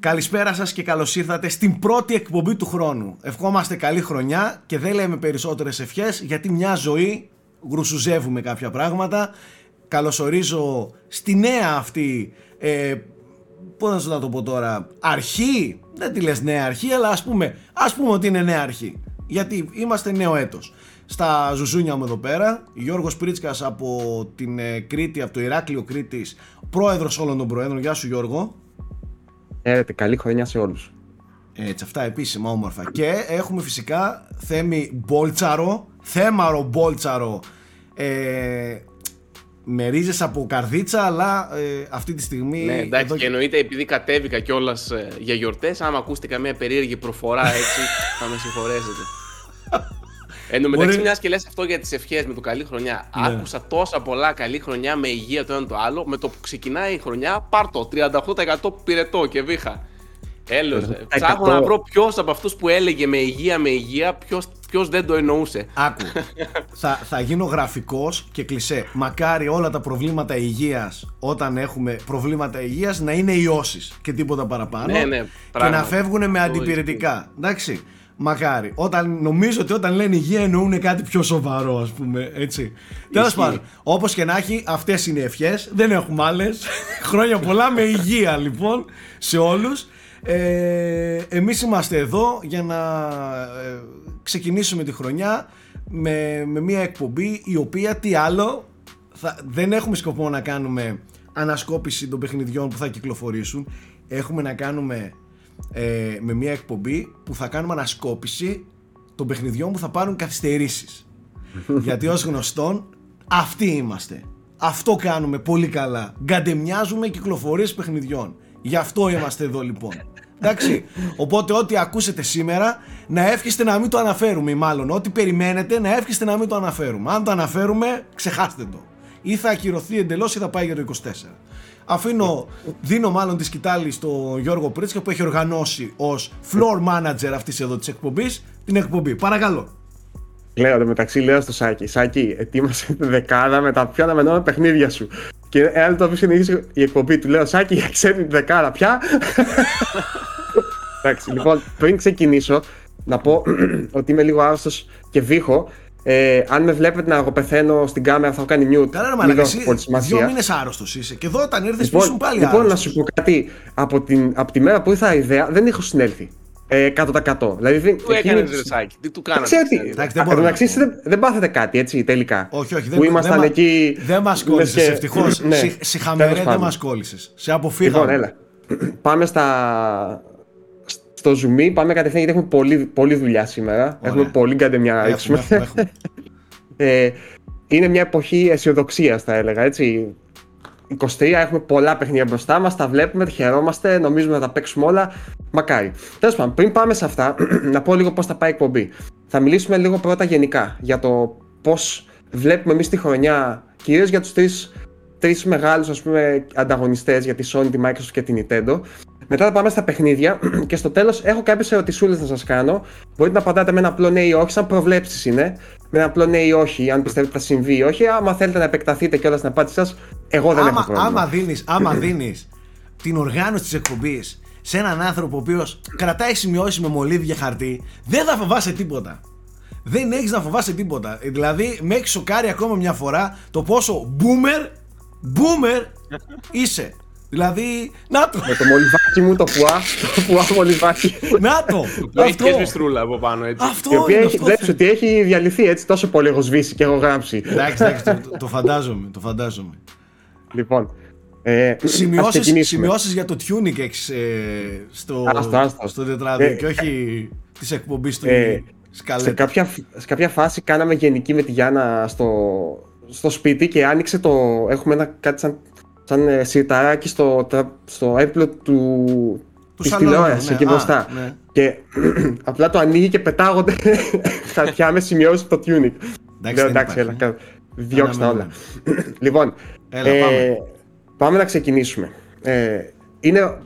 Καλησπέρα σας και καλώς ήρθατε στην πρώτη εκπομπή του χρόνου. Ευχόμαστε καλή χρονιά και δεν λέμε περισσότερες ευχές γιατί μια ζωή γρουσουζεύουμε κάποια πράγματα. Καλωσορίζω στη νέα αυτή, ε, πώς να το πω τώρα, αρχή. Δεν τη λες νέα αρχή αλλά ας πούμε, ας πούμε ότι είναι νέα αρχή. Γιατί είμαστε νέο έτος. Στα ζουζούνια μου εδώ πέρα, Γιώργος Πρίτσκας από την ε, Κρήτη, από το Ηράκλειο Κρήτης, πρόεδρος όλων των προέδρων. Γεια σου Γιώργο. Έρετε, καλή χρονιά σε όλους. Έτσι, αυτά επίσημα όμορφα. Και έχουμε φυσικά Θέμη Μπόλτσαρο, Θέμαρο Μπόλτσαρο, ε, με ρίζες από καρδίτσα, αλλά ε, αυτή τη στιγμή... Ναι, εντάξει, εδώ... και εννοείται επειδή κατέβηκα κιόλας ε, για γιορτές, άμα ακούσετε καμία περίεργη προφορά έτσι, θα με συγχωρέσετε. Εν τω μεταξύ, μιας και λες αυτό για τις ευχές με το καλή χρονιά. Ναι. Άκουσα τόσα πολλά καλή χρονιά με υγεία το ένα το άλλο. Με το που ξεκινάει η χρονιά, πάρτο 38% πυρετό και βήχα. Έλεος, ψάχνω να βρω ποιος από αυτούς που έλεγε με υγεία, με υγεία, ποιος δεν το εννοούσε. Άκου. θα, θα γίνω γραφικός και κλεισέ. Μακάρι όλα τα προβλήματα υγείας, όταν έχουμε προβλήματα υγείας, να είναι ιώσεις και τίποτα παραπάνω. Ναι, ναι, και να φεύγουν με αντιπηρετικά. Εντάξει. Μακάρι. Όταν, νομίζω ότι όταν λένε υγεία εννοούν κάτι πιο σοβαρό, ας πούμε. Έτσι. Τέλος πάντων, όπως και να έχει, αυτές είναι οι ευχές. Δεν έχουμε άλλες. Χρόνια πολλά με υγεία λοιπόν σε όλους. Ε, εμείς είμαστε εδώ για να ε, ξεκινήσουμε τη χρονιά με, με μια εκπομπή η οποία τι άλλο θα, δεν έχουμε σκοπό να κάνουμε ανασκόπηση των παιχνιδιών που θα κυκλοφορήσουν έχουμε να κάνουμε ε, με μια εκπομπή που θα κάνουμε ανασκόπηση των παιχνιδιών που θα πάρουν καθυστερήσεις γιατί ως γνωστόν αυτοί είμαστε αυτό κάνουμε πολύ καλά γκαντεμιάζουμε κυκλοφορίες παιχνιδιών Γι' αυτό είμαστε εδώ λοιπόν. Εντάξει. Οπότε ό,τι ακούσετε σήμερα να εύχεστε να μην το αναφέρουμε ή μάλλον ό,τι περιμένετε να εύχεστε να μην το αναφέρουμε. Αν το αναφέρουμε ξεχάστε το. Ή θα ακυρωθεί εντελώς ή θα πάει για το 24. Αφήνω, δίνω μάλλον τη σκητάλη στο Γιώργο Πρίτσκα που έχει οργανώσει ως floor manager αυτής εδώ της εκπομπής την εκπομπή. Παρακαλώ. Λέω το μεταξύ, λέω στο Σάκη, Σάκη, ετοίμασε τη δεκάδα με τα πιο αναμενόμενα παιχνίδια σου. Και εάν το αφήσει η εκπομπή του, λέω Σάκη, ξέρει τη δεκάδα πια. Εντάξει, λοιπόν, πριν ξεκινήσω, να πω ότι είμαι λίγο άρρωστος και βήχω. Ε, αν με βλέπετε να εγώ πεθαίνω στην κάμερα, θα έχω κάνει mute. Καλά, ρε εσύ δύο μήνες άρρωστος είσαι. Και εδώ όταν ήρθες λοιπόν, πάλι Λοιπόν, άρρωστος. να σου πω κάτι. Από, την, από τη μέρα που ήρθα ιδέα, δεν έχω συνέλθει. Ε, 100%. Δηλαδή, τι έκανες, Ρεσάκη, τι του κάνατε. Ξέρετε, δεν, δεν, δεν πάθετε κάτι έτσι τελικά. Όχι, όχι. Που δεν, ήμασταν δεν, εκεί. Δεν μας κόλλησες. Ευτυχώς. ναι, Συχαμερέ δεν μας κόλλησες. Σε αποφύγαμε. Λοιπόν, έλα. Πάμε στα, στο Zoom, πάμε κατευθείαν γιατί έχουμε πολλή, πολλή δουλειά σήμερα. Ωραία. Έχουμε πολύ μια να ρίξουμε. ε, είναι μια εποχή αισιοδοξίας, θα έλεγα έτσι. 23 έχουμε πολλά παιχνίδια μπροστά μας, τα βλέπουμε, τα χαιρόμαστε, νομίζουμε να τα παίξουμε όλα. Μακάρι. Τέλος πάντων, πριν πάμε σε αυτά, να πω λίγο πώς θα πάει η εκπομπή. Θα μιλήσουμε λίγο πρώτα γενικά για το πώς βλέπουμε εμείς τη χρονιά, κυρίως για τους τρεις τρεις μεγάλους ανταγωνιστές για τη Sony, τη Microsoft και την Nintendo. Μετά θα πάμε στα παιχνίδια και στο τέλος έχω κάποιες ερωτησούλες να σας κάνω. Μπορείτε να απαντάτε με ένα απλό ναι ή όχι, σαν προβλέψεις είναι. Με ένα απλό ναι ή όχι, αν πιστεύετε ότι θα συμβεί ή όχι. Άμα θέλετε να επεκταθείτε κιόλας στην απάντησή σας, εγώ δεν άμα, έχω πρόβλημα. Άμα δίνει άμα δίνεις την οργάνωση της εκπομπής σε έναν άνθρωπο ο οποίος κρατάει σημειώσεις με μολύβια χαρτί, δεν θα φοβάσαι τίποτα. Δεν έχεις να φοβάσαι τίποτα. Δηλαδή, με έχει σοκάρει ακόμα μια φορά το πόσο boomer, boomer είσαι. Δηλαδή, να το. Με το μολυβάκι μου, το πουά. Το πουά μολυβάκι. Να το. Το έχει και σβηστρούλα από πάνω έτσι. Αυτό η οποία έχει, βλέπεις ότι έχει διαλυθεί έτσι τόσο πολύ έχω σβήσει και έχω γράψει. Εντάξει, εντάξει, το, το φαντάζομαι. Το φαντάζομαι. Λοιπόν, ε, σημειώσεις, σημειώσεις για το tuning έχεις ε, στο, στο τετράδιο ε, και όχι της εκπομπής του ε, σε κάποια, σε κάποια φάση κάναμε γενική με τη Γιάννα στο, στο σπίτι και άνοιξε το... Έχουμε ένα κάτι σαν σαν ε, σιρταράκι στο, στο έπλο του, του της τηλεόρασης ναι, εκεί μπροστά. Ναι. Και απλά το ανοίγει και πετάγονται χαρτιά με σημειώσεις το tuning. Εντάξει, εντάξει έλα, διώξτε όλα. λοιπόν, έλα, ε, πάμε. πάμε να ξεκινήσουμε. Ε, είναι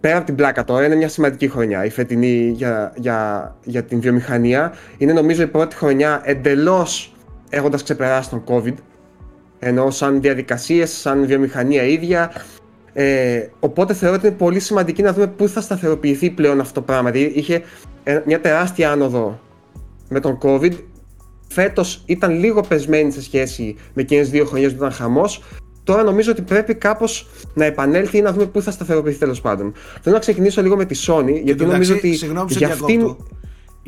πέρα από την πλάκα τώρα, είναι μια σημαντική χρονιά η φετινή για, για, για την βιομηχανία. Είναι νομίζω η πρώτη χρονιά εντελώς έχοντας ξεπεράσει τον COVID ενώ σαν διαδικασίες, σαν βιομηχανία ίδια Ε, οπότε θεωρώ ότι είναι πολύ σημαντική να δούμε πού θα σταθεροποιηθεί πλέον αυτό το πράγμα. Δηλαδή είχε μια τεράστια άνοδο με τον COVID. Φέτος ήταν λίγο πεσμένη σε σχέση με εκείνες δύο χρονιές που ήταν χαμός. Τώρα νομίζω ότι πρέπει κάπως να επανέλθει ή να δούμε πού θα σταθεροποιηθεί τέλος πάντων. Θέλω να ξεκινήσω λίγο με τη Sony, γιατί νομίζω ότι. Συγγνώμη για αυτήν...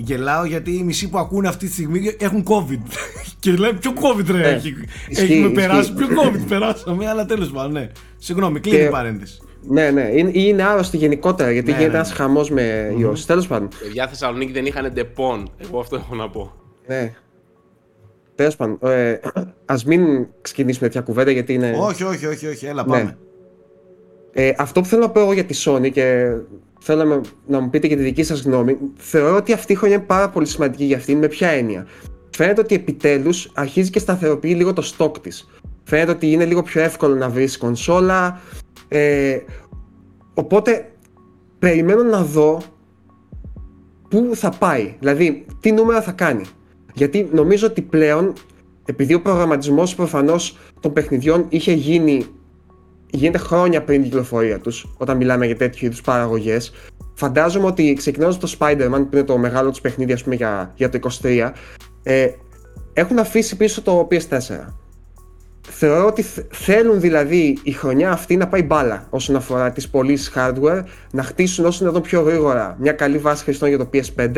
Γελάω γιατί οι μισοί που ακούνε αυτή τη στιγμή έχουν COVID. και λένε ποιο COVID ρε ναι, έχει. Έχουμε περάσει. Ποιο COVID περάσαμε, αλλά τέλος πάντων, ναι. Συγγνώμη, κλείνει η παρένθεση. Ναι, ναι, είναι, είναι άρρωστοι γενικότερα γιατί ναι, γίνεται ναι, ένας ναι. χαμός με ιό. Mm-hmm. Τέλος πάντων. Παιδιά Θεσσαλονίκη δεν είχαν Depon. Εγώ αυτό έχω να πω. Ναι. Τέλος πάντων. Ε, Α μην ξεκινήσουμε τέτοια κουβέντα γιατί είναι. Όχι, όχι, όχι, όχι. Έλα, πάμε. Ναι. Ε, αυτό που θέλω να πω εγώ για τη Sony και θέλω να, να μου πείτε και τη δική σας γνώμη, θεωρώ ότι αυτή η χρονιά είναι πάρα πολύ σημαντική για αυτήν. Με ποια έννοια; Φαίνεται ότι επιτέλους αρχίζει και σταθεροποιεί λίγο το stock της. Φαίνεται ότι είναι λίγο πιο εύκολο να βρεις κονσόλα. Ε, οπότε περιμένω να δω πού θα πάει. Δηλαδή, τι νούμερα θα κάνει. Γιατί νομίζω ότι πλέον, επειδή ο προγραμματισμός προφανώς των παιχνιδιών είχε γίνει γίνεται χρόνια πριν την κυκλοφορία τους, όταν μιλάμε για τέτοιου είδους παραγωγές. Φαντάζομαι ότι ξεκινώντας το Spider-Man, που είναι το μεγάλο τους παιχνίδι ας πούμε, για, για το 23, ε, έχουν αφήσει πίσω το PS4. Θεωρώ ότι θέλουν δηλαδή η χρονιά αυτή να πάει μπάλα όσον αφορά τις πωλήσεις hardware, να χτίσουν όσο να δω πιο γρήγορα μια καλή βάση χρηστών για το PS5,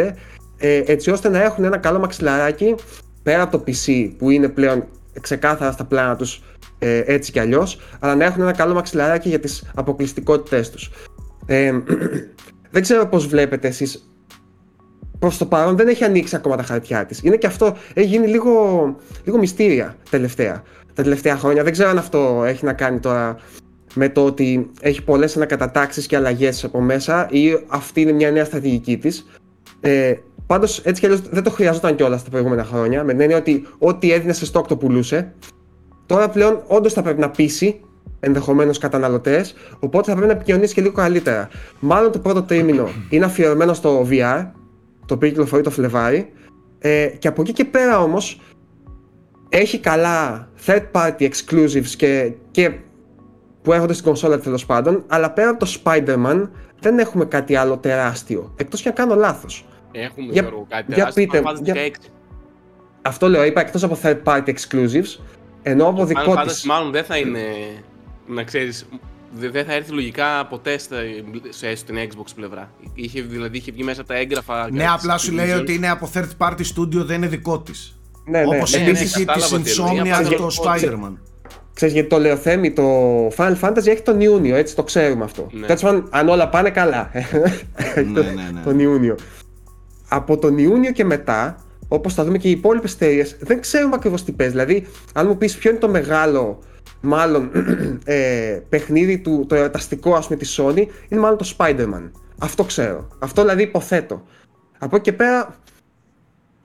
ες, έτσι ώστε να έχουν ένα καλό μαξιλαράκι πέρα από το PC που είναι πλέον ξεκάθαρα στα πλάνα τους ε, έτσι κι αλλιώς, αλλά να έχουν ένα καλό μαξιλαράκι για τις αποκλειστικότητές τους. Ε, δεν ξέρω πώς βλέπετε εσείς. Προς το παρόν δεν έχει ανοίξει ακόμα τα χαρτιά της. Είναι και αυτό, έχει γίνει λίγο, λίγο μυστήρια τελευταία, τα τελευταία χρόνια. Δεν ξέρω αν αυτό έχει να κάνει τώρα με το ότι έχει πολλές ανακατατάξεις και αλλαγές από μέσα ή αυτή είναι μια νέα στρατηγική της. Ε, Πάντως έτσι κι αλλιώς δεν το χρειαζόταν κιόλας τα προηγούμενα χρόνια. Με την έννοια ότι ό,τι έδινε σε στόκ το πουλούσε. Τώρα πλέον όντως θα πρέπει να πείσει ενδεχομένως καταναλωτές, οπότε θα πρέπει να επικοινωνήσει και λίγο καλύτερα. Μάλλον το πρώτο τρίμηνο είναι αφιερωμένο στο VR, το οποίο κυκλοφορεί το Φλεβάρι, ε, και από εκεί και πέρα όμως έχει καλά third party exclusives και, και που έρχονται στην κονσόλα τέλος πάντων, αλλά πέρα από το Spider-Man δεν έχουμε κάτι άλλο τεράστιο. Εκτός και αν κάνω λάθος. Έχουμε για, κάτι για πείτε, για... Αυτό λέω, είπα εκτός από third party exclusives, ενώ από δικό της. μάλλον δεν θα είναι. Να ξέρεις, δεν θα έρθει λογικά ποτέ σε, στην Xbox πλευρά. Είχε, δηλαδή είχε βγει μέσα τα έγγραφα. Ναι, απλά σου λέει ότι είναι από third party studio, δεν είναι δικό της. Ναι, ναι. Όπως ναι, είναι ναι, της Insomnia το Spider-Man. Ξέρεις γιατί το λέω Θέμη, το Final Fantasy έχει τον Ιούνιο, έτσι το ξέρουμε αυτό. Ναι. Τέλος αν όλα πάνε καλά. ναι, ναι, ναι. τον Ιούνιο. Από τον Ιούνιο και μετά όπως θα δούμε και οι υπόλοιπες εταιρείε, δεν ξέρουμε ακριβώς τι παίζει. Δηλαδή, αν μου πεις ποιο είναι το μεγάλο, μάλλον ε, παιχνίδι του, το εορταστικό ας πούμε της Sony, είναι μάλλον το Spider-Man. Αυτό ξέρω. Αυτό δηλαδή υποθέτω. Από εκεί και πέρα,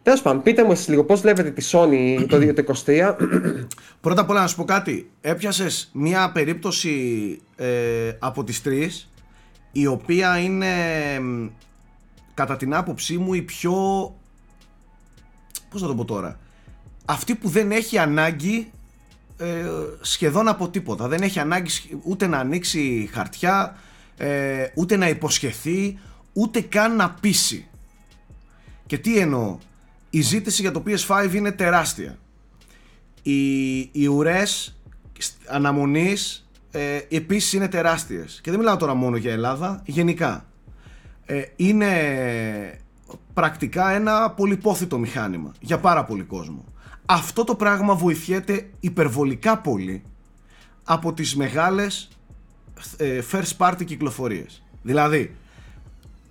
Τέλος πάντων, πείτε μου εσείς λίγο πώς βλέπετε τη Sony το 2023. Πρώτα απ' όλα να σου πω κάτι. Έπιασες μία περίπτωση ε, από τις τρεις η οποία είναι κατά την άποψή μου η πιο πώς να το πω τώρα, αυτή που δεν έχει ανάγκη ε, σχεδόν από τίποτα. Δεν έχει ανάγκη ούτε να ανοίξει χαρτιά, ε, ούτε να υποσχεθεί, ούτε καν να πείσει. Και τι εννοώ, η ζήτηση για το PS5 είναι τεράστια. Οι, οι ουρές αναμονής ε, επίσης είναι τεράστιες. Και δεν μιλάω τώρα μόνο για Ελλάδα, γενικά. Ε, είναι πρακτικά ένα πολυπόθητο μηχάνημα για πάρα πολύ κόσμο. Αυτό το πράγμα βοηθιέται υπερβολικά πολύ από τις μεγάλες ε, first party κυκλοφορίες. Δηλαδή,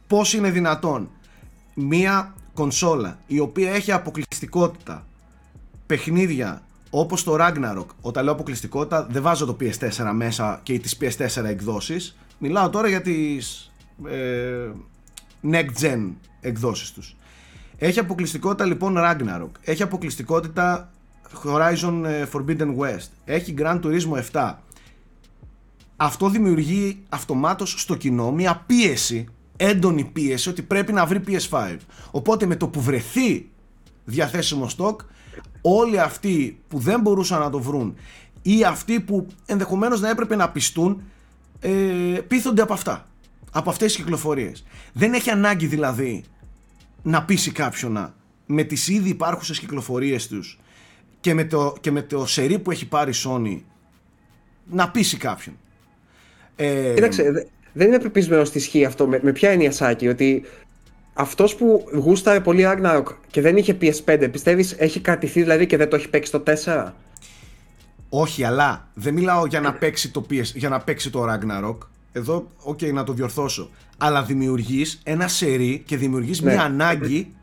πώς είναι δυνατόν μία κονσόλα η οποία έχει αποκλειστικότητα παιχνίδια όπως το Ragnarok, όταν λέω αποκλειστικότητα δεν βάζω το PS4 μέσα και τις PS4 εκδόσεις, μιλάω τώρα για τις ε, next gen εκδόσεις τους. Έχει αποκλειστικότητα λοιπόν Ragnarok, έχει αποκλειστικότητα Horizon ε, Forbidden West, έχει Gran Turismo 7. Αυτό δημιουργεί αυτομάτως στο κοινό μια πίεση, έντονη πίεση ότι πρέπει να βρει PS5. Οπότε με το που βρεθεί διαθέσιμο stock, όλοι αυτοί που δεν μπορούσαν να το βρουν ή αυτοί που ενδεχομένως να έπρεπε να πιστούν ε, πείθονται από αυτά. Από αυτές τις κυκλοφορίες. Δεν έχει ανάγκη δηλαδή να πείσει κάποιον με τις ήδη υπάρχουσες κυκλοφορίες τους και με το, και με το σερί που έχει πάρει η Sony να πείσει κάποιον. Ε, Κοίταξε, δεν είναι πεπισμένος στη ισχύ αυτό. Με, με ποια έννοια Σάκη, ότι αυτός που γούσταρε πολύ Ragnarok και δεν είχε PS5, πιστεύεις έχει κρατηθεί δηλαδή και δεν το έχει παίξει το 4? Όχι, αλλά δεν μιλάω για να παίξει το, PS, για να παίξει το Ragnarok. Εδώ, OK, okay, να το διορθώσω. Αλλά δημιουργείς ένα σερί και δημιουργείς ναι. μια ανάγκη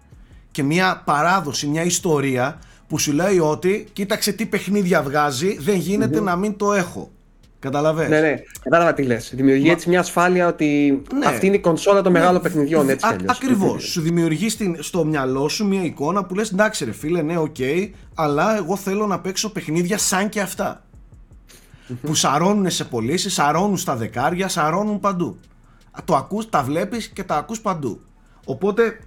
και μια παράδοση, μια ιστορία που σου λέει ότι κοίταξε τι παιχνίδια βγάζει, δεν γινεται να μην το έχω. Καταλαβες; Ναι, ναι, κατάλαβα τι λες. Δημιουργεί Μα... έτσι μια ασφάλεια ότι ναι. αυτή είναι η κονσόλα των ναι. μεγάλων παιχνιδιών. Έτσι Ακριβώς. σου δημιουργείς στο μυαλό σου μια εικόνα που λες: Εντάξει, ρε φίλε, ναι, OK, okay, αλλά εγώ θέλω να παίξω παιχνίδια σαν και αυτά. που σαρώνουν σε πωλήσεις, σαρώνουν στα δεκάρια, σαρώνουν παντού. Το ακούς, τα βλέπεις και τα ακούς παντού. Οπότε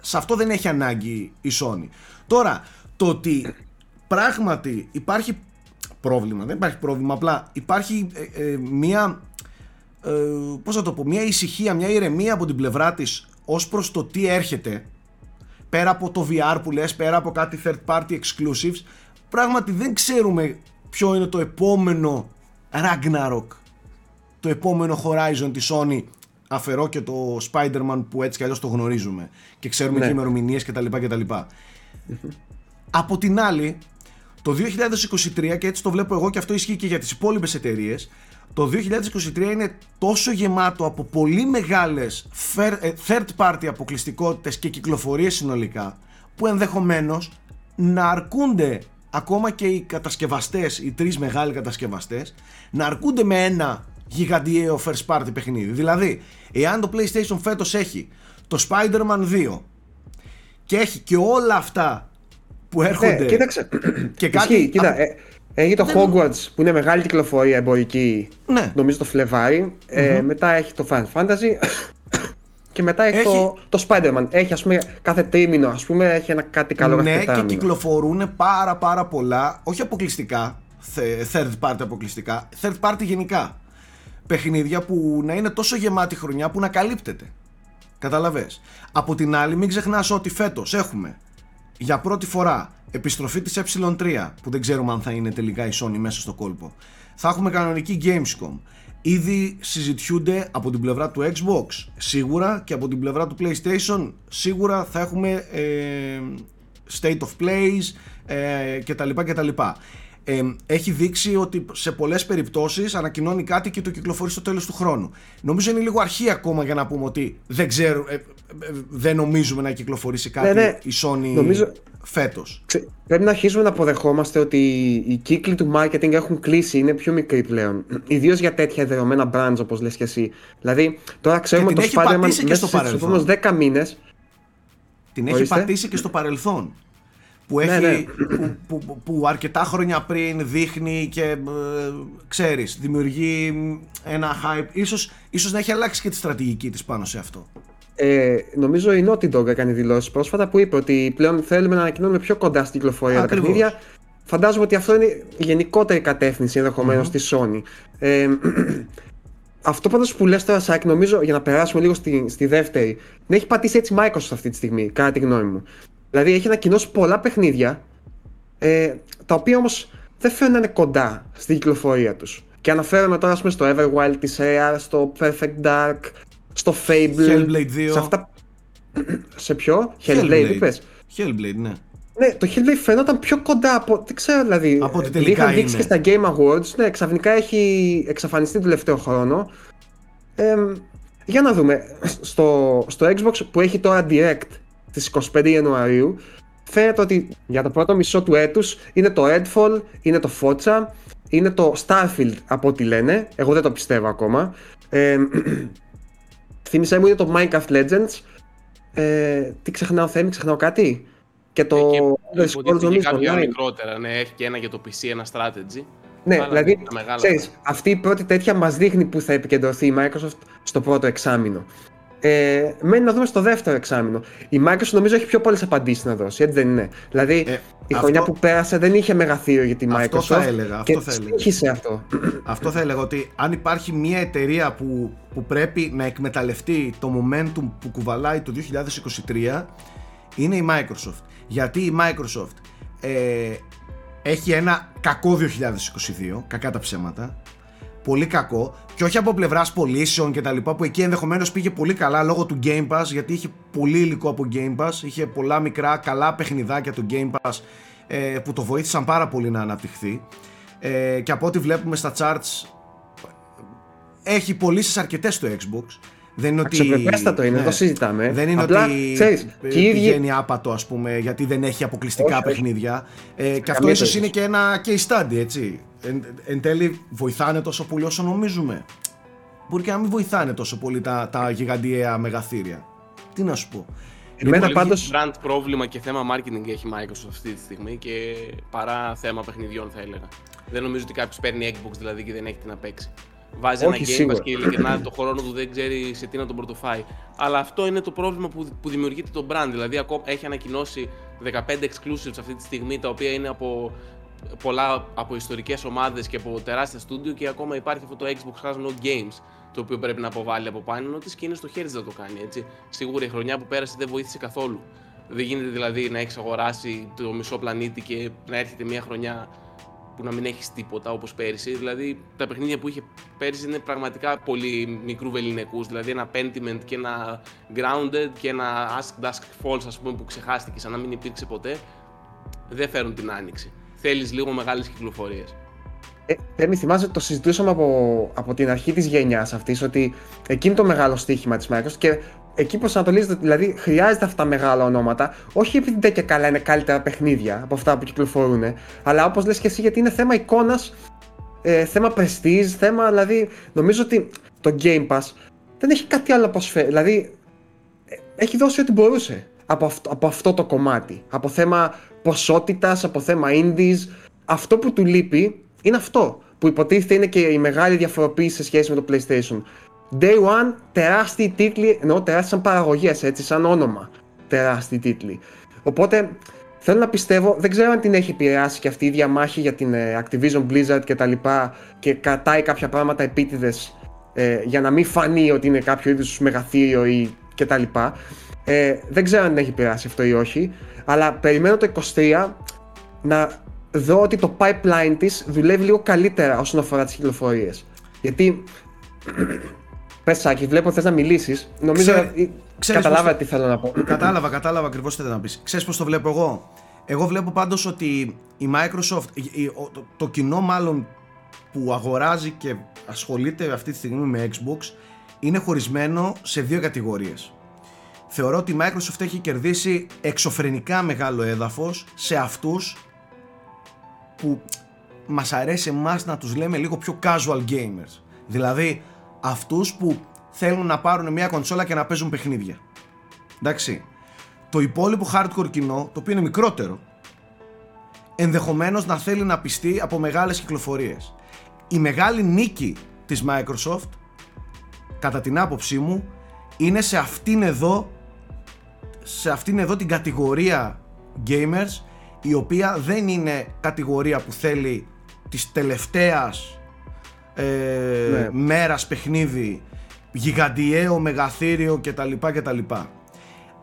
σε αυτό δεν έχει ανάγκη η Sony. Τώρα, το ότι πράγματι υπάρχει πρόβλημα, δεν υπάρχει πρόβλημα, απλά υπάρχει ε, ε, μία, ε, πώς θα το πω, μία ησυχία, μία ηρεμία από την πλευρά της ως προς το τι έρχεται, πέρα από το VR που λες, πέρα από κάτι third party exclusives, πράγματι δεν ξέρουμε ποιο είναι το επόμενο Ragnarok, το επόμενο Horizon της Sony αφαιρώ και το Spider-Man που έτσι κι αλλιώς το γνωρίζουμε και ξέρουμε ναι. και ημερομηνίες κτλ. κτλ. Από την άλλη, το 2023 και έτσι το βλέπω εγώ και αυτό ισχύει και για τις υπόλοιπες εταιρείες. Το 2023 είναι τόσο γεμάτο από πολύ μεγάλες ε, third party αποκλειστικότητες και κυκλοφορίες συνολικά που ενδεχομένως να αρκούνται ακόμα και οι κατασκευαστές, οι τρεις μεγάλοι κατασκευαστές να αρκούνται με ένα γιγαντιαίο first party παιχνίδι. Δηλαδή, εάν το PlayStation φέτος έχει το Spider-Man 2 και έχει και όλα αυτά που έρχονται. Ναι, κοίταξε. Και κάτι. κοίτα, ε, έχει το Hogwarts που είναι μεγάλη κυκλοφορία εμπορική. Ναι. Νομίζω το φλεβαρι Ε, μετά έχει το Final Fantasy. Και μετά έχει, Το, το Spider-Man. Έχει ας πούμε κάθε τρίμηνο ας πούμε έχει ένα κάτι καλό Ναι και κυκλοφορούν πάρα πάρα πολλά, όχι αποκλειστικά, third party αποκλειστικά, third party γενικά. Παιχνίδια που να είναι τόσο γεμάτη χρονιά που να καλύπτεται. Καταλαβες. Από την άλλη μην ξεχνάς ότι φέτος έχουμε για πρώτη φορά επιστροφή της ε3 που δεν ξέρουμε αν θα είναι τελικά η Sony μέσα στο κόλπο θα έχουμε κανονική Gamescom ήδη συζητιούνται από την πλευρά του Xbox σίγουρα και από την πλευρά του PlayStation σίγουρα θα έχουμε ε, state of plays ε, κτλ κτλ ε, έχει δείξει ότι σε πολλές περιπτώσεις ανακοινώνει κάτι και το κυκλοφορεί στο τέλος του χρόνου. Νομίζω είναι λίγο αρχή ακόμα για να πούμε ότι δεν, ξέρω, ε, ε, δεν νομίζουμε να κυκλοφορήσει κάτι ναι, ναι. η Sony νομίζω... φέτος. Πρέπει να αρχίσουμε να αποδεχόμαστε ότι οι κύκλοι του marketing έχουν κλείσει, είναι πιο μικροί πλέον. Ιδίως για τέτοια δεδομένα brands όπως λες και εσύ. Δηλαδή, τώρα ξέρουμε το Spider-Man μέσα στου 10 μήνες. Την έχει πατήσει και στο παρελθόν που, ναι, έχει, ναι. Που, που, αρκετά χρόνια πριν δείχνει και ε, ξέρεις, δημιουργεί ένα hype. Ίσως, ίσως να έχει αλλάξει και τη στρατηγική της πάνω σε αυτό. Ε, νομίζω η Naughty Dog έκανε δηλώσεις πρόσφατα που είπε ότι πλέον θέλουμε να ανακοινώνουμε πιο κοντά στην κυκλοφορία τα παιχνίδια. Φαντάζομαι ότι αυτό είναι η γενικότερη κατεύθυνση ενδεχομένως mm-hmm. στη Sony. Ε, αυτό πάντως που λες τώρα, Σάκη, νομίζω για να περάσουμε λίγο στη, στη δεύτερη, να έχει πατήσει έτσι Microsoft αυτή τη στιγμή, κατά τη γνώμη μου. Δηλαδή έχει ανακοινώσει πολλά παιχνίδια, ε, τα οποία όμως δεν φαίνονται να είναι κοντά στην κυκλοφορία τους. Και αναφέρομαι τώρα πούμε, στο Everwild της Rare, στο Perfect Dark, στο Fable. Hellblade 2. Σε, αυτά... σε ποιο; Hellblade, είπες; Hellblade, ναι. Ναι, το Hellblade φαίνονταν πιο κοντά από. Δεν ξέρω δηλαδή. Από ότι τελικά είχαν δείξει και στα Game Awards. Ναι, ξαφνικά έχει εξαφανιστεί το τελευταίο χρόνο. Ε, για να δούμε. Στο, στο Xbox που έχει τώρα Direct στις 25 Ιανουαρίου φαίνεται ότι για το πρώτο μισό του έτους είναι το Redfall, είναι το Forza, είναι το Starfield από ό,τι λένε, εγώ δεν το πιστεύω ακόμα. Ε, θύμισέ μου είναι το Minecraft Legends, ε, τι ξεχνάω Θέμη, ξεχνάω κάτι; Και το The Scrolls κάποια μικρότερα, ναι, έχει και ένα για το PC, ένα strategy. Ναι, δηλαδή, ξέρεις, αυτή η πρώτη τέτοια μας δείχνει που θα επικεντρωθεί η Microsoft στο πρώτο εξάμεινο. Ε, μένει να δούμε στο δεύτερο εξάμεινο. Η Microsoft νομίζω έχει πιο πολλές απαντήσεις να δώσει, έτσι δεν είναι. Δηλαδή, ε, η χρονιά που πέρασε δεν είχε μεγαθύριο για τη Microsoft. Αυτό θα έλεγα. Αυτό και θα έλεγα. αυτό. Αυτό θα έλεγα ότι αν υπάρχει μια εταιρεία που, που πρέπει να εκμεταλλευτεί το momentum που κουβαλάει το 2023, είναι η Microsoft. Γιατί η Microsoft ε, έχει ένα κακό 2022, κακά τα ψέματα, πολύ κακό και όχι από πλευράς πωλήσεων και τα λοιπά που εκεί ενδεχομένως πήγε πολύ καλά λόγω του Game Pass γιατί είχε πολύ υλικό από Game Pass, είχε πολλά μικρά καλά παιχνιδάκια του Game Pass ε, που το βοήθησαν πάρα πολύ να αναπτυχθεί. Ε, και από ό,τι βλέπουμε στα charts έχει πωλήσεις αρκετές στο Xbox δεν είναι ότι. είναι, ναι. το συζητάμε. Δεν είναι Απλά, ότι ξέρεις, πηγαίνει άπατο, ας πούμε, γιατί δεν έχει αποκλειστικά όχι, παιχνίδια. Ε, και αυτό ίσως είναι και ένα case study, έτσι. Εν, εν τέλει, βοηθάνε τόσο πολύ όσο νομίζουμε. Μπορεί και να μην βοηθάνε τόσο πολύ τα, τα γιγαντιαία μεγαθύρια. Τι να σου πω. Εμένα πολύ πάντως... brand πρόβλημα και θέμα marketing έχει Microsoft αυτή τη στιγμή και παρά θέμα παιχνιδιών θα έλεγα. Δεν νομίζω ότι κάποιος παίρνει Xbox δηλαδή και δεν έχει τι να παίξει βάζει ένα Game Pass και ειλικρινά το χρόνο του δεν ξέρει σε τι να τον πρωτοφάει. Αλλά αυτό είναι το πρόβλημα που, που δημιουργείται το brand. Δηλαδή, ακόμα έχει ανακοινώσει 15 exclusives αυτή τη στιγμή, τα οποία είναι από πολλά από ιστορικές ομάδες και από τεράστια στούντιο και ακόμα υπάρχει αυτό το Xbox Has No Games το οποίο πρέπει να αποβάλει από πάνω της και είναι στο χέρι της να το κάνει. Έτσι. Σίγουρα η χρονιά που πέρασε δεν βοήθησε καθόλου. Δεν γίνεται δηλαδή να έχεις αγοράσει το μισό πλανήτη και να έρχεται μια χρονιά που να μην έχεις τίποτα όπως πέρυσι. Δηλαδή τα παιχνίδια που είχε πέρυσι είναι πραγματικά πολύ μικρού βεληνικούς. Δηλαδή ένα Pentiment και ένα Grounded και ένα Ask Dusk Falls, ας πούμε, που ξεχάστηκε σαν να μην υπήρξε ποτέ. Δεν φέρουν την άνοιξη. Θέλεις λίγο μεγάλες κυκλοφορίες. Ε, θυμάσαι το συζητούσαμε από, από την αρχή της γενιάς αυτής, ότι εκείνη το μεγάλο στοίχημα της Microsoft και εκεί προσανατολίζεται, δηλαδή χρειάζεται αυτά τα μεγάλα ονόματα, όχι επειδή δεν και καλά είναι καλύτερα παιχνίδια από αυτά που κυκλοφορούν, αλλά όπως λες και εσύ, γιατί είναι θέμα εικόνας, ε, θέμα prestige, θέμα δηλαδή. Νομίζω ότι το Game Pass δεν έχει κάτι άλλο να Δηλαδή, ε, έχει δώσει ό,τι μπορούσε από αυτό, από αυτό το κομμάτι. Από θέμα ποσότητας, από θέμα indies. Αυτό που του λείπει είναι αυτό. Που υποτίθεται είναι και η μεγάλη διαφοροποίηση σε σχέση με το PlayStation. Day One, τεράστιοι τίτλοι, εννοώ τεράστιοι σαν παραγωγές, έτσι, σαν όνομα. Τεράστιοι τίτλοι. Οπότε θέλω να πιστεύω, δεν ξέρω αν την έχει επηρεάσει και αυτή η διαμάχη για την ε, Activision Blizzard και τα λοιπά και κρατάει κάποια πράγματα επίτηδες ε, για να μην φανεί ότι είναι κάποιο είδους μεγαθύριο ή και τα λοιπά. Ε, δεν ξέρω αν την έχει επηρεάσει αυτό ή όχι, αλλά περιμένω το 23 να δω ότι το pipeline της δουλεύει λίγο καλύτερα όσον αφορά τις κυκλοφορίες. Γιατί Πες Σάκη, βλέπω θες να μιλήσεις. Νομίζω ότι καταλάβα τι θέλω να πω. Κατάλαβα, κατάλαβα ακριβώς τι θέλω να πεις. Ξέρεις πώς το βλέπω εγώ; Εγώ βλέπω πάντως ότι η Microsoft, το, το κοινό μάλλον που αγοράζει και ασχολείται αυτή τη στιγμή με Xbox είναι χωρισμένο σε δύο κατηγορίες. Θεωρώ ότι η Microsoft έχει κερδίσει εξωφρενικά μεγάλο έδαφος σε αυτούς που μας αρέσει εμάς να τους λέμε λίγο πιο casual gamers. Δηλαδή αυτούς που θέλουν να πάρουν μια κονσόλα και να παίζουν παιχνίδια. Εντάξει. Το υπόλοιπο hardcore κοινό, το οποίο είναι μικρότερο, ενδεχομένως να θέλει να πιστεί από μεγάλες κυκλοφορίες. Η μεγάλη νίκη της Microsoft, κατά την άποψή μου, είναι σε αυτήν εδώ, σε αυτήν εδώ την κατηγορία gamers, η οποία δεν είναι κατηγορία που θέλει της τελευταίας ε, ναι. μέρας παιχνίδι, γιγαντιαίο, μεγαθύριο κτλ. κτλ.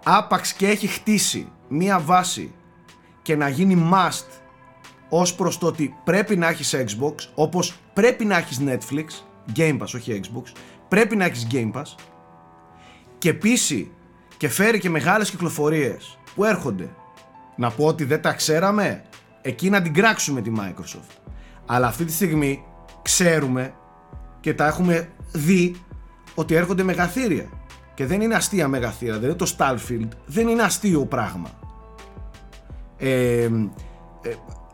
Άπαξ και έχει χτίσει μία βάση και να γίνει must ως προς το ότι πρέπει να έχεις Xbox όπως πρέπει να έχεις Netflix Game Pass όχι Xbox πρέπει να έχεις Game Pass και πείσει και φέρει και μεγάλες κυκλοφορίες που έρχονται να πω ότι δεν τα ξέραμε εκεί να την κράξουμε τη Microsoft αλλά αυτή τη στιγμή ξέρουμε και τα έχουμε δει ότι έρχονται μεγαθύρια. Και δεν είναι αστεία μεγαθύρια, δηλαδή το Starfield δεν είναι αστείο πράγμα. Ε, ε,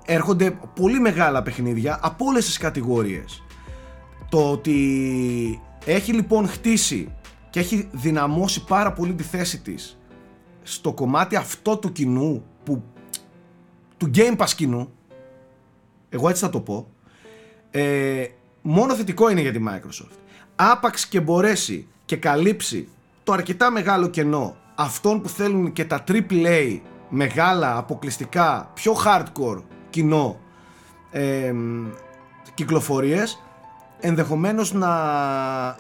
έρχονται πολύ μεγάλα παιχνίδια από όλες τις κατηγορίες. Το ότι έχει λοιπόν χτίσει και έχει δυναμώσει πάρα πολύ τη θέση της στο κομμάτι αυτό του κοινού που, του Game Pass κοινού εγώ έτσι θα το πω ε, μόνο θετικό είναι για τη Microsoft. Άπαξ και μπορέσει και καλύψει το αρκετά μεγάλο κενό αυτών που θέλουν και τα AAA μεγάλα, αποκλειστικά, πιο hardcore κοινό ε, κυκλοφορίες ενδεχομένως να,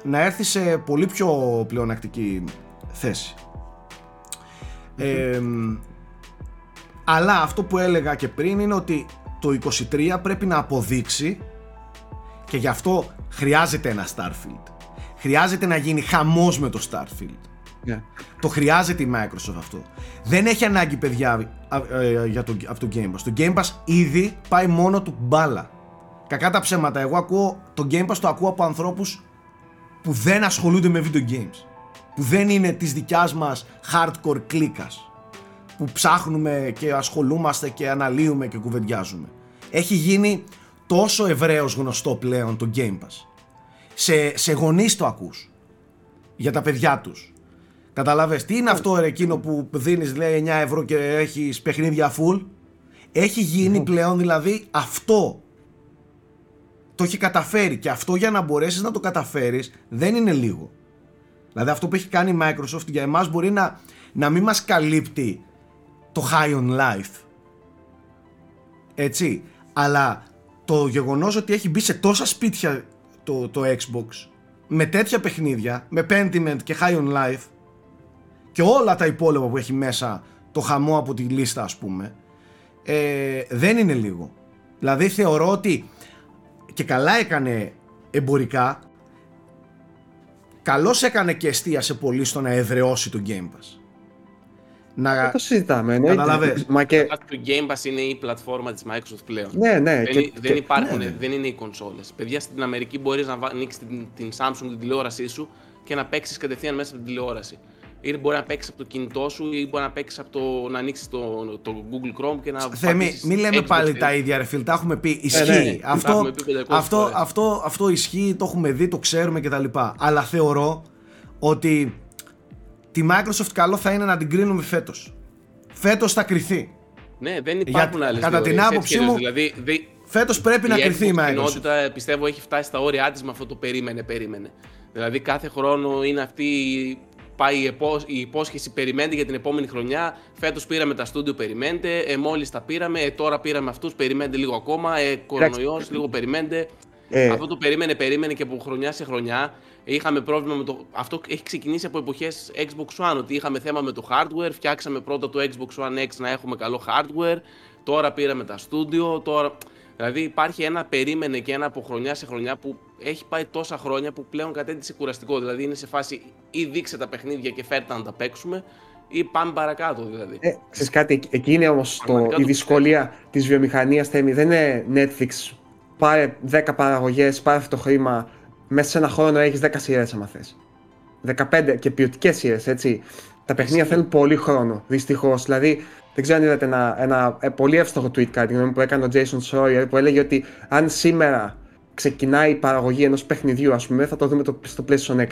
να έρθει σε πολύ πιο πλεονακτική θέση. αλλά αυτό που έλεγα και πριν είναι ότι το 23 πρέπει να αποδείξει και γι' αυτό χρειάζεται ένα Starfield. Χρειάζεται να γίνει χαμός με το Starfield. Yeah. Το χρειάζεται η Microsoft αυτό. Δεν έχει ανάγκη παιδιά ε, για το, από το Game Pass. Το Game Pass ήδη πάει μόνο του μπάλα. Κακά τα ψέματα. Εγώ ακούω το Game Pass το ακούω από ανθρώπους που δεν ασχολούνται με video games. Που δεν είναι της δικιάς μας hardcore κλίκας. Που ψάχνουμε και ασχολούμαστε και αναλύουμε και κουβεντιάζουμε. Έχει γίνει τόσο ευρέως γνωστό πλέον το Game Pass. Σε, σε γονείς το ακούς. Για τα παιδιά τους. Καταλαβες, τι είναι αυτό ρε, εκείνο που δίνεις λέει 9 ευρώ και έχεις παιχνίδια full; Έχει γίνει πλέον δηλαδή αυτό. Το έχει καταφέρει και αυτό για να μπορέσεις να το καταφέρεις δεν είναι λίγο. Δηλαδή αυτό που έχει κάνει η Microsoft για εμάς μπορεί να, να μην μας καλύπτει το high on life. Έτσι. Αλλά το γεγονός ότι έχει μπει σε τόσα σπίτια το, το Xbox με τέτοια παιχνίδια, με Pentiment και High on Life και όλα τα υπόλοιπα που έχει μέσα το χαμό από τη λίστα ας πούμε ε, δεν είναι λίγο. Δηλαδή θεωρώ ότι και καλά έκανε εμπορικά καλώς έκανε και εστίασε πολύ στο να εδραιώσει το Game Pass. Να... Δεν το συζητάμε. Ναι. Καταλαβες. Μα και... Το Game Pass είναι η πλατφόρμα της Microsoft πλέον. Ναι, ναι. Δεν, και... δεν υπάρχουν, ναι, ναι. δεν είναι οι κονσόλες. Παιδιά στην Αμερική μπορείς να ανοίξεις την, την Samsung την τηλεόρασή σου και να παίξεις κατευθείαν μέσα από την τηλεόραση ή μπορεί να παίξεις από το κινητό σου ή μπορεί να παίξεις από το να ανοίξεις το, το Google Chrome και να Θέμη, μην λέμε πάλι τα ίδια ρε φίλ, τα έχουμε πει, ισχύει. Ναι, ναι. Αυτό, αυτό, αυτό, αυτό ισχύει, το έχουμε δει, το ξέρουμε κτλ. Αλλά θεωρώ ότι τη Microsoft καλό θα είναι να την κρίνουμε φέτος. Φέτος θα κρυθεί. Ναι, δεν υπάρχουν Για, άλλες Κατά την άποψή μου, δηλαδή, φέτος πρέπει να κρυθεί η Microsoft. Η κοινότητα πιστεύω έχει φτάσει στα όρια της με αυτό το περίμενε, περίμενε. Δηλαδή κάθε χρόνο είναι αυτή πάει η υπόσχεση περιμένετε για την επόμενη χρονιά. Φέτος πήραμε τα στούντιο, περιμένετε. Ε, Μόλις τα πήραμε, ε, τώρα πήραμε αυτούς, περιμένετε λίγο ακόμα. Ε, Κορονοϊός, λίγο περιμένετε. Ε. Αυτό το περίμενε, περίμενε και από χρονιά σε χρονιά. Είχαμε πρόβλημα με το. Αυτό έχει ξεκινήσει από εποχές Xbox One. Ότι είχαμε θέμα με το hardware. Φτιάξαμε πρώτα το Xbox One X να έχουμε καλό hardware. Τώρα πήραμε τα στούντιο. Τώρα... Δηλαδή υπάρχει ένα περίμενε και ένα από χρονιά σε χρονιά που έχει πάει τόσα χρόνια που πλέον κατέντησε κουραστικό. Δηλαδή είναι σε φάση ή δείξε τα παιχνίδια και φέρτε να τα παίξουμε ή πάμε παρακάτω δηλαδή. Ε, ξέρεις κάτι, εκεί είναι όμως το, η δυσκολία της βιομηχανίας θέμη. Δεν είναι Netflix, πάρε 10 παραγωγές, πάρε αυτό το χρήμα, μέσα σε ένα χρόνο έχεις 10 σειρές άμα θες. 15 και ποιοτικές σειρές, έτσι. Τα παιχνίδια θέλουν πολύ χρόνο, δυστυχώς. Δηλαδή, δεν ξέρω αν είδατε ένα, ένα, ε, πολύ εύστοχο tweet κάτι που έκανε ο Jason Sawyer που έλεγε ότι αν σήμερα ξεκινάει η παραγωγή ενός παιχνιδιού, ας πούμε, θα το δούμε το, στο PlayStation 6.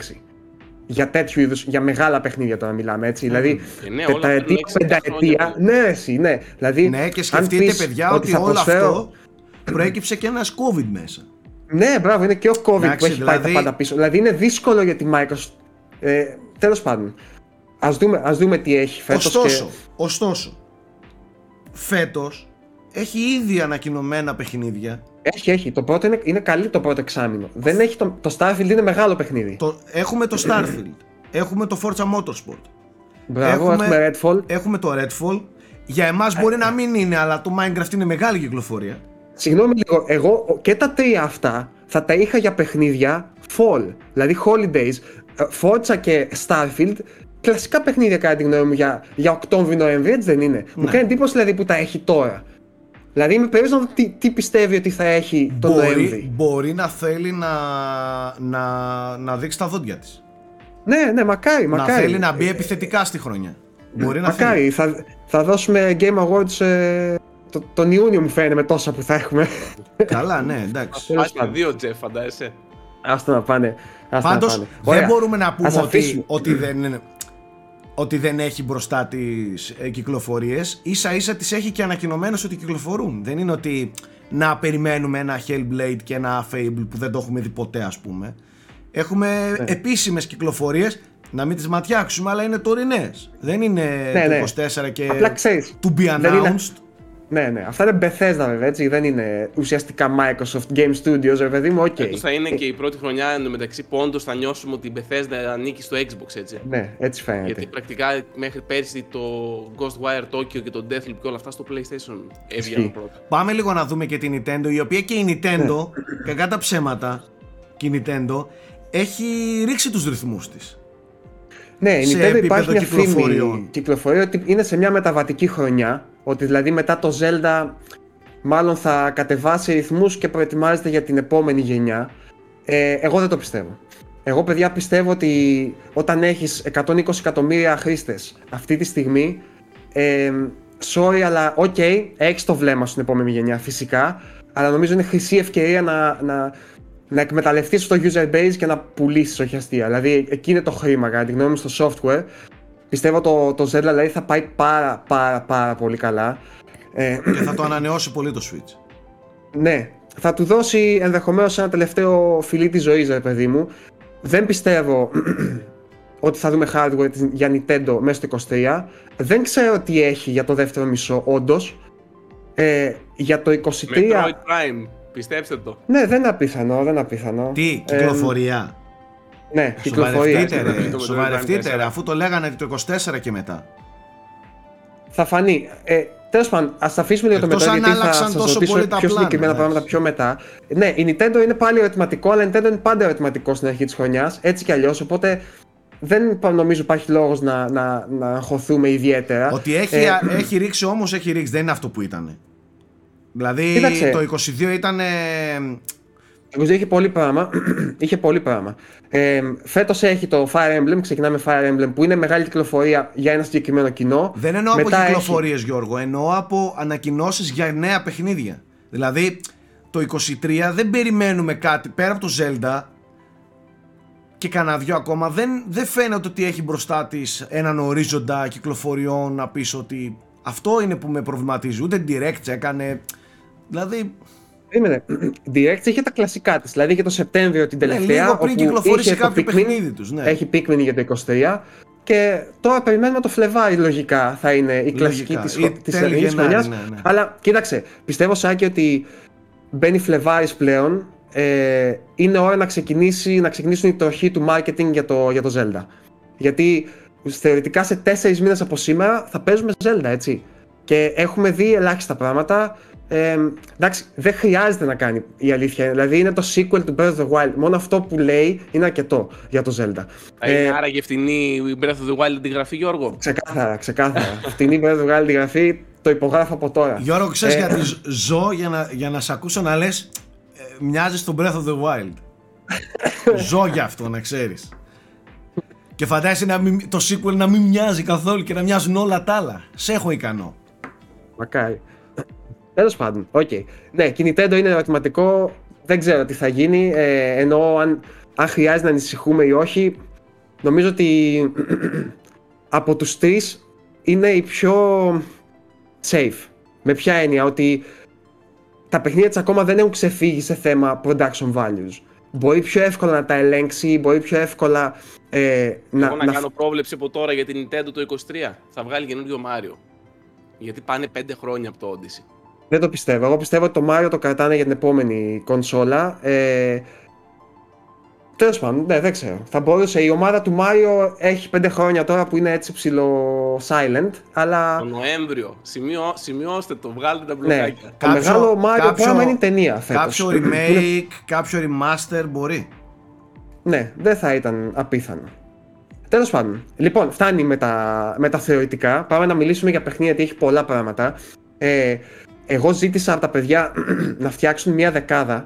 Για τέτοιου είδους, για μεγάλα παιχνίδια τώρα μιλάμε έτσι. Mm. Δηλαδή, ε, ναι, τεταετία, πενταετία. Ναι, εσύ, ναι. Δηλαδή, ναι, και σκεφτείτε, παιδιά, ότι, ότι όλο αυτό προέκυψε και ένας COVID μέσα. Ναι, μπράβο, είναι και ο COVID που έχει δηλαδή... πάει τα δηλαδή- πάντα πίσω. Δηλαδή, είναι δύσκολο για τη Microsoft. Ε, Τέλος πάντων. Α δούμε, ας δούμε τι έχει φέτος. Ωστόσο, και... ωστόσο, φέτος έχει ήδη ανακοινωμένα παιχνίδια. Έχει, έχει. Το πρώτο είναι, είναι καλή το πρώτο εξάμεινο. Δεν έχει το, το Starfield είναι μεγάλο παιχνίδι. Το, έχουμε το Starfield. έχουμε το Forza Motorsport. Μπράβο, έχουμε, έχουμε Redfall. Έχουμε το Redfall. Για εμάς μπορεί να μην είναι, αλλά το Minecraft είναι μεγάλη κυκλοφορία. Συγγνώμη λίγο, εγώ και τα τρία αυτά θα τα είχα για παιχνίδια fall. Δηλαδή holidays, ε, Forza και Starfield κλασικά παιχνίδια κατά τη γνώμη μου για, για Οκτώβριο-Νοέμβριο, έτσι δεν είναι. Ναι. Μου κάνει εντύπωση δηλαδή που τα έχει τώρα. Δηλαδή είμαι περίεργος να δω τι, τι, πιστεύει ότι θα έχει το μπορεί, Νοέμβρη. Μπορεί να θέλει να, να, να δείξει τα δόντια της. Ναι, ναι, μακάρι, μακάρι. Να θέλει να μπει επιθετικά στη χρονιά. Μπορεί να μακάρι. Θα, θα δώσουμε Game Awards ε, το, τον Ιούνιο μου φαίνεται με τόσα που θα έχουμε. Καλά, ναι, εντάξει. Άστα δύο Τζεφ, φαντάζεσαι. Άστα να πάνε. Πάντως δεν μπορούμε να πούμε ότι, ότι δεν ότι δεν έχει μπροστά τις ε, κυκλοφορίες. ίσα ίσα τις έχει και ανακοινωμένες ότι κυκλοφορούν. Δεν είναι ότι να περιμένουμε ένα Hellblade και ένα Fable που δεν το έχουμε δει ποτέ, ας πούμε. Έχουμε ναι. επίσημες κυκλοφορίες να μην τις ματιάξουμε, αλλά είναι τωρινές. Δεν είναι ναι, ναι. 24 και. Απλά ξέρεις, to be announced. Ναι, ναι. Αυτά είναι Bethesda βέβαια, έτσι. Δεν είναι ουσιαστικά Microsoft Game Studios, ρε παιδί μου, OK. Okay. θα είναι και η πρώτη χρονιά εντωμεταξύ που όντως θα νιώσουμε ότι η Bethesda ανήκει στο Xbox, έτσι. Ναι, έτσι φαίνεται. Γιατί πρακτικά μέχρι πέρσι το Ghostwire Tokyo και το Deathloop και όλα αυτά στο PlayStation έβγαιναν πρώτα. Πάμε λίγο να δούμε και την Nintendo, η οποία και η Nintendo, ναι. κακά τα ψέματα, και η Nintendo έχει ρίξει τους ρυθμούς της. Ναι, η Nintendo υπάρχει μια φήμη κυκλοφορία ότι είναι σε μια μεταβατική χρονιά ότι δηλαδή μετά το Zelda μάλλον θα κατεβάσει ρυθμούς και προετοιμάζεται για την επόμενη γενιά. Ε, εγώ δεν το πιστεύω. Εγώ παιδιά πιστεύω ότι όταν έχεις 120 εκατομμύρια χρήστες αυτή τη στιγμή ε, sorry αλλά OK, okay, έχεις το βλέμμα στην επόμενη γενιά φυσικά αλλά νομίζω είναι χρυσή ευκαιρία να, να, να εκμεταλλευτείς το user base και να πουλήσεις όχι αστεία. Δηλαδή εκεί είναι το χρήμα κατά τη γνώμη μου στο software Πιστεύω το, το Zelda δηλαδή θα πάει πάρα πάρα πάρα πολύ καλά. Ε, και θα το ανανεώσει πολύ το Switch. Ναι, θα του δώσει ενδεχομένως ένα τελευταίο φιλί της ζωής, ρε παιδί μου. Δεν πιστεύω ότι θα δούμε hardware για Nintendo μέσα στο 23. Δεν ξέρω τι έχει για το δεύτερο μισό, όντως. Ε, για το 23. Metroid Prime, πιστέψτε το. Ναι, δεν είναι απίθανο, δεν είναι απίθανο. Τι, κυκλοφορία; Ναι, κυκλοφορεί. Σοβαρευτείτε, ρε, αφού το λέγανε το 24 και μετά. Θα φανεί. Ε, Τέλος πάντων, ας τα αφήσουμε για το μετά. Γιατί θα σας ρωτήσω πιο συγκεκριμένα πράγματα πιο μετά. Ναι, η Nintendo είναι πάλι ερωτηματικό, αλλά η Nintendo είναι πάντα ερωτηματικό στην αρχή της χρονιάς. Έτσι κι αλλιώς. Οπότε δεν νομίζω υπάρχει λόγος να, να, να αγχωθούμε ιδιαίτερα. Ότι έχει, ε, έχει ρίξει όμως έχει ρίξει. Δεν είναι αυτό που ήταν. Δηλαδή το 22 ήταν το είχε πολύ πράγμα. είχε πολύ πράγμα. Ε, Φέτος έχει το Fire Emblem, ξεκινάμε Fire Emblem που είναι μεγάλη κυκλοφορία για ένα συγκεκριμένο κοινό. Δεν εννοώ Μετά από κυκλοφορίες, έχει... Γιώργο. Εννοώ από ανακοινώσεις για νέα παιχνίδια. Δηλαδή το 23 δεν περιμένουμε κάτι πέρα από το Zelda και κανένα δυο ακόμα. Δεν, δεν φαίνεται ότι έχει μπροστά της έναν ορίζοντα κυκλοφοριών να πει ότι αυτό είναι που με προβληματίζει. Ούτε direct έκανε. Δηλαδή Περίμενε. Direct είχε τα κλασικά της. Δηλαδή είχε το Σεπτέμβριο την ναι, τελευταία. Ναι, λίγο πριν κυκλοφορήσει κάποιο παιχνίδι τους. Ναι. Έχει Pikmin για το 23. Και τώρα περιμένουμε το Φλεβάρι λογικά θα είναι η κλασική της ελληνική χρονιάς. Ναι, ναι. Αλλά κοίταξε, πιστεύω Σάκη ότι μπαίνει Φλεβάρι πλέον. Ε, είναι ώρα να, ξεκινήσει, να ξεκινήσουν οι τροχοί του marketing για το, για το Zelda. Γιατί θεωρητικά σε τέσσερις μήνες από σήμερα θα παίζουμε Zelda, έτσι. Και έχουμε δει ελάχιστα πράγματα. Ε, εντάξει, δεν χρειάζεται να κάνει η αλήθεια. Δηλαδή είναι το sequel του Breath of the Wild. Μόνο αυτό που λέει είναι αρκετό για το Zelda. Ε, άρα και φτηνή Breath of the Wild γραφή, Γιώργο; Ξεκάθαρα, ξεκάθαρα. φτηνή Breath of the Wild γραφή, το υπογράφω από τώρα. Γιώργο, ξέρεις ε, γιατί ζω για να, για να σε ακούσω να λες. Ε, μοιάζεις στο Breath of the Wild. ζω για αυτό, να ξέρεις. Και φαντάζεσαι να μην, το sequel να μην μοιάζει καθόλου και να μοιάζουν όλα τα άλλα. Σε έχω ικανό. Μακάρι. Τέλος πάντων, Okay. Ναι, και Nintendo είναι ερωτηματικό. Δεν ξέρω τι θα γίνει. Ε, ενώ αν, αν χρειάζεται να ανησυχούμε ή όχι, νομίζω ότι από τους τρεις είναι η πιο safe. Με ποια έννοια, ότι τα παιχνίδια της ακόμα δεν έχουν ξεφύγει σε θέμα production values. Μπορεί πιο εύκολα να τα ελέγξει, μπορεί πιο εύκολα ε, να... Εγώ να, να κάνω πρόβλεψη από τώρα για την Nintendo το 23. Θα βγάλει καινούριο Mario. Γιατί πάνε 5 χρόνια από το Odyssey. Δεν το πιστεύω. Εγώ πιστεύω ότι το Mario το κρατάνε για την επόμενη κονσόλα. Ε, Τέλος πάντων, ναι, δεν ξέρω. Θα μπορούσε. Η ομάδα του Mario έχει πέντε χρόνια τώρα που είναι έτσι ψηλό silent, αλλά. Το Νοέμβριο. Σημειώ, σημειώστε το, βγάλτε τα μπλοκάκια. Ναι, το μεγάλο Mario κάποιο, πράγμα είναι ταινία φέτος. Κάποιο remake, κάποιο remaster μπορεί. Ναι, δεν θα ήταν απίθανο. Τέλος πάντων. Λοιπόν, φτάνει με τα, με τα θεωρητικά. Πάμε να μιλήσουμε για παιχνίδια γιατί έχει πολλά πράγματα. Ε, εγώ ζήτησα από τα παιδιά να φτιάξουν μια δεκάδα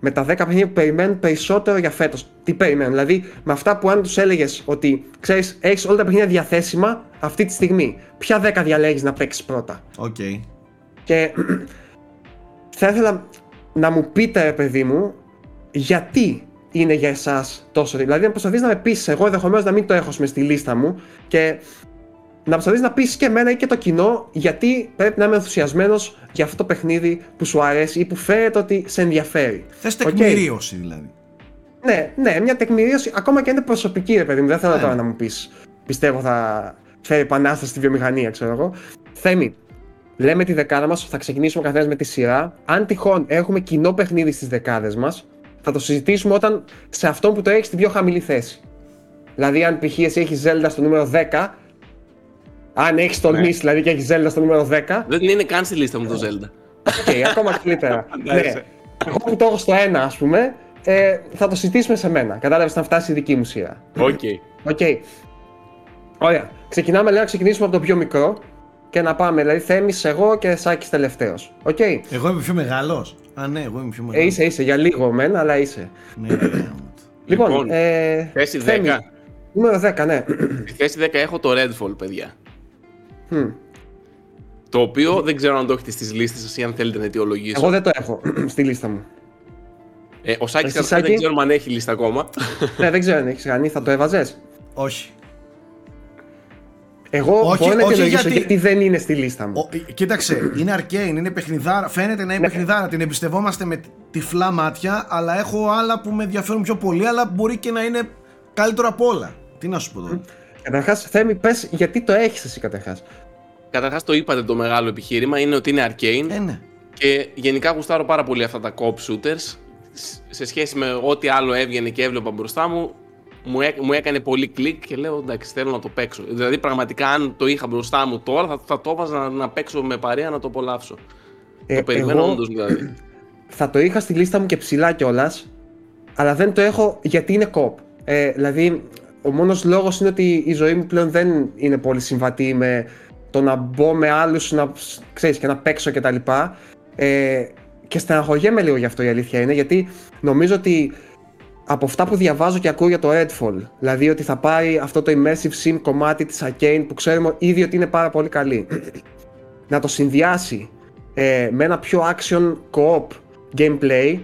με τα 10 παιχνίδια που περιμένουν περισσότερο για φέτος. Τι περιμένουν, δηλαδή με αυτά που αν τους έλεγες ότι ξέρεις, έχεις όλα τα παιχνίδια διαθέσιμα αυτή τη στιγμή. Ποια 10 διαλέγεις να παίξεις πρώτα; Okay. Και θα ήθελα να μου πείτε, ρε παιδί μου, γιατί είναι για εσάς τόσο. Δηλαδή, να προσπαθείς να με πείσει, εγώ ενδεχομένως να μην το έχω με στη λίστα μου και να προσπαθεί να πεις και εμένα ή και το κοινό γιατί πρέπει να είμαι ενθουσιασμένος για αυτό το παιχνίδι που σου αρέσει ή που φαίνεται ότι σε ενδιαφέρει. Θες τεκμηρίωση okay. δηλαδή. Ναι, ναι, μια τεκμηρίωση, ακόμα και αν είναι προσωπική, ρε παιδί μου. Δεν θέλω ναι. τώρα να μου πεις. Πιστεύω θα φέρει επανάσταση στη βιομηχανία, ξέρω εγώ. Θέμη, λέμε τη δεκάδα μας, θα ξεκινήσουμε καθένας με τη σειρά. Αν τυχόν έχουμε κοινό παιχνίδι στις δεκάδες μας, θα το συζητήσουμε όταν σε αυτό που το έχει στην πιο χαμηλή θέση. Δηλαδή, αν π.χ. εσύ έχεις Zelda στο νούμερο 10, αν έχεις τολμήσει ναι. δηλαδή και έχεις Zelda στο νούμερο 10. Δεν είναι καν στη λίστα μου το Zelda. Okay, ακόμα καλύτερα. ναι. Εγώ που το έχω στο 1, ας πούμε, ε, θα το συζητήσουμε σε μένα. Κατάλαβες να φτάσει η δική μου σειρά. Okay. Okay. Ωραία. Ξεκινάμε λέει, να ξεκινήσουμε από το πιο μικρό και να πάμε. Δηλαδή, Θέμης, εγώ και Σάκης τελευταίος. Okay. Εγώ είμαι πιο μεγάλος. Α, ναι, εγώ είμαι πιο μεγάλος. Ε, είσαι, είσαι. Για λίγο μένα, αλλά είσαι. ναι, ναι, ναι. Λοιπόν, λοιπόν ε, θέση 10. Θέμη, νούμερο 10, ναι. Στη θέση 10 έχω το Redfall, παιδιά. Hm. Το οποίο δεν ξέρω αν το έχετε στις λίστες σας ή αν θέλετε να αιτιολογήσω. Εγώ δεν το έχω στη λίστα μου. Ε, ο Σάκης δεν ξέρω αν έχει λίστα ακόμα. ναι, δεν ξέρω αν έχεις κάνει. Θα το έβαζες; Όχι. Εγώ όχι, μπορώ να όχι γιατί... γιατί δεν είναι στη λίστα μου. Ο, κοίταξε, είναι arcane, είναι παιχνιδάρα. Φαίνεται να είναι ναι. παιχνιδάρα. Την εμπιστευόμαστε με τυφλά μάτια, αλλά έχω άλλα που με ενδιαφέρουν πιο πολύ, αλλά μπορεί και να είναι καλύτερο από όλα. Τι να σου πω τώρα; Καταρχάς, Θέμη, πες γιατί το έχεις εσύ καταρχάς. Καταρχάς, το είπατε το μεγάλο επιχείρημα είναι ότι είναι arcane. Ε, ναι. Και γενικά γουστάρω πάρα πολύ αυτά τα cop shooters. Σε σχέση με ό,τι άλλο έβγαινε και έβλεπα μπροστά μου, μου, μου έκανε πολύ κλικ και λέω εντάξει θέλω να το παίξω. Δηλαδή πραγματικά αν το είχα μπροστά μου τώρα θα, θα το έβαζα να, να παίξω με παρέα να το απολαύσω. Ε, το περιμένω όντως δηλαδή. Θα το είχα στη λίστα μου και ψηλά κιόλας, αλλά δεν το έχω γιατί είναι κοπ. Ε, δηλαδή ο μόνος λόγος είναι ότι η ζωή μου πλέον δεν είναι πολύ συμβατή με το να μπω με άλλους να, ξέρεις, και να παίξω κτλ. Ε, και στεναχωριέμαι λίγο γι' αυτό η αλήθεια είναι γιατί νομίζω ότι από αυτά που διαβάζω και ακούω για το Redfall, δηλαδή ότι θα πάρει αυτό το immersive sim κομμάτι της Arcane που ξέρουμε ήδη ότι είναι πάρα πολύ καλή, να το συνδυάσει ε, με ένα πιο action co-op gameplay,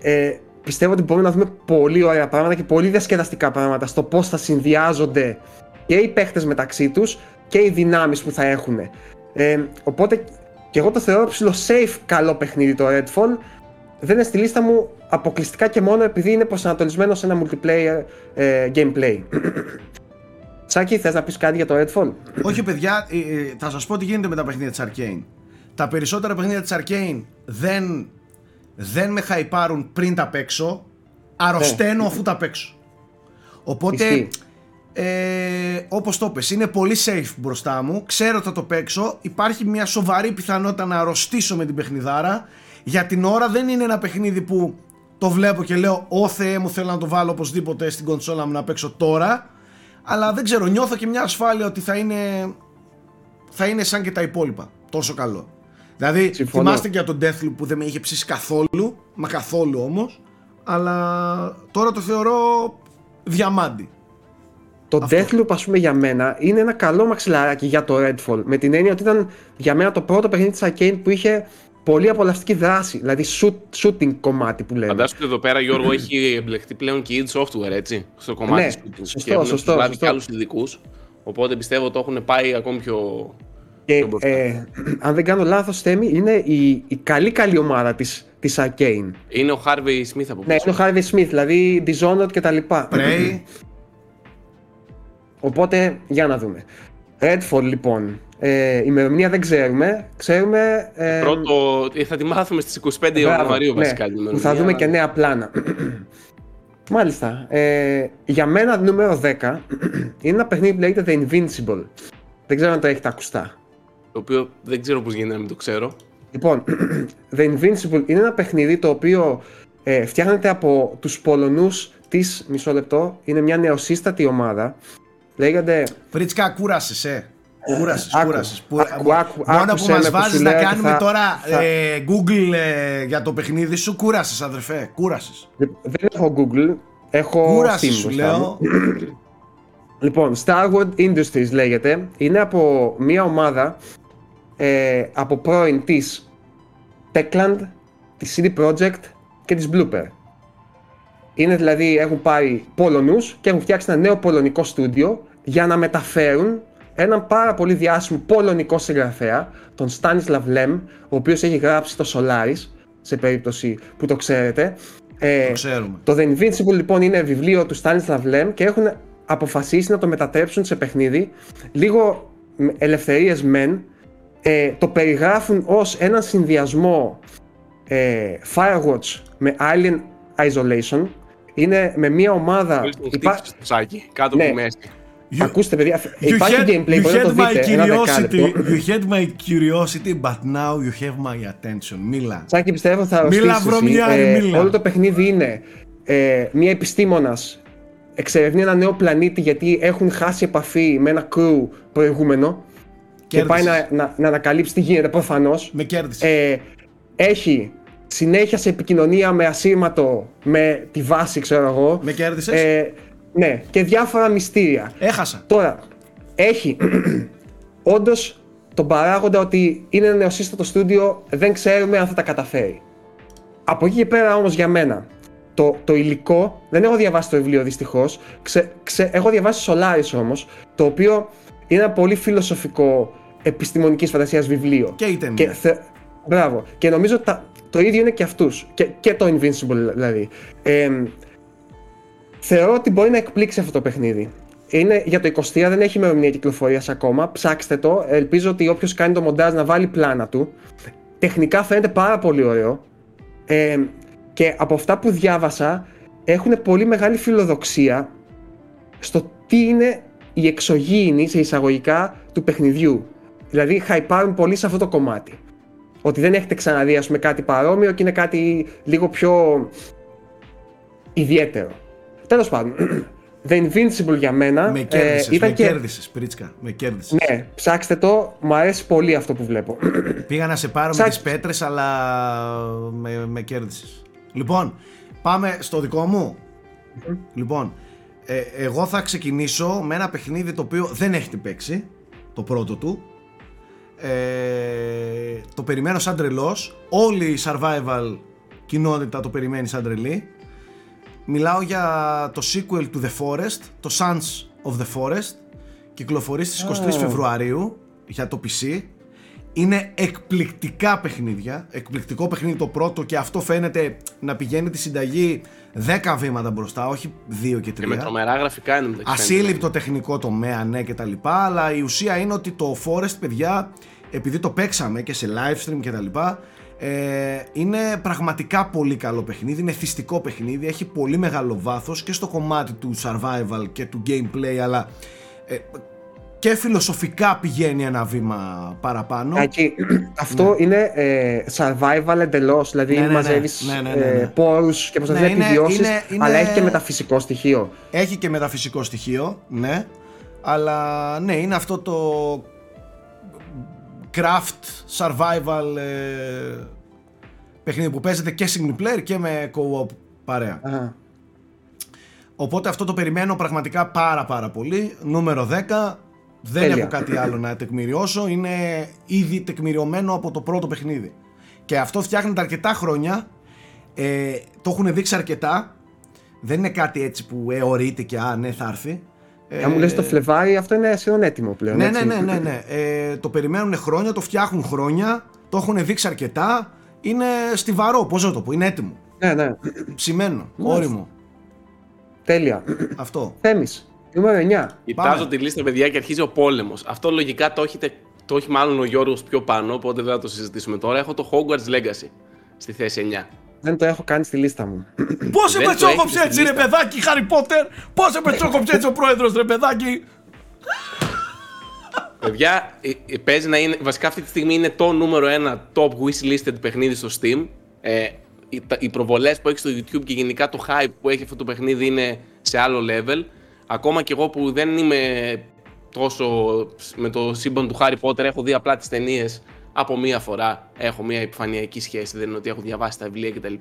ε, πιστεύω ότι μπορούμε να δούμε πολύ ωραία πράγματα και πολύ διασκεδαστικά πράγματα στο πώς θα συνδυάζονται και οι παίχτες μεταξύ τους και οι δυνάμεις που θα έχουν. Ε, οπότε και εγώ το θεωρώ ψηλό safe καλό παιχνίδι το Redfall δεν είναι στη λίστα μου αποκλειστικά και μόνο επειδή είναι προσανατολισμένο σε ένα multiplayer ε, gameplay. Σάκη, θες να πεις κάτι για το Redfall? Όχι παιδιά, ε, ε, θα σας πω τι γίνεται με τα παιχνίδια της Arcane. Τα περισσότερα παιχνίδια της Arcane δεν, δεν με χαϊπάρουν πριν τα παίξω, αρρωσταίνω ναι. αφού τα παίξω. Οπότε, ε, όπως το πες, είναι πολύ safe μπροστά μου, ξέρω ότι θα το παίξω, υπάρχει μια σοβαρή πιθανότητα να αρρωστήσω με την παιχνιδάρα. Για την ώρα δεν είναι ένα παιχνίδι που το βλέπω και λέω Ω Θεέ μου θέλω να το βάλω οπωσδήποτε στην κονσόλα μου να παίξω τώρα αλλά δεν ξέρω νιώθω και μια ασφάλεια ότι θα είναι θα είναι σαν και τα υπόλοιπα. Τόσο καλό. Δηλαδή Συμφωνώ. θυμάστε και για τον Deathloop που δεν με είχε ψήσει καθόλου μα καθόλου όμως. Αλλά τώρα το θεωρώ διαμάντι το Αυτό. Deathloop, ας πούμε, για μένα είναι ένα καλό μαξιλαράκι για το Redfall. Με την έννοια ότι ήταν για μένα το πρώτο παιχνίδι της Arcane που είχε πολύ απολαυστική δράση, δηλαδή shoot, shooting κομμάτι που λέμε. Φαντάζομαι ότι εδώ πέρα Γιώργο έχει εμπλεχτεί πλέον και id Software έτσι, στο κομμάτι ναι, shooting. Σωστό, και έχουν σωστό, σωστό. και άλλους ειδικούς. οπότε πιστεύω ότι το έχουν πάει ακόμη πιο... Και, ε, αν δεν κάνω λάθος Θέμη, είναι η, η καλή καλή ομάδα της, της Arcane. Είναι ο Harvey Smith από πίσω. Ναι, είναι ο Harvey Smith, δηλαδή Dishonored και τα λοιπά. Prey. Οπότε, για να δούμε. Redfall λοιπόν, ε, ημερομηνία δεν ξέρουμε. Ξέρουμε. Ε, Πρώτο, ε, θα τη μάθουμε στις 25 Ιανουαρίου ναι, βασικά. Που θα δούμε και νέα πλάνα. Μάλιστα. Ε, για μένα νούμερο 10 είναι ένα παιχνίδι που λέγεται The Invincible. Δεν ξέρω αν το έχετε ακουστά. Το οποίο δεν ξέρω πώς γίνεται να μην το ξέρω. Λοιπόν, The Invincible είναι ένα παιχνίδι το οποίο ε, φτιάχνεται από τους Πολωνούς της, μισό λεπτό, είναι μια νεοσύστατη ομάδα. Λέγεται... Φρίτσκα, κούρασες, ε. Κούρασες, κούρασες. Μόνο που μας βάζει να κάνουμε τώρα ε, Google ε, για το παιχνίδι σου, κούρασες, αδερφέ. Κούρασες. Δεν έχω Google. Έχω κούρασες, σου λέω. Λοιπόν, Starwood Industries λέγεται. Είναι από μια ομάδα ε, από πρώην της Techland, της CD Projekt και της Blooper. Είναι δηλαδή, έχουν πάρει Πολωνούς και έχουν φτιάξει ένα νέο πολωνικό στούντιο για να μεταφέρουν έναν πάρα πολύ διάσημο πολωνικό συγγραφέα, τον Στάνισλαβ Λέμ, ο οποίος έχει γράψει το Solaris, σε περίπτωση που το ξέρετε. Ε, το ξέρουμε. Το The Invincible λοιπόν είναι βιβλίο του Stanislav Lem και έχουν αποφασίσει να το μετατρέψουν σε παιχνίδι. Λίγο ελευθερίες μεν, ε, το περιγράφουν ως ένα συνδυασμό ε, Firewatch με Alien Isolation. Είναι με μια ομάδα... Υπά... Σάκι, κάτω ναι. μέση. You, Ακούστε παιδιά, υπάρχει had, gameplay, you had, my curiosity, you had my curiosity, but now you have my attention. Μίλα. Σάκη, πιστεύω θα Μίλα, βρωμιά, ε, μίλα. Όλο το παιχνίδι είναι ε, μια επιστήμονας εξερευνεί ένα νέο πλανήτη γιατί έχουν χάσει επαφή με ένα crew προηγούμενο και πάει να, να, να ανακαλύψει τι γίνεται προφανώς. Με κέρδισες. Ε, έχει συνέχεια σε επικοινωνία με ασύρματο με τη βάση, ξέρω εγώ. Με κέρδισες; Ε, ναι, και διάφορα μυστήρια. Έχασα. Τώρα, έχει όντως τον παράγοντα ότι είναι ένα νεοσύστατο στούντιο, δεν ξέρουμε αν θα τα καταφέρει. Από εκεί και πέρα όμως για μένα, το, το υλικό, δεν έχω διαβάσει το βιβλίο δυστυχώς. έχω διαβάσει Solaris όμως, το οποίο είναι ένα πολύ φιλοσοφικό επιστημονικής φαντασίας βιβλίο. Και η ταινία. Και θε... Μπράβο. Και νομίζω τα... το ίδιο είναι και αυτούς. Και, και το Invincible δηλαδή. Ε, θεωρώ ότι μπορεί να εκπλήξει αυτό το παιχνίδι. Είναι για το 23, δεν έχει ημερομηνία κυκλοφορίας ακόμα. Ψάξτε το. Ελπίζω ότι όποιος κάνει το μοντάζ να βάλει πλάνα του. Τεχνικά φαίνεται πάρα πολύ ωραίο. Ε, και από αυτά που διάβασα έχουν πολύ μεγάλη φιλοδοξία στο τι είναι η εξωγήινη σε εισαγωγικά του παιχνιδιού. Δηλαδή χαϊπάρουν πολύ σε αυτό το κομμάτι. Ότι δεν έχετε ξαναδεί ας πούμε, κάτι παρόμοιο και είναι κάτι λίγο πιο ιδιαίτερο. Τέλος πάντων, The Invincible για μένα με κέρδισες, ε, ήταν με και... κέρδισες, Πρίτσκα, με κέρδισες. Ναι, ψάξτε το, μου αρέσει πολύ αυτό που βλέπω. Πήγα να σε πάρω με τις πέτρες, αλλά με, με κέρδισες. Λοιπόν, πάμε στο δικό μου. Λοιπόν, ε, εγώ θα ξεκινήσω με ένα παιχνίδι το οποίο δεν έχετε παίξει, το πρώτο του. Ε, το περιμένω σαν τρελός. Όλη η survival κοινότητα το περιμένει σαν τρελή. Μιλάω για το sequel του The Forest, το Sons of the Forest. Κυκλοφορεί στις 23 Φεβρουαρίου για το PC. Είναι εκπληκτικά παιχνίδια. Εκπληκτικό παιχνίδι το πρώτο και αυτό φαίνεται να πηγαίνει τη συνταγή 10 βήματα μπροστά, όχι 2 και 3. Και με τρομερά γραφικά είναι Ασύλληπτο τεχνικό τομέα, ναι και τα λοιπά, αλλά η ουσία είναι ότι το Forest, παιδιά, επειδή το παίξαμε και σε live stream και τα λοιπά, ε, είναι πραγματικά πολύ καλό παιχνίδι, είναι θυστικό παιχνίδι, έχει πολύ μεγάλο βάθος και στο κομμάτι του survival και του gameplay, αλλά ε, και φιλοσοφικά πηγαίνει ένα βήμα παραπάνω. Εκεί, αυτό ναι. είναι ε, survival εντελώς. Δηλαδή ναι, ναι, ναι. μαζεύεις ναι, ναι, ε, πόρου και προσπαθείς να επιβιώσεις. Αλλά έχει και μεταφυσικό στοιχείο. Έχει και μεταφυσικό στοιχείο, ναι. Αλλά ναι, είναι αυτό το craft survival ε, παιχνίδι που παίζεται και single player και με co-op παρέα. Οπότε αυτό το περιμένω πραγματικά πάρα πάρα πολύ. Νούμερο 10. Δεν έχω κάτι άλλο να τεκμηριώσω. Είναι ήδη τεκμηριωμένο από το πρώτο παιχνίδι. Και αυτό φτιάχνεται αρκετά χρόνια. Ε, το έχουν δείξει αρκετά. Δεν είναι κάτι έτσι που εωρείται και α, ναι, θα έρθει. Ε, Αν μου λες το Φλεβάρι, αυτό είναι σχεδόν έτοιμο πλέον. Ναι, ναι, ναι, ναι, ναι. Ε, το περιμένουν χρόνια, το φτιάχνουν χρόνια, το έχουν δείξει αρκετά. Είναι στιβαρό, πώς να το πω, είναι έτοιμο. Ναι, ναι. Ψημένο, όριμο. Τέλεια. Αυτό. Θέμης. Νούμερο 9. Κοιτάζω τη λίστα, παιδιά, και αρχίζει ο πόλεμος. Αυτό λογικά το, έχετε, το έχει μάλλον ο Γιώργος πιο πάνω, οπότε δεν θα το συζητήσουμε τώρα. Έχω το Hogwarts Legacy στη θέση 9. Δεν το έχω κάνει στη λίστα μου. Πώς σε πετσόκοψε έτσι, ρε παιδάκι, Χάρι Πότερ! Πώς σε πετσόκοψε έτσι ο πρόεδρος, ρε παιδάκι! Παιδιά, ε, ε, παίζει να είναι. Βασικά αυτή τη στιγμή είναι το νούμερο ένα top wishlisted παιχνίδι στο Steam. Ε, οι, οι προβολές που έχει στο YouTube και γενικά το hype που έχει αυτό το παιχνίδι είναι σε άλλο level. Ακόμα και εγώ που δεν είμαι τόσο με το σύμπαν του Χάρι Πότερ, έχω δει απλά τις ταινίες από μία φορά. Έχω μία επιφανειακή σχέση, δεν είναι ότι έχω διαβάσει τα βιβλία κτλ.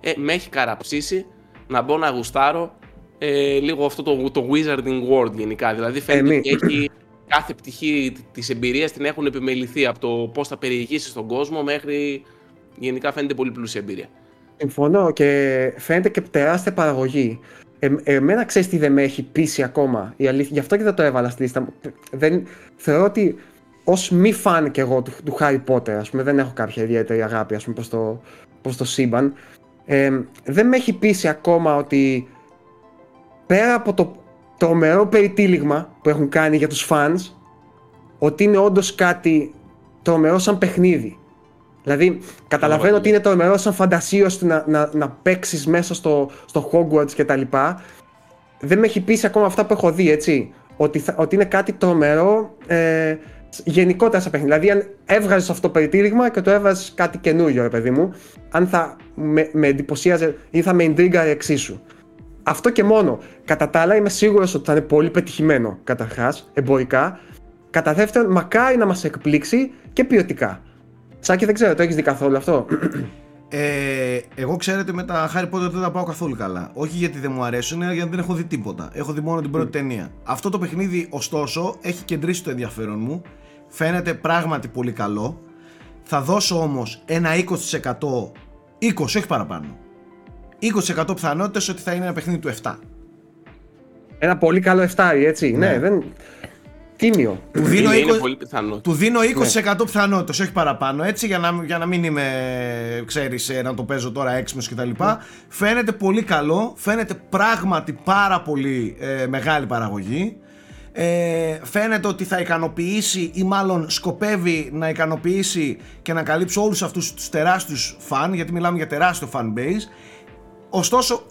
Ε, με έχει καραψήσει να μπω να γουστάρω ε, λίγο αυτό το, το Wizarding World γενικά. Δηλαδή φαίνεται ότι έχει κάθε πτυχή της εμπειρίας την έχουν επιμεληθεί από το πώς θα περιηγήσεις στον κόσμο μέχρι γενικά φαίνεται πολύ πλούσια εμπειρία. Συμφωνώ και φαίνεται και τεράστια παραγωγή. Ε, εμένα ξέρεις τι δεν με έχει πείσει ακόμα η αλήθεια. Γι' αυτό και δεν το έβαλα στη λίστα μου. Δεν, θεωρώ ότι ως μη φαν και εγώ του, του Harry Potter, ας πούμε, δεν έχω κάποια ιδιαίτερη αγάπη ας πούμε, προς, το, προς το σύμπαν. Ε, δεν με έχει πείσει ακόμα ότι πέρα από το τρομερό περιτύλιγμα που έχουν κάνει για τους fans ότι είναι όντως κάτι τρομερό σαν παιχνίδι. Δηλαδή, καταλαβαίνω ότι είναι τρομερό σαν φαντασίωση να, να, να παίξεις μέσα στο, στο Hogwarts κτλ. Δεν με έχει πείσει ακόμα αυτά που έχω δει, έτσι. Ότι, ότι είναι κάτι τρομερό ε, γενικότερα σαν παιχνίδι. Δηλαδή, αν έβγαζες αυτό το περιτύλιγμα και το έβγαζε κάτι καινούριο, ρε παιδί μου, αν θα με, με εντυπωσίαζε ή θα με εντρίγκαρε εξίσου. Αυτό και μόνο. Κατά τα άλλα, είμαι σίγουρος ότι θα είναι πολύ πετυχημένο καταρχάς, εμπορικά. Κατά δεύτερον, μακάρι να μας εκπλήξει και ποιοτικά. Σάκη, δεν ξέρω, το έχεις δει καθόλου αυτό; Ε, εγώ ξέρετε με τα Harry Potter δεν τα πάω καθόλου καλά. Όχι γιατί δεν μου αρέσουν, αλλά γιατί δεν έχω δει τίποτα. Έχω δει μόνο την πρώτη ταινία. Αυτό το παιχνίδι, ωστόσο, έχει κεντρήσει το ενδιαφέρον μου. Φαίνεται πράγματι πολύ καλό. Θα δώσω όμως ένα 20%, 20 όχι παραπάνω. 20% πιθανότητες ότι θα είναι ένα παιχνίδι του 7. Ένα πολύ καλό 7, έτσι. Ναι, ναι δεν... Τίμιο. Του δίνω, είναι, 20, πολύ του δίνω 20% ναι. πιθανότητες, όχι παραπάνω, έτσι, για να, για να μην είμαι, ξέρεις, ε, να το παίζω τώρα έξιμος και τα λοιπά. Ναι. Φαίνεται πολύ καλό, φαίνεται πράγματι πάρα πολύ ε, μεγάλη παραγωγή. Ε, φαίνεται ότι θα ικανοποιήσει ή μάλλον σκοπεύει να ικανοποιήσει και να καλύψει όλους αυτούς τους τεράστιους φαν, γιατί μιλάμε για τεράστιο fan base. Ωστόσο,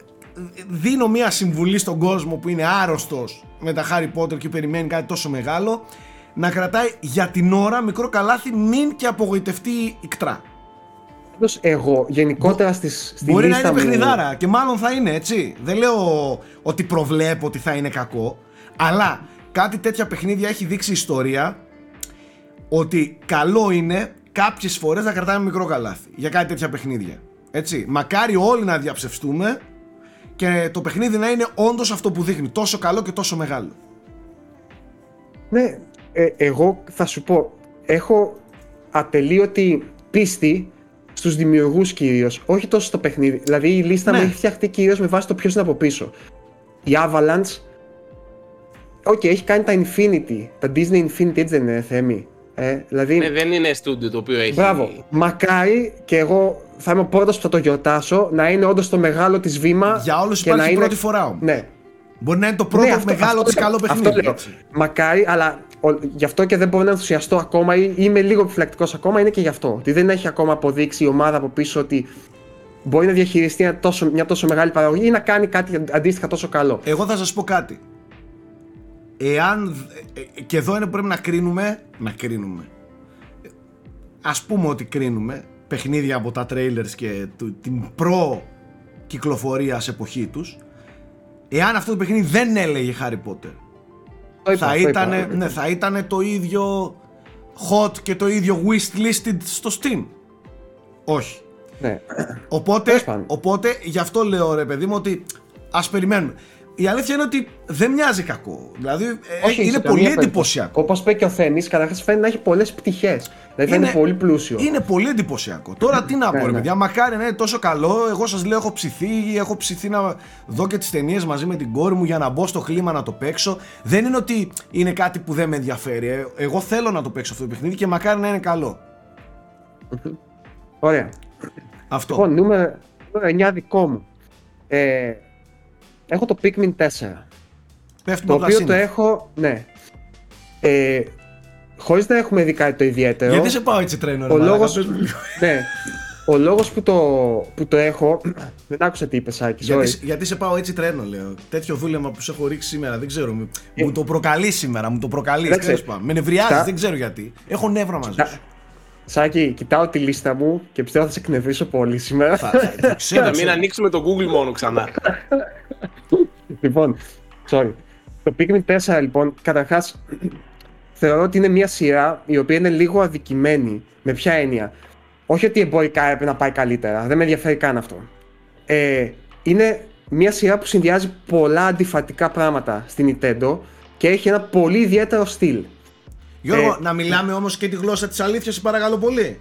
δίνω μια συμβουλή στον κόσμο που είναι άρρωστος με τα Harry Potter και περιμένει κάτι τόσο μεγάλο να κρατάει για την ώρα μικρό καλάθι μην και απογοητευτεί ικτρά. Εγώ γενικότερα στις, στη Μπορεί να είναι παιχνιδάρα και μάλλον θα είναι έτσι. Δεν λέω ότι προβλέπω ότι θα είναι κακό, αλλά κάτι τέτοια παιχνίδια έχει δείξει ιστορία ότι καλό είναι κάποιες φορές να κρατάμε μικρό καλάθι για κάτι τέτοια παιχνίδια. Έτσι. Μακάρι όλοι να διαψευστούμε και το παιχνίδι να είναι όντως αυτό που δείχνει. Τόσο καλό και τόσο μεγάλο. Ναι, ε, εγώ θα σου πω, έχω ατελείωτη πίστη στους δημιουργούς κυρίως, όχι τόσο στο παιχνίδι. Δηλαδή η λίστα ναι. μου έχει φτιαχτεί κυρίως με βάση το ποιος είναι από πίσω. Η Avalanche, okay, έχει κάνει τα Infinity, τα Disney Infinity, έτσι δεν είναι Θέμη. Ε, δηλαδή... Ναι, δεν είναι στούντιο το οποίο έχει. Μπράβο. Μακάρι και εγώ θα είμαι ο πρώτος που θα το γιορτάσω να είναι όντως το μεγάλο της βήμα. Για όλους υπάρχει να είναι... πρώτη φορά όμως. Ναι. Μπορεί να είναι το πρώτο ναι, αυτό, μεγάλο της καλό παιχνίδι. Αυτό λέω. Μακάρι, αλλά ο, γι' αυτό και δεν μπορώ να ενθουσιαστώ ακόμα ή είμαι λίγο επιφυλακτικός ακόμα είναι και γι' αυτό. Ότι δεν έχει ακόμα αποδείξει η ομάδα από πίσω ότι μπορεί να διαχειριστεί μια τόσο, μια τόσο μεγάλη παραγωγή ή να κάνει κάτι αντίστοιχα τόσο καλό. Εγώ θα σας πω κάτι. Εάν. Ε, ε, και εδώ είναι που πρέπει να κρίνουμε. Να κρίνουμε. Α πούμε ότι κρίνουμε παιχνίδια από τα trailers και την προ κυκλοφορία εποχή τους εάν αυτό το παιχνίδι δεν έλεγε Harry Potter θα, ήταν, ναι, θα ήταν το ίδιο hot και το ίδιο wishlist στο Steam όχι ναι. οπότε, οπότε γι' αυτό λέω ρε παιδί μου ότι ας περιμένουμε η αλήθεια είναι ότι δεν μοιάζει κακό. Δηλαδή ε, Όχι, είναι πολύ εντυπωσιακό. Όπως είπε και ο Θένη, καταρχάς φαίνεται να έχει πολλές πτυχές. Δηλαδή είναι, είναι πολύ πλούσιο. Είναι πολύ εντυπωσιακό. Τώρα τι να πω, ρε ναι, ναι. παιδιά, μακάρι να είναι τόσο καλό. Εγώ σας λέω, έχω ψηθεί, έχω ψηθεί να δω και τις ταινίες μαζί με την κόρη μου για να μπω στο κλίμα να το παίξω. Δεν είναι ότι είναι κάτι που δεν με ενδιαφέρει. Ε. Εγώ θέλω να το παίξω αυτό το παιχνίδι και μακάρι να είναι καλό. Ωραία. Αυτό. Λοιπόν, νούμερο 9 δικό μου. Ε, έχω το Pikmin 4. Πέφτουμε το οποίο το έχω, ναι. Ε, Χωρίς να έχουμε δει κάτι το ιδιαίτερο. Γιατί σε πάω έτσι τρένο, ρε, ο λόγος, ναι, ο λόγος που το, που το έχω. Δεν άκουσα τι είπες, Άκη. Γιατί, γιατί σε πάω έτσι τρένο, λέω. Τέτοιο δούλεμα που σε έχω ρίξει σήμερα, δεν ξέρω. Μου, ε, μου το προκαλεί σήμερα, μου το προκαλείς. Με νευριάζει, δεν ξέρω γιατί. Έχω νεύρα μαζί σου. Σάκη, κοιτάω τη λίστα μου και πιστεύω θα σε εκνευρίσω πολύ σήμερα. Θα, θα, θα, μην ανοίξουμε το Google μόνο ξανά. λοιπόν, sorry. Το Pikmin 4 λοιπόν, καταρχάς θεωρώ ότι είναι μια σειρά η οποία είναι λίγο αδικημένη. Με ποια έννοια; Όχι ότι εμπορικά έπρεπε να πάει καλύτερα, δεν με ενδιαφέρει καν αυτό. Ε, είναι μια σειρά που συνδυάζει πολλά αντιφατικά πράγματα στην Nintendo και έχει ένα πολύ ιδιαίτερο στυλ. Γιώργο, ε, να μιλάμε όμως και τη γλώσσα της αλήθειας, παρακαλώ πολύ.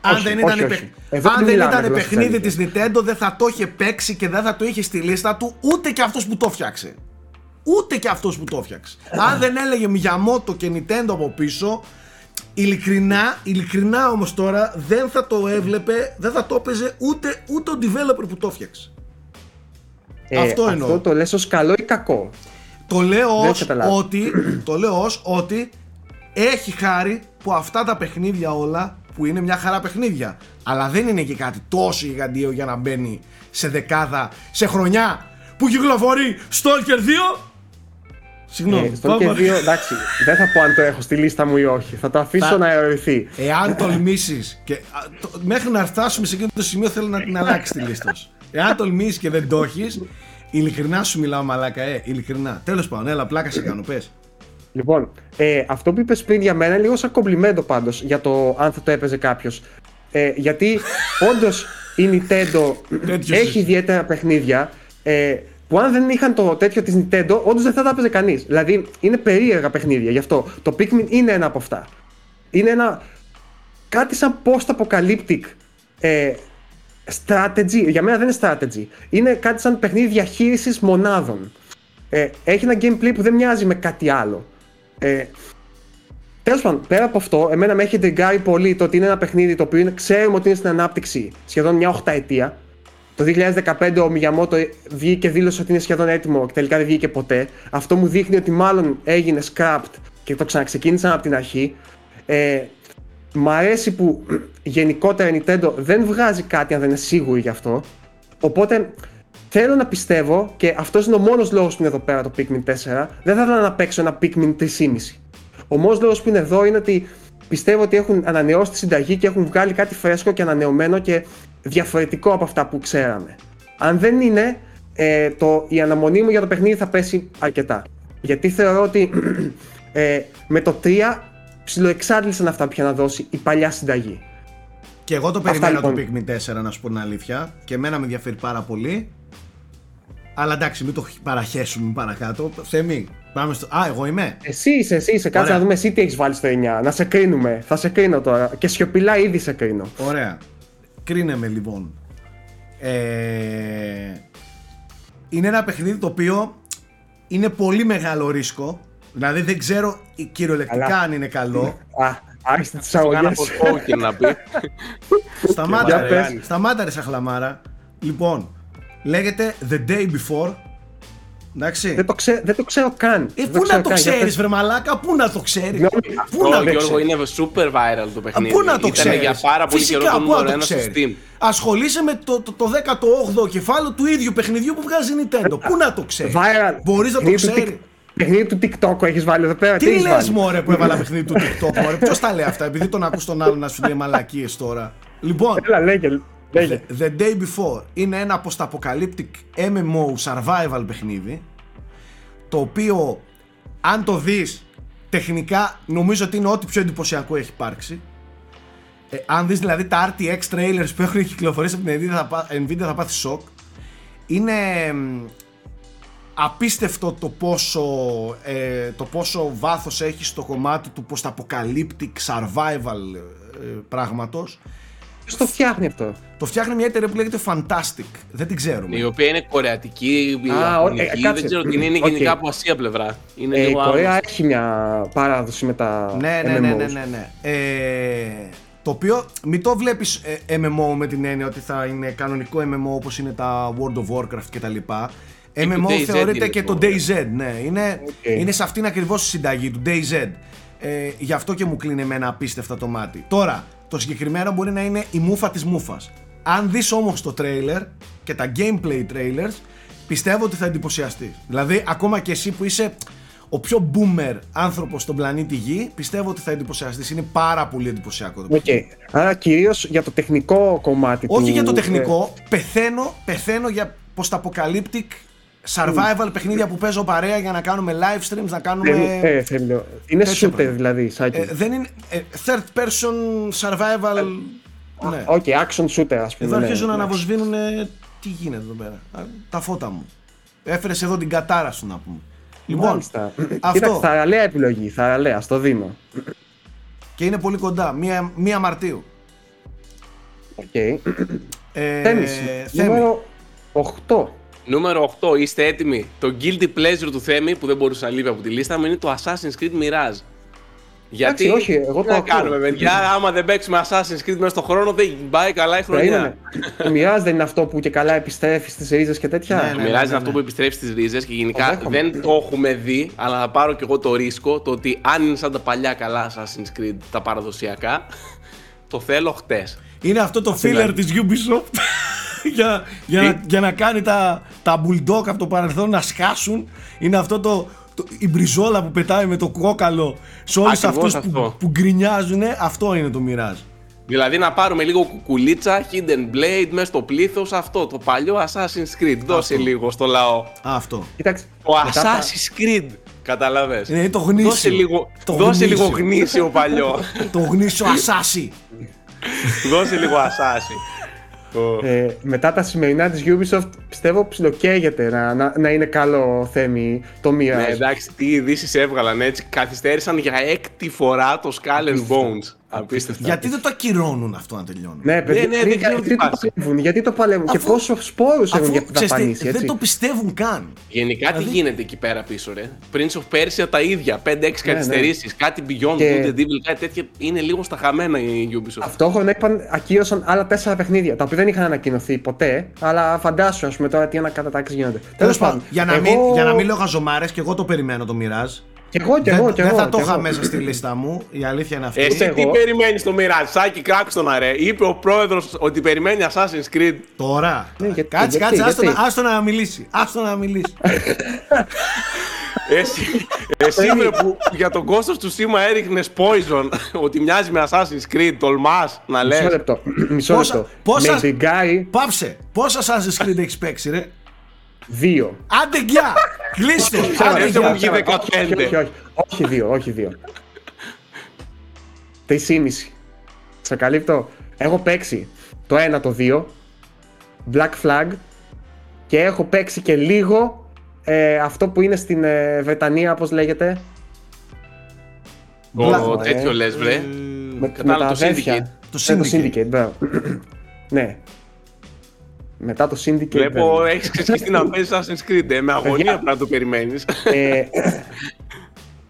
Αν δεν ήταν, όχι, Αν δεν ήταν παιχνίδι της Nintendo δεν θα το είχε παίξει και δεν θα το είχε στη λίστα του ούτε και αυτός που το φτιάξε. Ούτε και αυτός που το φτιάξε. Αν δεν έλεγε Miyamoto και Nintendo από πίσω Ειλικρινά, ειλικρινά όμως τώρα δεν θα το έβλεπε, δεν θα το έπαιζε ούτε, ούτε ο developer που το έφτιαξε. Ε, αυτό εννοώ. Αυτό το λες ως καλό ή κακό; Το λέω ως ότι, το λέω ως ότι έχει χάρη που αυτά τα παιχνίδια όλα που είναι μια χαρά παιχνίδια αλλά δεν είναι και κάτι τόσο γιγαντίο για να μπαίνει σε δεκάδα σε χρονιά που κυκλοφορεί Stalker 2 Συγγνώμη. Ε, Stalker 2, εντάξει, δεν θα πω αν το έχω στη λίστα μου ή όχι. Θα το αφήσω θα... να ερωτηθεί. Εάν τολμήσεις. Και, το, μέχρι να φτάσουμε σε εκείνο το σημείο θέλω να την αλλάξεις τη λίστα σου. Εάν τολμήσεις και δεν το έχεις, ειλικρινά σου μιλάω μαλάκα, ε, ειλικρινά. Τέλος πάντων, έλα, πλάκα σε κάνω, πες. Λοιπόν, ε, αυτό που είπες πριν για μένα είναι λίγο σαν κομπλιμέντο πάντως για το αν θα το έπαιζε κάποιος. Ε, γιατί όντως η Nintendo έχει ιδιαίτερα παιχνίδια ε, που αν δεν είχαν το τέτοιο της Nintendo, όντως δεν θα τα έπαιζε κανείς. Δηλαδή είναι περίεργα παιχνίδια γι' αυτό. Το Pikmin είναι ένα από αυτά. Είναι ένα. κάτι σαν post-apocalyptic ε, strategy. Για μένα δεν είναι strategy. Είναι κάτι σαν παιχνίδι διαχείριση μονάδων. Ε, έχει ένα gameplay που δεν μοιάζει με κάτι άλλο. Ε, Τέλος πάντων, πέρα από αυτό, εμένα με έχει εντεγκάρει πολύ το ότι είναι ένα παιχνίδι το οποίο είναι, ξέρουμε ότι είναι στην ανάπτυξη σχεδόν μια 8 ετία. Το 2015 ο Μιγιαμότο βγήκε και δήλωσε ότι είναι σχεδόν έτοιμο και τελικά δεν βγήκε ποτέ. Αυτό μου δείχνει ότι μάλλον έγινε scrapped και το ξαναξεκίνησαν από την αρχή. Ε, μ' αρέσει που γενικότερα η Nintendo δεν βγάζει κάτι αν δεν είναι σίγουρη γι' αυτό. Οπότε θέλω να πιστεύω και αυτός είναι ο μόνος λόγος που είναι εδώ πέρα το Pikmin 4. Δεν θα ήθελα να παίξω ένα Pikmin 3,5. Ο μόνος λόγος που είναι εδώ είναι ότι πιστεύω ότι έχουν ανανεώσει τη συνταγή και έχουν βγάλει κάτι φρέσκο και ανανεωμένο και διαφορετικό από αυτά που ξέραμε. Αν δεν είναι, ε, το, η αναμονή μου για το παιχνίδι θα πέσει αρκετά. Γιατί θεωρώ ότι ε, με το 3 ψιλοεξάντλησαν αυτά που είχε να δώσει η παλιά συνταγή. Και εγώ το περιμένω το λοιπόν. Pikmin 4 να σου πω την αλήθεια και εμένα με ενδιαφέρει πάρα πολύ. Αλλά εντάξει, μην το παραχέσουμε παρακάτω. Θέμη, πάμε στο. Α, εγώ είμαι. Εσύ είσαι, εσύ είσαι. Κάτσε να δούμε εσύ τι έχεις βάλει στο 9. Να σε κρίνουμε. Θα σε κρίνω τώρα. Και σιωπηλά ήδη σε κρίνω. Ωραία. Κρίνε με λοιπόν. Ε... Είναι ένα παιχνίδι το οποίο είναι πολύ μεγάλο ρίσκο. Δηλαδή δεν ξέρω κυριολεκτικά αν είναι καλό. Α, άρχισε τις αγωγές. να πει. Σταμάτα ρε, σταμάτα ρε σαχλαμάρα. Λοιπόν, Λέγεται The Day Before. Εντάξει. Δεν το, ξέ, δεν το ξέρω καν. Ε, πού να το ξέρεις, βρε μαλάκα, πού να το ξέρεις. Πού να το Γιώργο, είναι super viral το παιχνίδι. Πού να το ξέρει. για πάρα πολύ καιρό το νούμερο ένα στο Steam. Ασχολείσαι με το, το, το 18ο κεφάλαιο του ίδιου παιχνιδιού που βγάζει Nintendo. Πού να το ξέρεις. Μπορείς να το ξέρεις. Παιχνίδι του TikTok έχεις βάλει εδώ πέρα. Τι, τι λες, Μωρέ, που έβαλα παιχνίδι του TikTok, Μωρέ. Ποιος τα λέει αυτά, επειδή τον ακούς τον άλλο να σου λέει μαλακίες τώρα. Λοιπόν. Έλα, λέγε. The, The Day Before είναι ένα post-apocalyptic MMO survival παιχνίδι το οποίο αν το δεις τεχνικά νομίζω ότι είναι ό,τι πιο εντυπωσιακό έχει υπάρξει. Ε, αν δεις δηλαδή τα RTX trailers που έχουν κυκλοφορήσει από την Nvidia θα, Nvidia θα πάθεις σοκ. Είναι απίστευτο το πόσο, ε, το πόσο βάθος έχει στο κομμάτι του post-apocalyptic survival ε, πράγματος Ποιος το φτιάχνει αυτό; Το φτιάχνει μια εταιρεία που λέγεται Fantastic. Δεν την ξέρουμε. Η οποία είναι κορεατική, ιαπωνική, ε, δεν ξέρω τι είναι, είναι γενικά από Ασία πλευρά. Είναι ε, η Κορέα έχει μια παράδοση με τα ναι, ναι, ναι, ναι, ναι, ναι. Ε, το οποίο μην το βλέπεις ε, MMO με την έννοια ότι θα είναι κανονικό MMO όπως είναι τα World of Warcraft κτλ. MMO θεωρείται και το DayZ, ναι. Είναι, okay. είναι σε αυτήν ακριβώς τη συνταγή του DayZ. Ε, γι' αυτό και μου κλείνει εμένα απίστευτα το μάτι. Τώρα, το συγκεκριμένο μπορεί να είναι η μούφα της μούφας. Αν δεις όμως το τρέιλερ και τα gameplay trailers, πιστεύω ότι θα εντυπωσιαστείς. Δηλαδή, ακόμα και εσύ που είσαι ο πιο boomer άνθρωπος στον πλανήτη Γη, πιστεύω ότι θα εντυπωσιαστείς. Είναι πάρα πολύ εντυπωσιακό το okay. Άρα κυρίως για το τεχνικό κομμάτι Όχι για το τεχνικό. Πεθαίνω, πεθαίνω για post-apocalyptic survival mm. παιχνίδια που παίζω παρέα για να κάνουμε live streams, να κάνουμε. Ε, ε, είναι shooter δηλαδή, σάκι. Ε, δεν είναι. Ε, third person survival. ναι. okay, action shooter, ας πούμε. Εδώ ναι, αρχίζουν να αναβοσβήνουν. Τι γίνεται εδώ πέρα. Τα φώτα μου. Έφερες εδώ την κατάρα σου να πούμε. Λοιπόν, Μάλιστα. αυτό. Κοίταξε, θαρραλέα επιλογή, θαρραλέα, στο δίνω. Και είναι πολύ κοντά, μία, μία Μαρτίου. OK. Okay. Ε, Νούμερο 8. Νούμερο 8, είστε έτοιμοι; Το guilty pleasure του Θέμη που δεν μπορούσε να λείπει από τη λίστα μου είναι το Assassin's Creed Mirage. Γιατί όχι, εγώ το να κάνουμε, παιδιά. Άμα δεν παίξουμε Assassin's Creed μέσα στον χρόνο, δεν πάει καλά η χρονιά. Το Mirage δεν είναι αυτό που και καλά επιστρέφει στις ρίζες και τέτοια; Ναι, ναι, ναι, ναι, είναι αυτό που επιστρέφει στις ρίζες και γενικά δεν το έχουμε δει, αλλά θα πάρω κι εγώ το ρίσκο το ότι αν είναι σαν τα παλιά καλά Assassin's Creed, τα παραδοσιακά, το θέλω χτες. Είναι αυτό το filler της Ubisoft για, για, να, για να κάνει τα, τα bulldog από το παρελθόν να σκάσουν. Είναι αυτό το, το, η μπριζόλα που πετάει με το κόκαλο σε όλους αυτούς που, που γκρινιάζουν. Αυτό είναι το μοιράζ. Δηλαδή να πάρουμε λίγο κουκουλίτσα, hidden blade μέσα στο πλήθος, αυτό το παλιό Assassin's Creed. Δώσε λίγο στο λαό. Αυτό. Κοιτάξτε, ο Assassin's Creed. Καταλαβες. Είναι το γνήσιο. Δώσε λίγο, το δώσε γνήσιο. λίγο γνήσιο παλιό. το γνήσιο Assassin. δώσε λίγο Assassin. Ε, μετά τα σημερινά της Ubisoft πιστεύω ψιλοκαίγεται να, να, να είναι καλό θέμη το Mirage. Ναι, εντάξει, τι ειδήσεις έβγαλαν έτσι. Καθυστέρησαν για έκτη φορά το Skull and Bones. Απίστευτα. Γιατί δεν το ακυρώνουν αυτό να τελειώνουν; Ναι, παιδί, ναι, ναι, δεν ξέρω τι παλεύουν. Γιατί το παλεύουν και πόσο σπόρου έχουν για τα πανίσια. Δεν το πιστεύουν καν. Γενικά τι δηλαδή- γίνεται εκεί πέρα πίσω, ρε; Prince of Persia τα ίδια. 5-6 ναι, καθυστερήσεις. Κάτι Beyond και... Good and Evil, κάτι τέτοια. Είναι λίγο στα χαμένα η Ubisoft. Ταυτόχρονα είπαν, ακύρωσαν άλλα 4 παιχνίδια. Τα οποία δεν είχαν ανακοινωθεί ποτέ. Αλλά φαντάσου, ας πούμε τώρα τι ανακατατάξεις γίνονται. Τέλος πάντων, για να μην λέω χαζομάρε και εγώ το περιμένω το Mirage. Και εγώ, και εγώ, και εγώ. Δεν θα το είχα μέσα στη λίστα μου. Η αλήθεια είναι αυτή. Εσύ τι περιμένεις το Μοιραζάκι, κράξτε τον αρέ. Είπε ο πρόεδρος ότι περιμένει Assassin's Creed. Τώρα. Ναι, κάτσε, κάτσε, άστο να μιλήσει. Άστο να μιλήσει. εσύ, εσύ που για τον κόστος του σήμα έριχνες Poison ότι μοιάζει με Assassin's Creed, τολμάς να λες. Μισό λεπτό. Μισό λεπτό. Πόσα, πάψε. Πόσα Assassin's Creed έχεις παίξει, ρε; Δύο. Άντε γεια! Κλείστε! Άντε μου βγει 15. Όχι δύο, όχι δύο. Τρεις ήμιση. Σε καλύπτω. Έχω παίξει το ένα, το δύο. Black Flag. Και έχω παίξει και λίγο ε, αυτό που είναι στην ε, Βρετανία, πώς λέγεται. Ο τέτοιο λες βρε. Με, με τα αδέρφια. Το Syndicate. ναι. Μετά το Syndicate. Βλέπω, έχεις ξεσχίσει να παίζεις Assassin's Creed. Ε, με αγωνία πρέπει να το περιμένεις. Ε,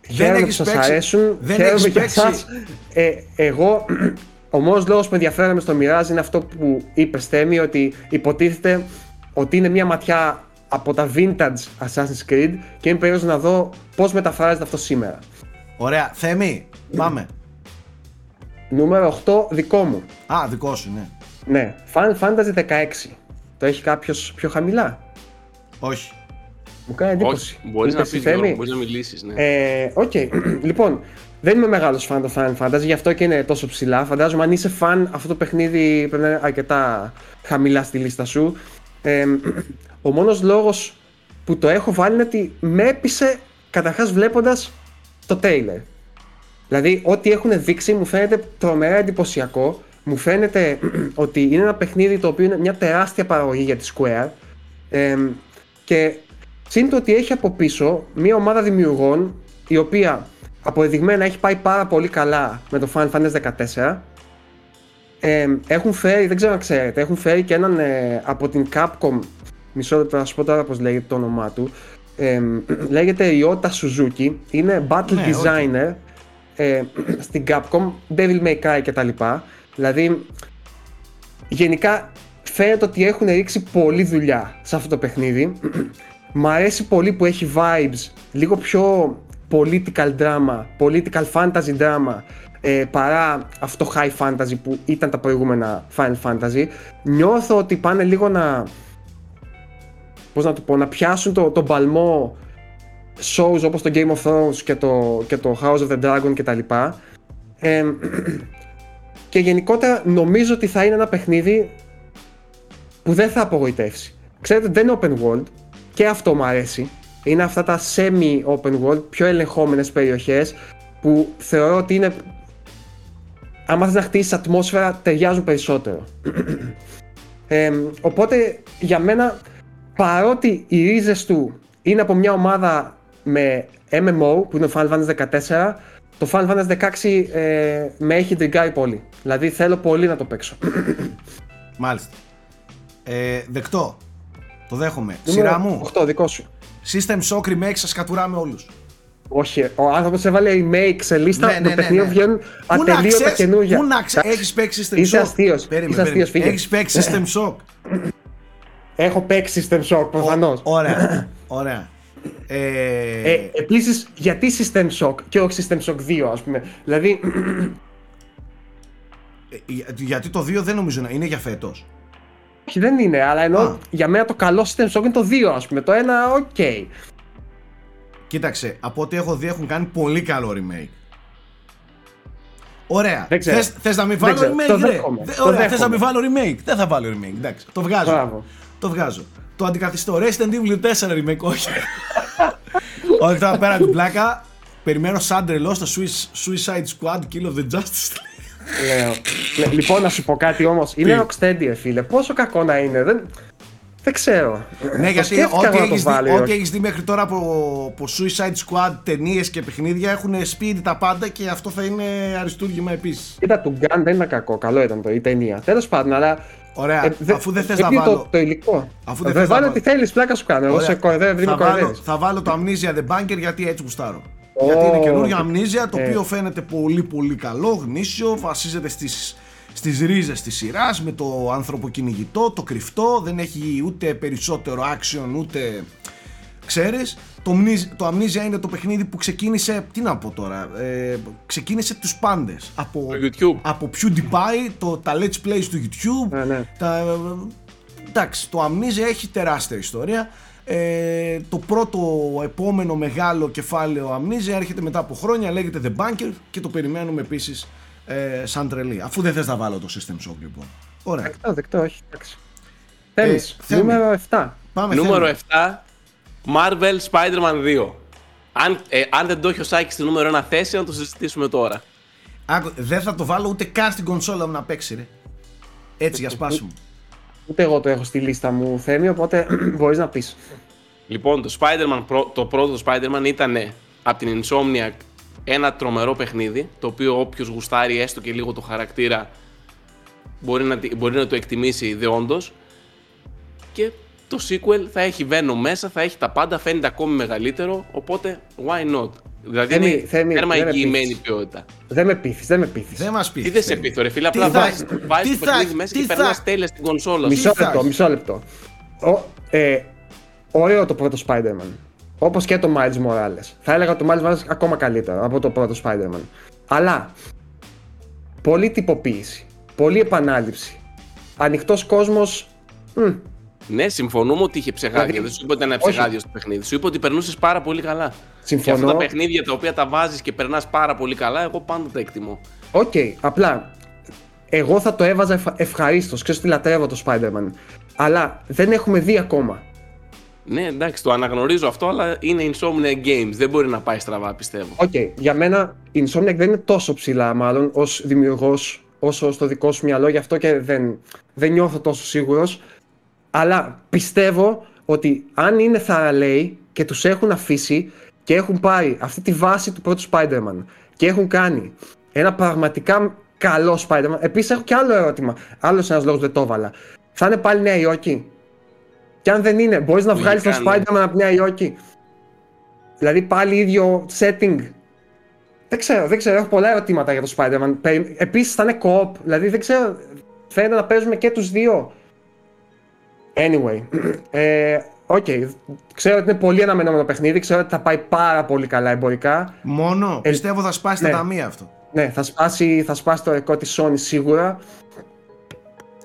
χαίρομαι που σας αρέσουν. Δεν χαίρομαι για εσάς. Ε, εγώ, ο μόνος λόγος που ενδιαφέρομαι στο Mirage είναι αυτό που είπες Θέμη, ότι υποτίθεται ότι είναι μια ματιά από τα vintage Assassin's Creed και είμαι περίεργος να δω πώς μεταφράζεται αυτό σήμερα. Ωραία. Θέμη, πάμε. Νούμερο 8, δικό μου. Α, δικό σου, ναι. Ναι, Final Fantasy 16. Το έχει κάποιος πιο χαμηλά; Όχι. Μου κάνει εντύπωση. Μπορείς να πεις μπορείς να μιλήσεις. Ναι. Ε, okay. λοιπόν, δεν είμαι μεγάλος φαν του Final Fantasy, γι' αυτό και είναι τόσο ψηλά. Φαντάζομαι αν είσαι φαν, αυτό το παιχνίδι πρέπει να είναι αρκετά χαμηλά στη λίστα σου. Ε, ο μόνος λόγος που το έχω βάλει είναι ότι με έπεισε καταρχάς βλέποντας το trailer. Δηλαδή, ό,τι έχουν δείξει μου φαίνεται τρομερά εντυπωσιακό μου φαίνεται ότι είναι ένα παιχνίδι το οποίο είναι μια τεράστια παραγωγή για τη Square ε, και σύντομα ότι έχει από πίσω μια ομάδα δημιουργών η οποία αποδεδειγμένα έχει πάει πάρα πολύ καλά με το Final Fantasy 14 ε, έχουν φέρει, δεν ξέρω αν ξέρετε, έχουν φέρει και έναν ε, από την Capcom μισό λεπτό να σου πω τώρα πως λέγεται το όνομά του. Ε, λέγεται Ιώτα Suzuki είναι battle ναι, designer ε, στην Capcom, Devil May Cry κτλ Δηλαδή, γενικά φαίνεται ότι έχουν ρίξει πολλή δουλειά σε αυτό το παιχνίδι. Μ' αρέσει πολύ που έχει vibes λίγο πιο political drama, political fantasy drama ε, παρά αυτό high fantasy που ήταν τα προηγούμενα Final Fantasy. Νιώθω ότι πάνε λίγο να πώς να το πω, να πιάσουν το, το παλμό shows όπως το Game of Thrones και το, και το House of the Dragon κτλ. Ε, και γενικότερα νομίζω ότι θα είναι ένα παιχνίδι που δεν θα απογοητεύσει. Ξέρετε, δεν είναι open world και αυτό μου αρέσει. Είναι αυτά τα semi-open world, πιο ελεγχόμενες περιοχές που θεωρώ ότι είναι άμα θες να χτίσεις ατμόσφαιρα ταιριάζουν περισσότερο. ε, οπότε για μένα παρότι οι ρίζες του είναι από μια ομάδα με MMO που είναι Final Fantasy 14 το Final Fantasy 16 ε, με έχει τριγκάρει πολύ. Δηλαδή θέλω πολύ να το παίξω. Μάλιστα. Ε, δεκτό. Το δέχομαι. Σειρά μου. 8, δικό σου. System Shock Remake σας κατουράμε όλους. Όχι, ο άνθρωπος έβαλε remake σε λίστα ναι, ναι, ναι, παιχνίδων ναι. βγαίνουν ατελείωτα καινούργια. Πού να ξέρει, έχεις παίξει System Shock; Είσαι αστείος. Έχεις παίξει System Shock; Έχω παίξει System Shock, προφανώς. Ωραία. Ωραία. Ε... Ε, Επίσης, γιατί System Shock και όχι System Shock 2, ας πούμε. Δηλαδή. Ε, γιατί το 2 δεν νομίζω να είναι για φέτος. Όχι, δεν είναι, αλλά ενώ για μένα το καλό System Shock είναι το 2, ας πούμε. Το 1, OK. Okay. Κοίταξε, από ό,τι έχω δει έχουν κάνει πολύ καλό remake. Ωραία. Θες, θες να μην βάλω remake, το ρε; Ωραία, θες να μην βάλω remake; Δεν θα βάλω remake, εντάξει. Το βγάζω. Το βγάζω. Το αντικαθιστώ. Resident Evil 4 remake, όχι. όχι, τώρα πέρα την πλάκα. Περιμένω σαν τρελό στο Suicide Squad Kill the Justice Λέω. Λοιπόν, να σου πω κάτι όμως. Είναι Rocksteady, φίλε. Πόσο κακό να είναι. Δεν, δεν ξέρω. Ναι, γιατί ό,τι έχεις δει, έχεις δει μέχρι τώρα από, από Suicide Squad ταινίες και παιχνίδια έχουν σπίτι τα πάντα και αυτό θα είναι αριστούργημα επίσης. Κοίτα, του Gun δεν ήταν κακό. Καλό ήταν το, η ταινία. Τέλος πάντων, αλλά. Ωραία, ε, δε, αφού δεν θες να βάλω. Το, το υλικό. Αφού δεν, δεν βάλω τι θέλεις, πλάκα σου κάνω. Εγώ σε κορδεύω, θα, βάλω, θα βάλω το Amnesia The Banker γιατί έτσι γουστάρω. Oh, γιατί είναι καινούργιο Amnesia το ε. οποίο φαίνεται πολύ πολύ καλό, γνήσιο, βασίζεται στις στις ρίζες της σειράς με το ανθρωποκυνηγητό, το κρυφτό, δεν έχει ούτε περισσότερο action ούτε ξέρεις το, το Amnesia είναι το παιχνίδι που ξεκίνησε, τι να πω τώρα, ε, ξεκίνησε τους πάντες από, YouTube. από PewDiePie, το, τα Let's Plays του YouTube ναι, ναι. Τα, εντάξει, το Amnesia έχει τεράστια ιστορία ε, το πρώτο επόμενο μεγάλο κεφάλαιο Amnesia έρχεται μετά από χρόνια, λέγεται The Bunker και το περιμένουμε επίσης ε, σαν τρελή. Αφού δεν θες να βάλω το System Shock λοιπόν. Ωραία. Δεκτό, δεκτό, όχι. Εντάξει. Θέλεις, ε, νούμερο 7. Πάμε, νούμερο 7, Marvel Spider-Man 2. Αν, ε, αν δεν το έχει ο Σάκης στη νούμερο 1 θέση, να το συζητήσουμε τώρα. Άκου, δεν θα το βάλω ούτε καν στην κονσόλα μου να παίξει, ρε. Έτσι, για σπάσιμο. Ούτε εγώ το έχω στη λίστα μου, Θέμη, οπότε μπορείς να πεις. Λοιπόν, το, Spider-Man, το πρώτο Spider-Man ήταν από την Insomniac ένα τρομερό παιχνίδι, το οποίο όποιος γουστάρει έστω και λίγο το χαρακτήρα μπορεί να, μπορεί να το εκτιμήσει δεόντως και το sequel θα έχει Venom μέσα, θα έχει τα πάντα, φαίνεται ακόμη μεγαλύτερο, οπότε why not; Δηλαδή θέμη, είναι θέμη, τέρμα εγγυημένη ποιότητα. Δεν με πείθεις, δεν με πείθεις. Δεν μας πείθεις. Τι δεν σε πείθω ρε φίλε, απλά βάζεις, βάζεις το παιχνίδι μέσα και περνάς τέλεια στην κονσόλα Μισό λεπτό, μισό λεπτό. Ο, ε, ωραίο το πρώτο Spider-Man. Όπως και το Miles Morales. Θα έλεγα το Miles Morales ακόμα καλύτερο από το πρώτο Spider-Man. Αλλά πολύ τυποποίηση. Πολύ επανάληψη. Ανοιχτός κόσμος. Ναι, συμφωνούμε ότι είχε ψεγάδια. Δηλαδή, δεν σου είπα ότι ήταν ψεγάδιο στο παιχνίδι. Σου είπα ότι περνούσες πάρα πολύ καλά. Συμφωνώ. Και αυτά τα παιχνίδια τα οποία τα βάζεις και περνάς πάρα πολύ καλά, εγώ πάντα τα εκτιμώ. Okay, απλά εγώ θα το έβαζα ευχαρίστως. Ξέρω ότι λατρεύω το Spider-Man. Αλλά δεν έχουμε δει ακόμα. Ναι, εντάξει, το αναγνωρίζω αυτό, αλλά είναι Insomniac Games. Δεν μπορεί να πάει στραβά, πιστεύω. Okay. Για μένα η Insomniac δεν είναι τόσο ψηλά, μάλλον, ως δημιουργός, όσο στο δικό σου μυαλό, γι' αυτό και δεν, δεν νιώθω τόσο σίγουρος. Αλλά πιστεύω ότι αν είναι θαρραλέοι και τους έχουν αφήσει και έχουν πάρει αυτή τη βάση του πρώτου Spider-Man και έχουν κάνει ένα πραγματικά καλό Spider-Man. Επίσης, έχω και άλλο ερώτημα. Άλλος ένας λόγος δεν το έβαλα. Θα είναι πάλι Νέα Υόρκη; Και αν δεν είναι, μπορείς να βγάλεις τον Spider-Man από Νέα Υόρκη. Δηλαδή πάλι ίδιο setting. Δεν ξέρω, δεν ξέρω. Έχω πολλά ερωτήματα για το Spider-Man. Επίσης θα είναι co-op. Δηλαδή δεν ξέρω. Φαίνεται να παίζουμε και τους δύο. Anyway. Ε, okay. Ξέρω ότι είναι πολύ αναμενόμενο παιχνίδι. Ξέρω ότι θα πάει πάρα πολύ καλά εμπορικά. Μόνο. Ε, Πιστεύω θα σπάσει ναι. τα ταμεία αυτό. Ναι, θα σπάσει, θα σπάσει το ρεκόρ της Sony σίγουρα.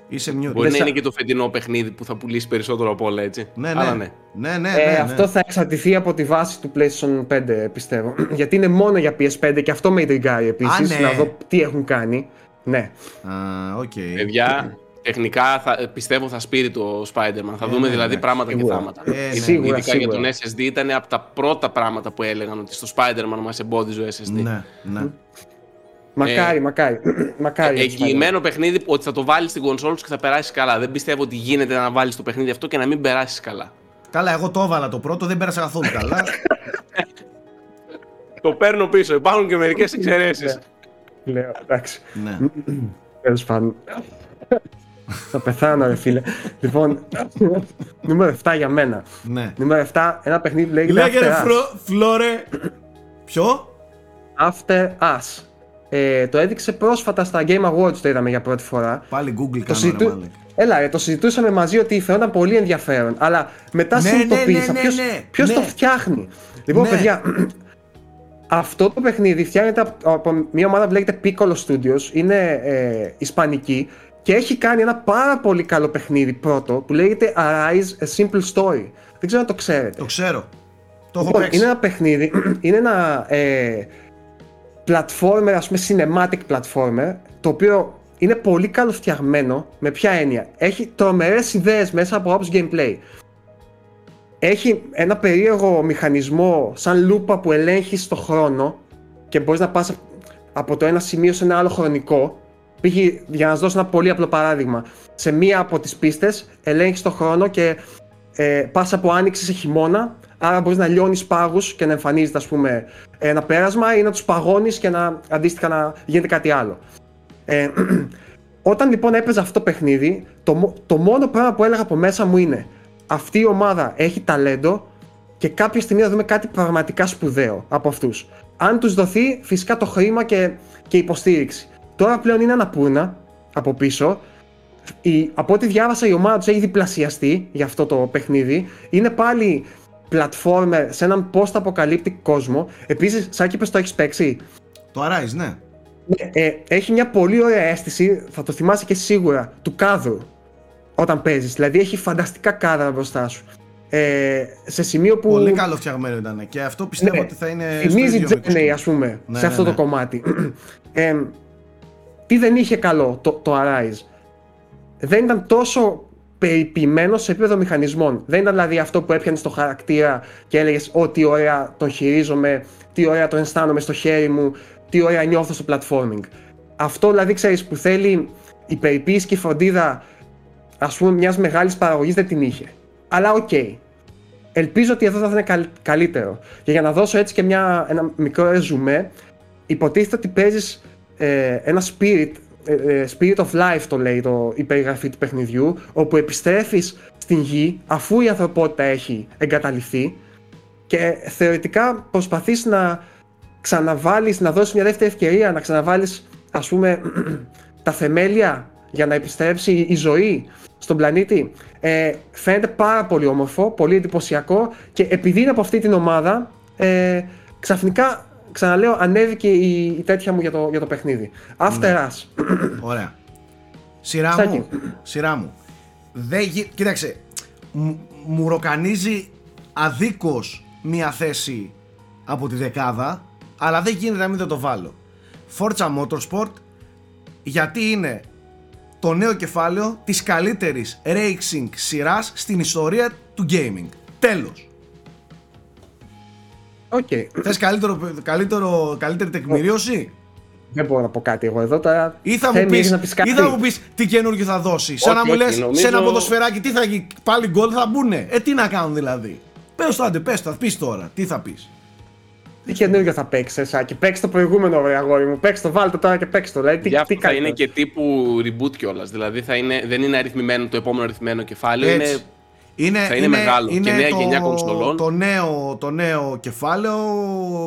Είσαι mute. Μπορεί να είναι και το φετινό παιχνίδι που θα πουλήσει περισσότερο από όλα, έτσι. Ναι, ναι. ναι. ναι, ναι, ε, ναι, Αυτό θα εξαρτηθεί από τη βάση του PlayStation 5, πιστεύω. Γιατί είναι μόνο για PS5 και αυτό με ιντριγκάρει επίσης. Ναι. Να δω τι έχουν κάνει. Ναι. Α, okay. Παιδιά, τεχνικά θα, πιστεύω θα σπείρει το Spider-Man. Θα ε, δούμε ναι, δηλαδή ναι. πράγματα σίγουρα. και θάματα. Ε, ναι. Σίγουρα, Ειδικά σίγουρα. για τον SSD ήταν από τα πρώτα πράγματα που έλεγαν ότι στο Spider-Man μας εμπόδιζε ο SSD. Ναι, ναι. Μακάρι, ε, μακάρι. μακάρι εγγυημένο παιχνίδι ότι θα το βάλεις στην κονσόλα σου και θα περάσεις καλά. Δεν πιστεύω ότι γίνεται να βάλεις το παιχνίδι αυτό και να μην περάσεις καλά. Καλά, εγώ το έβαλα το πρώτο, δεν πέρασα καθόλου καλά. το παίρνω πίσω. Υπάρχουν και μερικές εξαιρέσεις. Ναι. Λέω, εντάξει. Ναι. Τέλος πάντων. Θα πεθάνω, ρε φίλε. λοιπόν, νούμερο 7 για μένα. Ναι. Νούμερο 7, ένα παιχνίδι που λέγεται. Λέγεται φλόρε. Ποιο; After Us. Ε, το έδειξε πρόσφατα στα Game Awards το είδαμε για πρώτη φορά. Πάλι Google το συζητού... Έλα, ε, το συζητούσαμε μαζί ότι φαίνονταν πολύ ενδιαφέρον. Αλλά μετά ναι, συνειδητοποίησα ναι, ναι, ναι, ποιος, ναι. το φτιάχνει. Λοιπόν, ναι. παιδιά, αυτό το παιχνίδι φτιάχνεται από μια ομάδα που λέγεται Piccolo Studios. Είναι ε, ισπανική και έχει κάνει ένα πάρα πολύ καλό παιχνίδι πρώτο που λέγεται Arise A Simple Story. Δεν ξέρω αν το ξέρετε. Το ξέρω. Το έχω λοιπόν, Είναι ένα παιχνίδι, είναι ένα ε, platformer, ας πούμε cinematic platformer, το οποίο είναι πολύ καλοφτιαγμένο, με ποια έννοια; Έχει τρομερές ιδέες μέσα από άποψη gameplay. Έχει ένα περίεργο μηχανισμό σαν λούπα που ελέγχεις το χρόνο και μπορείς να πας από το ένα σημείο σε ένα άλλο χρονικό. Πήγε, για να σας δώσω ένα πολύ απλό παράδειγμα. Σε μία από τις πίστες ελέγχεις το χρόνο και ε, πας από άνοιξη σε χειμώνα Άρα μπορείς να λιώνεις πάγους και να εμφανίζεται, ας πούμε, ένα πέρασμα ή να τους παγώνεις και να αντίστοιχα να γίνεται κάτι άλλο. Ε, όταν λοιπόν έπαιζα αυτό το παιχνίδι, το, το μόνο πράγμα που έλεγα από μέσα μου είναι αυτή η ομάδα έχει ταλέντο και κάποια στιγμή θα δούμε κάτι πραγματικά σπουδαίο από αυτούς. Αν τους δοθεί φυσικά το χρήμα και, και υποστήριξη. Τώρα πλέον είναι αναπούρνα από πίσω. Η, από ό,τι διάβασα η ομάδα τους έχει διπλασιαστεί για αυτό το παιχνίδι. Είναι πάλι platformer σε έναν post-apocalyptic κόσμο. Επίσης, Σάκη, πες το έχεις παίξει; Το Arise, ναι. Ε, έχει μια πολύ ωραία αίσθηση, θα το θυμάσαι και σίγουρα, του κάδρου όταν παίζεις. Δηλαδή έχει φανταστικά κάδρα μπροστά σου. Ε, σε σημείο που. Πολύ καλό φτιαγμένο ήταν και αυτό πιστεύω ναι, ότι θα είναι. Θυμίζει Τζένεϊ, ας πούμε, ναι, σε αυτό ναι, το κομμάτι. ε, τι δεν είχε καλό το, το Arise. Δεν ήταν τόσο περιποιημένο σε επίπεδο μηχανισμών. Δεν ήταν δηλαδή αυτό που έπιανε στο χαρακτήρα και έλεγες Ω, τι ωραία τον χειρίζομαι, τι ωραία τον αισθάνομαι στο χέρι μου, τι ωραία νιώθω στο platforming. Αυτό δηλαδή ξέρεις που θέλει η περιποίηση και η φροντίδα ας πούμε μιας μεγάλης παραγωγής δεν την είχε. Αλλά Okay. Ελπίζω ότι εδώ θα είναι καλύτερο. Και για να δώσω έτσι και μια, ένα μικρό ρεζουμέ, υποτίθεται ότι παίζεις ε, ένα spirit ε, ε, Spirit of Life το λέει το, η περιγραφή του παιχνιδιού, όπου επιστρέφεις στην γη αφού η ανθρωπότητα έχει εγκαταλειφθεί και θεωρητικά προσπαθείς να ξαναβάλεις, να δώσεις μια δεύτερη ευκαιρία, να ξαναβάλεις ας πούμε τα θεμέλια για να επιστρέψει η ζωή στον πλανήτη. Ε, φαίνεται πάρα πολύ όμορφο, πολύ εντυπωσιακό και επειδή είναι από αυτή την ομάδα, ε, ξαφνικά ξαναλέω, ανέβηκε η, η τέτοια μου για το, για το παιχνίδι. After ναι. Ωραία. Σειρά μου. Σειρά μου. Δεν γι... Κοίταξε, μου ροκανίζει αδίκως μία θέση από τη δεκάδα, αλλά δεν γίνεται να μην το βάλω. Forza Motorsport, γιατί είναι το νέο κεφάλαιο της καλύτερης racing σειράς στην ιστορία του gaming. Τέλος. Okay. Θες καλύτερο, καλύτερο, καλύτερη τεκμηρίωση; Δεν μπορώ να πω κάτι εγώ εδώ τώρα. Ή θα, μου πεις, ή θα μου πεις τι καινούργιο θα δώσει. Σαν να μου λες σε ένα ποδοσφαιράκι τι θα γίνει, πάλι γκολ θα μπουνε. Ε, τι να κάνουν δηλαδή. Πες το άντε, πες το, πεις τώρα, τι θα πεις. Τι καινούργιο θα παίξει, Σάκη. Παίξει το προηγούμενο, βρε αγόρι μου. Παίξει το, βάλτε τώρα και παίξει το. Δηλαδή, τι, τι θα είναι και τύπου reboot κιόλας. Δηλαδή θα είναι, δεν είναι αριθμημένο το επόμενο αριθμένο κεφάλαιο. Έτσι. Είναι είναι, θα είναι, μεγάλο και νέα το, γενιά κονσολών. Το νέο, το νέο κεφάλαιο,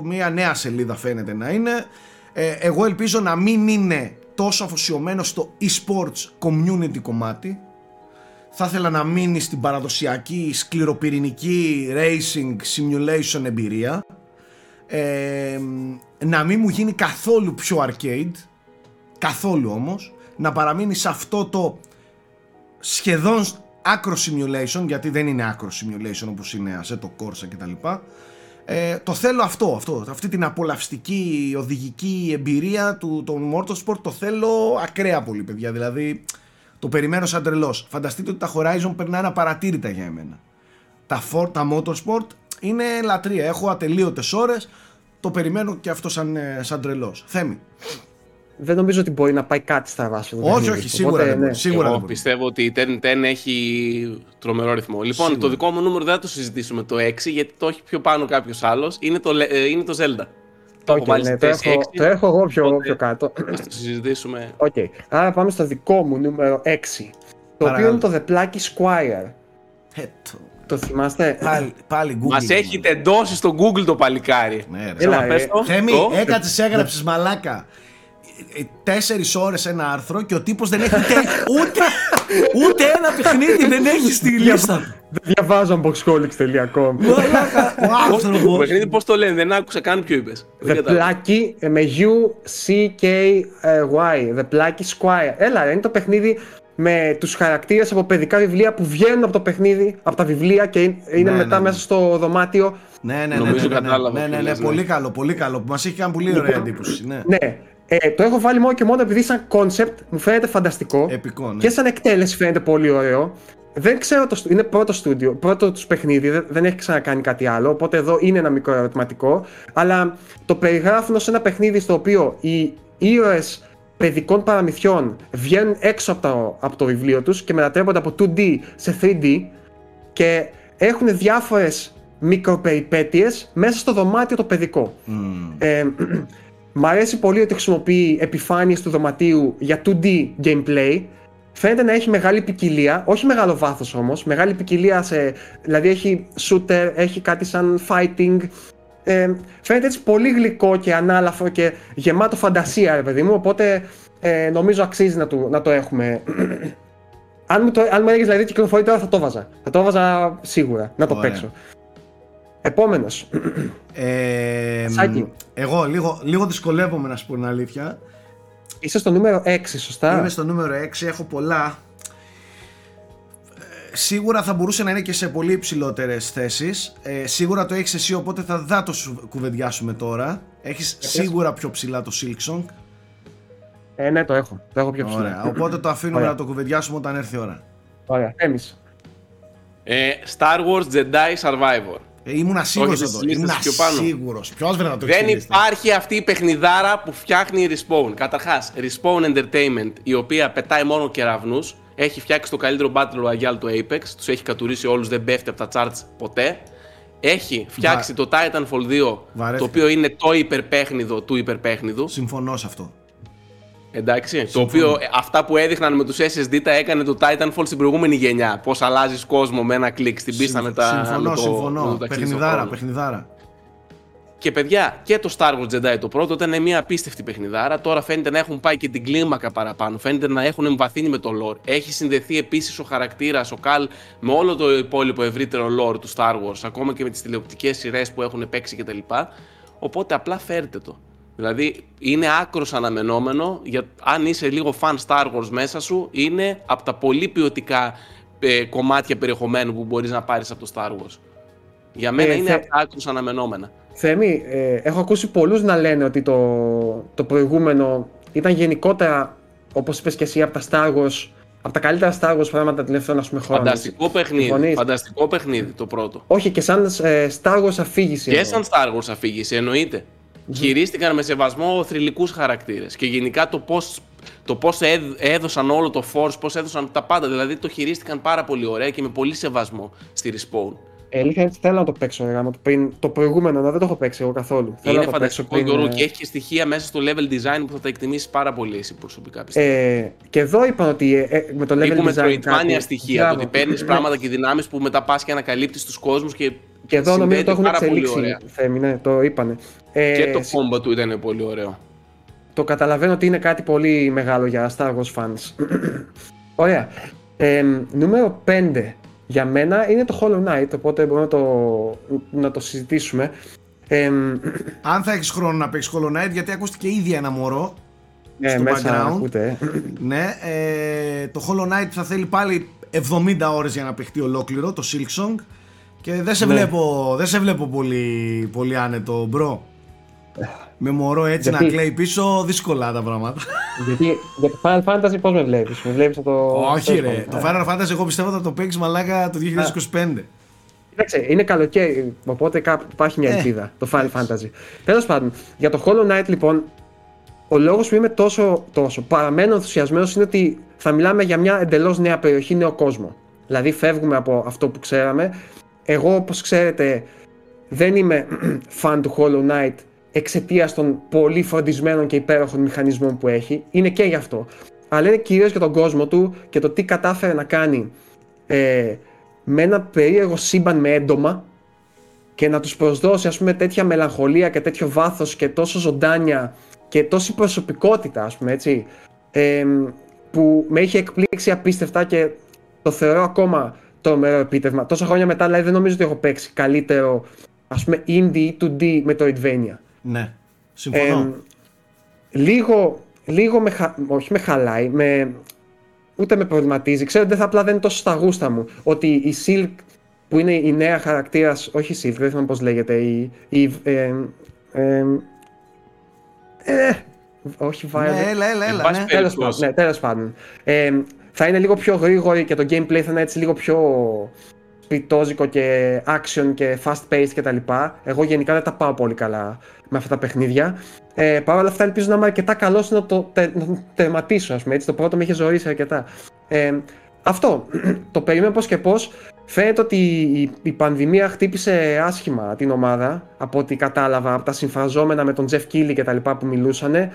μια νέα σελίδα φαίνεται να είναι. Ε, εγώ ελπίζω να μην είναι τόσο αφοσιωμένο στο e-sports community κομμάτι. Θα ήθελα να μείνει στην παραδοσιακή σκληροπυρηνική racing simulation εμπειρία. Ε, να μην μου γίνει καθόλου πιο arcade. Καθόλου όμως. Να παραμείνει σε αυτό το σχεδόν άκρο simulation, γιατί δεν είναι άκρο simulation όπως είναι Assetto Corsa κτλ. Ε, το θέλω αυτό, αυτό, αυτή την απολαυστική οδηγική εμπειρία του των Motorsport το θέλω ακραία πολύ παιδιά, δηλαδή το περιμένω σαν τρελός. Φανταστείτε ότι τα Horizon περνάνε απαρατήρητα για εμένα. Τα, Ford, τα Motorsport είναι λατρεία, έχω ατελείωτες ώρες, το περιμένω και αυτό σαν, ε, σαν τρελός. Θέμη δεν νομίζω ότι μπορεί να πάει κάτι στα βάση. Όχι, όχι, σίγουρα, Οπότε, ναι. σίγουρα Εγώ πιστεύω ότι η Turn 10 έχει τρομερό ρυθμό. Λοιπόν, σίγουρα. το δικό μου νούμερο δεν θα το συζητήσουμε το 6, γιατί το έχει πιο πάνω κάποιος άλλος. Είναι, το, ε, είναι το Zelda. Το, okay, ναι, το, έχω, 6, το έχω εγώ πιο, οπότε, πιο κάτω. Ας το συζητήσουμε. Okay. Άρα πάμε στο δικό μου νούμερο 6. Το οποίο είναι το The Plucky Squire. Έτο. Το θυμάστε; Πάλι, πάλι Google. Μας έχει τεντώσει στο Google το παλικάρι. Ναι, ρε. Έλα, πες ε, το. Θέμη, Το. έκατσε, έγραψε μαλάκα. Τέσσερις ώρες ένα άρθρο και ο τύπος δεν έχει ούτε, ούτε, ούτε ένα παιχνίδι δεν έχει στη λίστα του. Δεν διαβάζω unboxholics.com. Μαλάκα, ο Το άνθρωπος. παιχνίδι πώς το λένε, δεν άκουσα καν ποιο είπες. The Plucky ε, με U, C, K, ε, Y. The Plucky Squire. Έλα, ρε, είναι το παιχνίδι με τους χαρακτήρες από παιδικά βιβλία που βγαίνουν από το παιχνίδι, από τα βιβλία και είναι είναι Ναι, μετά ναι, ναι. μέσα στο δωμάτιο. Ναι, ναι, ναι. Νομίζω ναι, ναι, κατάλαβα Ναι, ναι, τι ναι, λες, ναι. πολύ καλό, πολύ καλό. Που μας έχει κάνει πολύ ωραία εντύπωση. Ναι. Ναι, ε, το έχω βάλει μόνο και μόνο επειδή σαν concept μου φαίνεται φανταστικό. Επικό, ναι. Και σαν εκτέλεση φαίνεται πολύ ωραίο. Δεν ξέρω, το, στου- είναι πρώτο στούντιο, πρώτο τους παιχνίδι, δεν, δεν έχει ξανακάνει κάτι άλλο. Οπότε εδώ είναι ένα μικρό ερωτηματικό. Αλλά το περιγράφουν ως ένα παιχνίδι στο οποίο οι ήρωες παιδικών παραμυθιών βγαίνουν έξω από το, από το βιβλίο τους και μετατρέπονται από 2D σε 3D και έχουν διάφορες μικροπεριπέτειες μέσα στο δωμάτιο το παιδικό. Μμμ. Ε, μ' αρέσει πολύ ότι χρησιμοποιεί επιφάνειες του δωματίου για 2D gameplay. Φαίνεται να έχει μεγάλη ποικιλία, όχι μεγάλο βάθος όμως, μεγάλη ποικιλία σε, δηλαδή έχει shooter, έχει κάτι σαν fighting. Ε, φαίνεται έτσι πολύ γλυκό και ανάλαφρο και γεμάτο φαντασία ρε παιδί μου, οπότε ε, νομίζω αξίζει να, του, να το έχουμε. αν μου, το, αν μου έλεγες δηλαδή κυκλοφορεί τώρα θα το βάζα. Θα το βάζα σίγουρα, να το Ωραία. παίξω. Επόμενος. Ε, Σάκη. εγώ λίγο, λίγο δυσκολεύομαι να σου πω την αλήθεια. Είσαι στο νούμερο 6, σωστά; Είμαι στο νούμερο 6, έχω πολλά. Ε, Σίγουρα θα μπορούσε να είναι και σε πολύ υψηλότερες θέσεις. Ε, σίγουρα το έχεις εσύ, οπότε θα δά το σου κουβεντιάσουμε τώρα. Έχεις σίγουρα πιο ψηλά το Silksong. Ε, ναι, το έχω. Το έχω πιο ψηλά. Ωραία. Οπότε το αφήνουμε Ωραία. να το κουβεντιάσουμε όταν έρθει η ώρα. Ωραία. Θέμης. Ε, Star Wars Jedi Survivor. Ε, ήμουνα σίγουρο Όχι, εδώ. στη λίστα Ήμουνα πιο πάνω. σίγουρο. Ποιος βρε να το Δεν έχει υπάρχει αυτή η παιχνιδάρα που φτιάχνει η Respawn. Καταρχάς, Respawn Entertainment, η οποία πετάει μόνο κεραυνούς, έχει φτιάξει το καλύτερο Battle Royale του Apex, τους έχει κατουρίσει όλους, δεν πέφτει από τα charts ποτέ. Έχει φτιάξει το Titanfall 2, Βαρέθηκα. το οποίο είναι το υπερπέχνιδο του υπερπέχνιδου. Συμφωνώ σε αυτό. Εντάξει. Το οποίο ε, αυτά που έδειχναν με τους SSD τα έκανε το Titanfall στην προηγούμενη γενιά. Πώς αλλάζεις κόσμο με ένα κλικ στην πίστα με τα. συμφωνώ, με το, συμφωνώ. με το ταξίδι στον παιχνιδάρα, χρόνο. παιχνιδάρα. Και παιδιά, και το Star Wars Jedi το πρώτο ήταν μια απίστευτη παιχνιδάρα. Τώρα φαίνεται να έχουν πάει και την κλίμακα παραπάνω. Φαίνεται να έχουν εμβαθύνει με το lore. Έχει συνδεθεί επίσης ο χαρακτήρας, ο Καλ, με όλο το υπόλοιπο ευρύτερο lore του Star Wars, ακόμα και με τις τηλεοπτικές σειρές που έχουν παίξει κτλ. Οπότε απλά φέρτε το. Δηλαδή είναι άκρος αναμενόμενο, για, αν είσαι λίγο fan Star Wars μέσα σου, είναι από τα πολύ ποιοτικά ε, κομμάτια περιεχομένου που μπορείς να πάρεις από το Star Wars. Για μένα Ε, είναι θε- από τα άκρως αναμενόμενα. Θέμη, ε, έχω ακούσει πολλούς να λένε ότι το, το προηγούμενο ήταν γενικότερα, όπως είπες και εσύ, από τα Star Wars, από τα καλύτερα Star Wars πράγματα τα τελευταία ας πούμε χρόνια. Φανταστικό παιχνίδι. Συμφωνείς; Φανταστικό παιχνίδι το πρώτο. Όχι, και σαν ε, Star Wars αφήγηση. Και εννοώ. σαν Star Wars αφήγηση, εννοείται. Χειρίστηκαν με σεβασμό θρηλυκούς χαρακτήρες και γενικά το πώς, το πώς έδ- έδωσαν όλο το force, πώς έδωσαν τα πάντα. Δηλαδή το χειρίστηκαν πάρα πολύ ωραία και με πολύ σεβασμό στη Respawn. Ε, αλήθεια είναι ότι θέλω να το παίξω ρε, γάμο, το, πριν, το προηγούμενο, να δεν το έχω παίξει εγώ καθόλου. Θέλω Είναι να το παίξω φανταστικό Γιώργο ε, και έχει και στοιχεία μέσα στο level design που θα τα εκτιμήσεις πάρα πολύ εσύ προσωπικά πιστεύω. ε, και εδώ είπαν ότι ε, ε, με το level Έχουμε design Metroidvania κάτι- στοιχεία, το Μπράβο. ότι παίρνεις Ναι. πράγματα και δυνάμεις που μετά πας και ανακαλύπτεις τους κόσμους και, Και εδώ νομίζω συνδέεται το έχουν πάρα πολύ εξελίξει. ωραία. Θέμη, ναι, το είπανε. Ε, Και το combo του ήταν πολύ ωραίο. Το καταλαβαίνω ότι είναι κάτι πολύ μεγάλο για Star Wars fans. Ωραία. Ε, νούμερο 5 για μένα είναι το Hollow Knight, οπότε μπορούμε να το, να το συζητήσουμε. Ε, Αν θα έχεις χρόνο να παίξεις Hollow Knight, γιατί ακούστηκε ήδη ένα μωρό. ναι, στο μέσα background. ακούτε. Ναι, ε, το Hollow Knight θα θέλει πάλι 70 ώρες για να παιχτεί ολόκληρο, το Silksong. Και δεν σε, Ναι. βλέπω, δεν σε βλέπω πολύ, πολύ άνετο, bro. Με μωρό έτσι Γιατί; να κλαίει πίσω, δύσκολα τα πράγματα. γιατί για το Final Fantasy πώς με βλέπεις, με βλέπεις να το... Όχι τέλος ρε, πάντων. το Final Fantasy εγώ πιστεύω θα το παίξεις μαλάκα το 2025. Κοίταξε, είναι καλοκαίρι, οπότε κάπου υπάρχει μια Ε, ελπίδα, το Final Fantasy. Τέλος πάντων, για το Hollow Knight λοιπόν, ο λόγος που είμαι τόσο, τόσο παραμένω ενθουσιασμένος είναι ότι θα μιλάμε για μια εντελώς νέα περιοχή, νέο κόσμο. Δηλαδή φεύγουμε από αυτό που ξέραμε. Εγώ όπως ξέρετε δεν είμαι fan του Hollow Knight εξαιτίας των πολύ φροντισμένων και υπέροχων μηχανισμών που έχει. Είναι και γι' αυτό. Αλλά είναι κυρίως για τον κόσμο του και το τι κατάφερε να κάνει ε, με ένα περίεργο σύμπαν με έντομα και να τους προσδώσει ας πούμε τέτοια μελαγχολία και τέτοιο βάθος και τόσο ζωντάνια και τόση προσωπικότητα ας πούμε έτσι ε, που με είχε εκπλήξει απίστευτα και το θεωρώ ακόμα τρομερό επίτευγμα. Τόσα χρόνια μετά δηλαδή δεν νομίζω ότι έχω παίξει καλύτερο ας πούμε indie ή 2D με το Advania. Ναι, συμφωνώ. λίγο, λίγο με, όχι με χαλάει, με, ούτε με προβληματίζει. Ξέρω ότι δεν θα απλά δεν είναι τόσο στα γούστα μου. Ότι η Silk που είναι η νέα χαρακτήρας, όχι η Silk, δεν θυμάμαι πώς λέγεται, η. η ε, ε, ε, όχι Violet. Ναι, έλα, έλα, έλα. Ναι. Τέλος πάντων. Ναι, τέλος πάντων. Ε, θα είναι λίγο πιο γρήγορη και το gameplay θα είναι έτσι λίγο πιο σπιτόζικο και action και fast paced κτλ. Εγώ γενικά δεν τα πάω πολύ καλά με αυτά τα παιχνίδια. Ε, Παρ' όλα αυτά ελπίζω να είμαι αρκετά καλός να το τε, να τερματίσω. Ας πούμε, έτσι. Το πρώτο με είχε ζωήσει αρκετά. Ε, αυτό. το περίμενα πώς και πώς. Φαίνεται ότι η, η πανδημία χτύπησε άσχημα την ομάδα από ό,τι κατάλαβα από τα συμφραζόμενα με τον Jeff Keighley και τα λοιπά που μιλούσαν.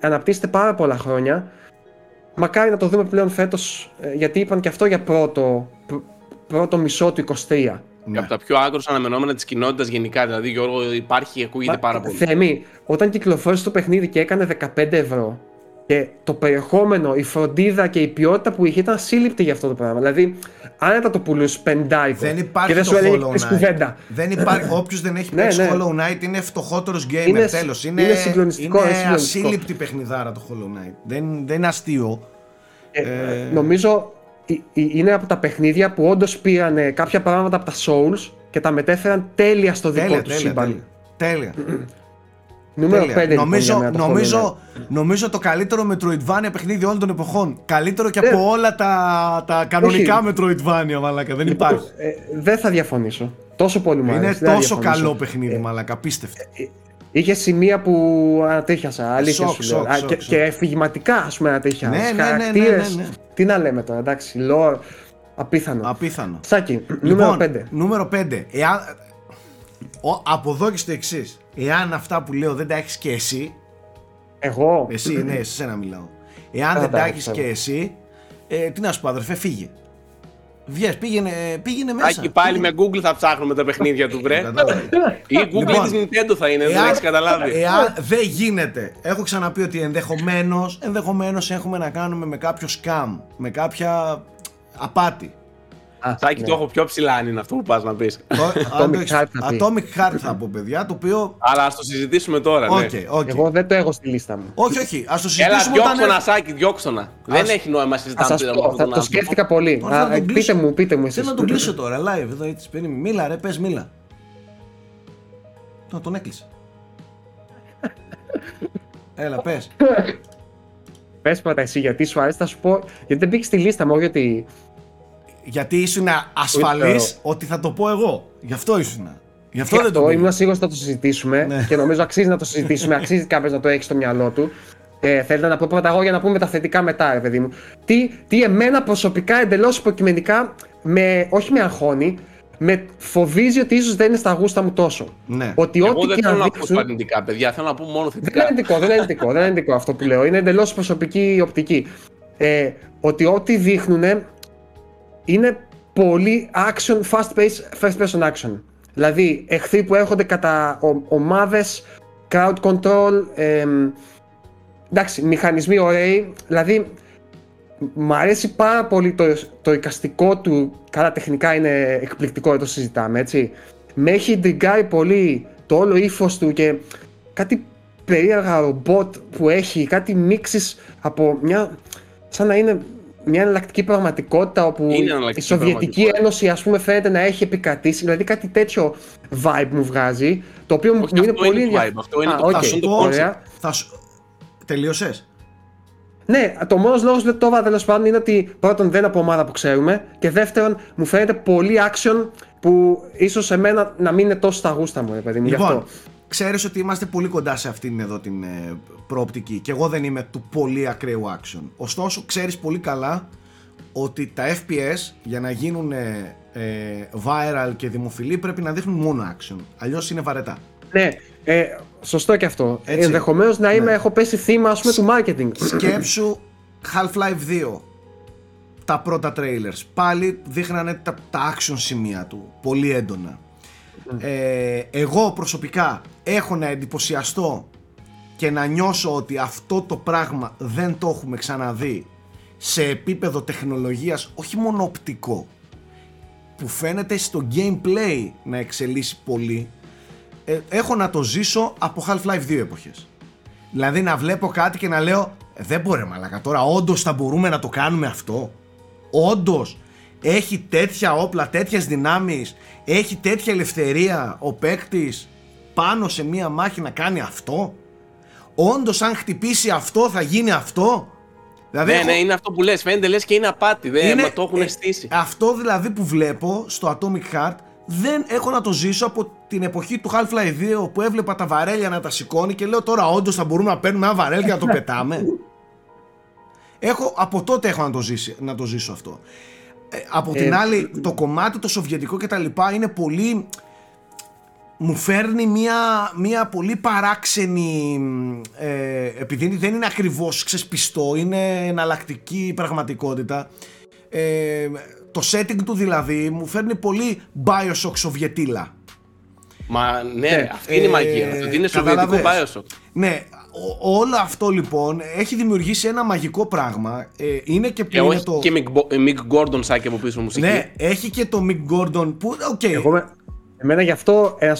Αναπτύσσεται πάρα πολλά χρόνια. Μακάρι να το δούμε πλέον φέτος, ε, γιατί είπαν και αυτό για πρώτο, πρώτο μισό του 23. Ναι. Από τα πιο άκρο αναμενόμενα της κοινότητας γενικά. Δηλαδή, Γιώργο, υπάρχει, ακούγεται πάρα πολύ. Θεμή, όταν κυκλοφόρησε το παιχνίδι και έκανε 15 ευρώ και το περιεχόμενο, η φροντίδα και η ποιότητα που είχε ήταν σύλληπτη για αυτό το πράγμα. Δηλαδή, άνετα το πουλούσε πεντάικο δεν υπάρχει και δεν το σου έλεγε κουβέντα. Δεν υπάρχει. Όποιος δεν έχει Ναι, παίξει ναι. Hollow Knight είναι φτωχότερος gamer. Είναι- τέλος. είναι συγκλονιστικό, Είναι είναι συγκλονιστικό. ασύλληπτη παιχνιδάρα το Hollow Knight. Δεν, δεν είναι αστείο. Ε, Νομίζω ε, ε, είναι από τα παιχνίδια που όντως πήραν ε, κάποια πράγματα από τα Souls και τα μετέφεραν τέλεια στο δικό Τέλεια, τους τέλεια, σύμπαν. τέλεια. τέλεια. Νούμερο 5 Τέλεια. λοιπόν, νομίζω, για μένα, το Hollow νομίζω, νομίζω το καλύτερο Metroidvania παιχνίδι όλων των εποχών. Καλύτερο και Ναι. από όλα τα, τα κανονικά Metroidvania, μαλάκα. Δεν Knight. υπάρχει. Ε, δεν θα διαφωνήσω. Τόσο πολύ μου Είναι άρεσε. δεν θα τόσο διαφωνήσω. καλό παιχνίδι, μαλάκα. Απίστευτο. Είχε σημεία που ανατρίχιασα. Αλήθεια Σοκ, σου λέω. σοκ, Α, σοκ, και, σοκ. και εφηγηματικά ας πούμε ανατρίχιασα. Ναι, ναι, ναι, ναι, Χαρακτήρες. ναι, ναι. Τι να λέμε τώρα, εντάξει. Lore. Απίθανο. Απίθανο. Σάκη, νούμερο 5. Νούμερο 5. Εάν... Ο, από εδώ και στο εξής. Εάν αυτά που λέω δεν τα έχεις και εσύ. Εγώ; Εσύ, ναι, σε σένα μιλάω. Εάν Α, δεν τα εντάξει, έχεις ξέρω. και εσύ. Ε, τι να σου πω, αδερφέ, φύγε. Βγες, πήγαινε, πήγαινε μέσα. Άκη, πάλι με Google θα ψάχνουμε τα παιχνίδια του, βρε. Κατάλαβες. Ή Google Λοιπόν, της Nintendo θα είναι, δεν έχεις καταλάβει. Εάν δεν γίνεται. Έχω ξαναπεί ότι ενδεχομένως ενδεχομένως έχουμε να κάνουμε με κάποιο scam. Με κάποια απάτη. Α, Σάκη, ναι. το έχω πιο ψηλά αν είναι αυτό που πας να πεις. Το- αν το Atomic έχεις- Heart θα πει. Atomic Heart θα πω, παιδιά, το οποίο. Αλλά ας το συζητήσουμε τώρα, ναι. Οκ, οκ. Εγώ δεν το έχω στη λίστα μου. Όχι, όχι, ας το Έλα, συζητήσουμε διώξω όταν. να, Σάκη, διώξω να. Δεν έχει νόημα να Θα συζητάμε σας τώρα πω, με αυτόν θα τον το άνθρωπο. σκέφτηκα πολύ. Τώρα θα Α, τον ε, κλείσω. πείτε μου, πείτε μου εσείς. Θέλω να τον κλείσω τώρα, live εδώ έτσι. Περίμενε. Μίλα, ρε, πες, μίλα. Να τον έκλεισε. Έλα, πες. Πες πρώτα εσύ γιατί σου αρέσει, θα σου πω. Γιατί δεν μπήκε στη λίστα μου, όχι γιατί. Γιατί ήσουν ασφαλής ότι θα το πω εγώ. Γι' αυτό ήσουν. Γι' αυτό Και δεν το αυτό πήγα. ήμουν σίγουρο ότι θα το συζητήσουμε Ναι. και νομίζω αξίζει να το συζητήσουμε. αξίζει κάποιος να το έχει στο μυαλό του. Ε, θέλετε να πω πρώτα εγώ για να πούμε τα θετικά μετά, ρε παιδί μου. Τι, τι εμένα προσωπικά εντελώς υποκειμενικά, με, όχι με αγχώνει, με φοβίζει ότι ίσως δεν είναι στα γούστα μου τόσο. Ναι. Ότι Εγώ ό,τι δεν και θέλω να να ακούσω δείξουν. αρνητικά, παιδιά. Θέλω να πω μόνο Δεν είναι θετικά. αρνητικό, δεν είναι αρνητικό, δεν είναι αρνητικό αυτό που λέω. Είναι εντελώς προσωπική οπτική. Ε, ότι ό,τι δείχνουν είναι πολύ action, fast paced, first person action. Δηλαδή, εχθροί που έρχονται κατά ομάδες, crowd control, εμ, εντάξει, μηχανισμοί ωραίοι. Δηλαδή, μ' αρέσει πάρα πολύ το, το εικαστικό του. Καλά, τεχνικά είναι εκπληκτικό, δεν το συζητάμε, έτσι. Με έχει ιντριγκάρει πολύ το όλο ύφος του και κάτι περίεργα ρομπότ που έχει, κάτι μίξεις από μια. σαν να είναι μια εναλλακτική πραγματικότητα όπου Είναι η εναλλακτική Σοβιετική πραγματικότητα. Ένωση ας πούμε φαίνεται να έχει επικρατήσει, δηλαδή κάτι τέτοιο vibe μου βγάζει, το οποίο μου Όχι, είναι αυτό πολύ είναι το ενδιαφέρον. vibe, αυτό είναι Α, το- οκ, Θα σου πω. ωραία. Θα σου... Τελείωσες; Ναι, το μόνος λόγος που δεν το έβαλα τέλος πάντων είναι ότι πρώτον δεν είναι από ομάδα που ξέρουμε και δεύτερον μου φαίνεται πολύ action που ίσως εμένα να μην είναι τόσο στα γούστα μου, ρε παιδί μου. γι' Λοιπόν, αυτό. Ξέρεις ότι είμαστε πολύ κοντά σε αυτήν εδώ την ε, προοπτική και εγώ δεν είμαι του πολύ ακραίου action. Ωστόσο, ξέρεις πολύ καλά ότι τα FPS για να γίνουν ε, ε, viral και δημοφιλή πρέπει να δείχνουν μόνο action. Αλλιώς είναι βαρετά. Ναι, ε, σωστό και αυτό. Έτσι. Ενδεχομένως να είμαι, Ναι. έχω πέσει θύμα ας πούμε, του marketing. Σκέψου Half-Life 2. τα πρώτα trailers. Πάλι δείχνανε τα, τα action σημεία του, πολύ έντονα. Ε, εγώ προσωπικά έχω να εντυπωσιαστώ και να νιώσω ότι αυτό το πράγμα δεν το έχουμε ξαναδεί σε επίπεδο τεχνολογίας όχι μόνο οπτικό που φαίνεται στο gameplay να εξελίσσει πολύ. Ε, έχω να το ζήσω από Half-Life 2 εποχές. Δηλαδή να βλέπω κάτι και να λέω «Ε, δεν μπορεί μαλακα τώρα όντως θα μπορούμε να το κάνουμε αυτό. Όντως έχει τέτοια όπλα, τέτοιες δυνάμεις έχει τέτοια ελευθερία ο παίκτης πάνω σε μία μάχη να κάνει αυτό; Όντως αν χτυπήσει αυτό θα γίνει αυτό; Δηλαδή, ναι, ναι, είναι αυτό που λες, φαίνεται λες και είναι απάτη, δεν είναι, το έχουν ε, στήσει. Αυτό δηλαδή που βλέπω στο Atomic Heart δεν έχω να το ζήσω από την εποχή του Half-Life 2 που έβλεπα τα βαρέλια να τα σηκώνει και λέω τώρα όντως θα μπορούμε να παίρνουμε ένα βαρέλι και να το πετάμε. έχω, από τότε έχω να το, ζήσει, να το ζήσω αυτό. Ε, από την ε, άλλη το κομμάτι το σοβιετικό και τα λοιπά είναι πολύ μου φέρνει μια, μια πολύ παράξενη ε, επειδή δεν είναι ακριβώς ξεσπιστό είναι εναλλακτική πραγματικότητα. Ε, το setting του δηλαδή μου φέρνει πολύ Bioshock Σοβιετήλα. Μα ναι, ναι αυτή είναι η μαγεία ε, είναι σοβιετικό Bioshock. Ναι, όλο αυτό λοιπόν έχει δημιουργήσει ένα μαγικό πράγμα. Ε, είναι και που είναι το. Και Mick Gordon σάκι από πίσω μουσική. Ναι, έχει και το Mick Gordon που. Okay. Εγώ, Εμένα γι' αυτό ε,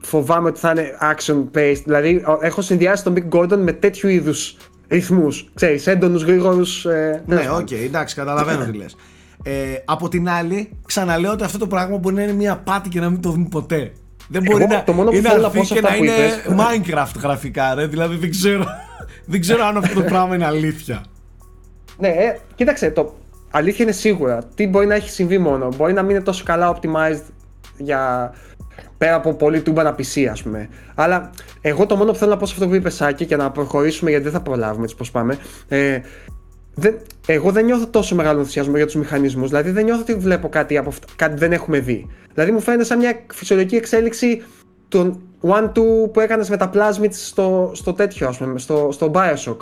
φοβάμαι ότι θα είναι action based. Δηλαδή, έχω συνδυάσει τον Mick Gordon με τέτοιου είδους ρυθμούς. Ξέρεις, έντονους, γρήγορους. Ε, ναι, ok, okay, εντάξει, καταλαβαίνω τι λες. Ε, από την άλλη, ξαναλέω ότι αυτό το πράγμα μπορεί να είναι μια απάτη και να μην το δούμε ποτέ. Δεν μπορεί Εγώ, να το μόνο που είναι θέλω να και να είναι Minecraft γραφικά, ρε. Δηλαδή δεν ξέρω, δεν ξέρω αν αυτό το πράγμα είναι αλήθεια. Ναι, ε, κοίταξε, το αλήθεια είναι σίγουρα. Τι μπορεί να έχει συμβεί μόνο. Μπορεί να μην είναι τόσο καλά optimized για πέρα από πολύ τούμπανα PC, ας πούμε. Αλλά εγώ το μόνο που θέλω να πω σε αυτό που είπε Σάκη και να προχωρήσουμε γιατί δεν θα προλάβουμε έτσι πώς πάμε. Ε, δεν, εγώ δεν νιώθω τόσο μεγάλο ενθουσιασμό για τους μηχανισμούς. Δηλαδή δεν νιώθω ότι βλέπω κάτι, από κάτι δεν έχουμε δει. Δηλαδή μου φαίνεται σαν μια φυσιολογική εξέλιξη των one-two που έκανες με τα plasmids στο, στο τέτοιο, ας πούμε, στο, στο Bioshock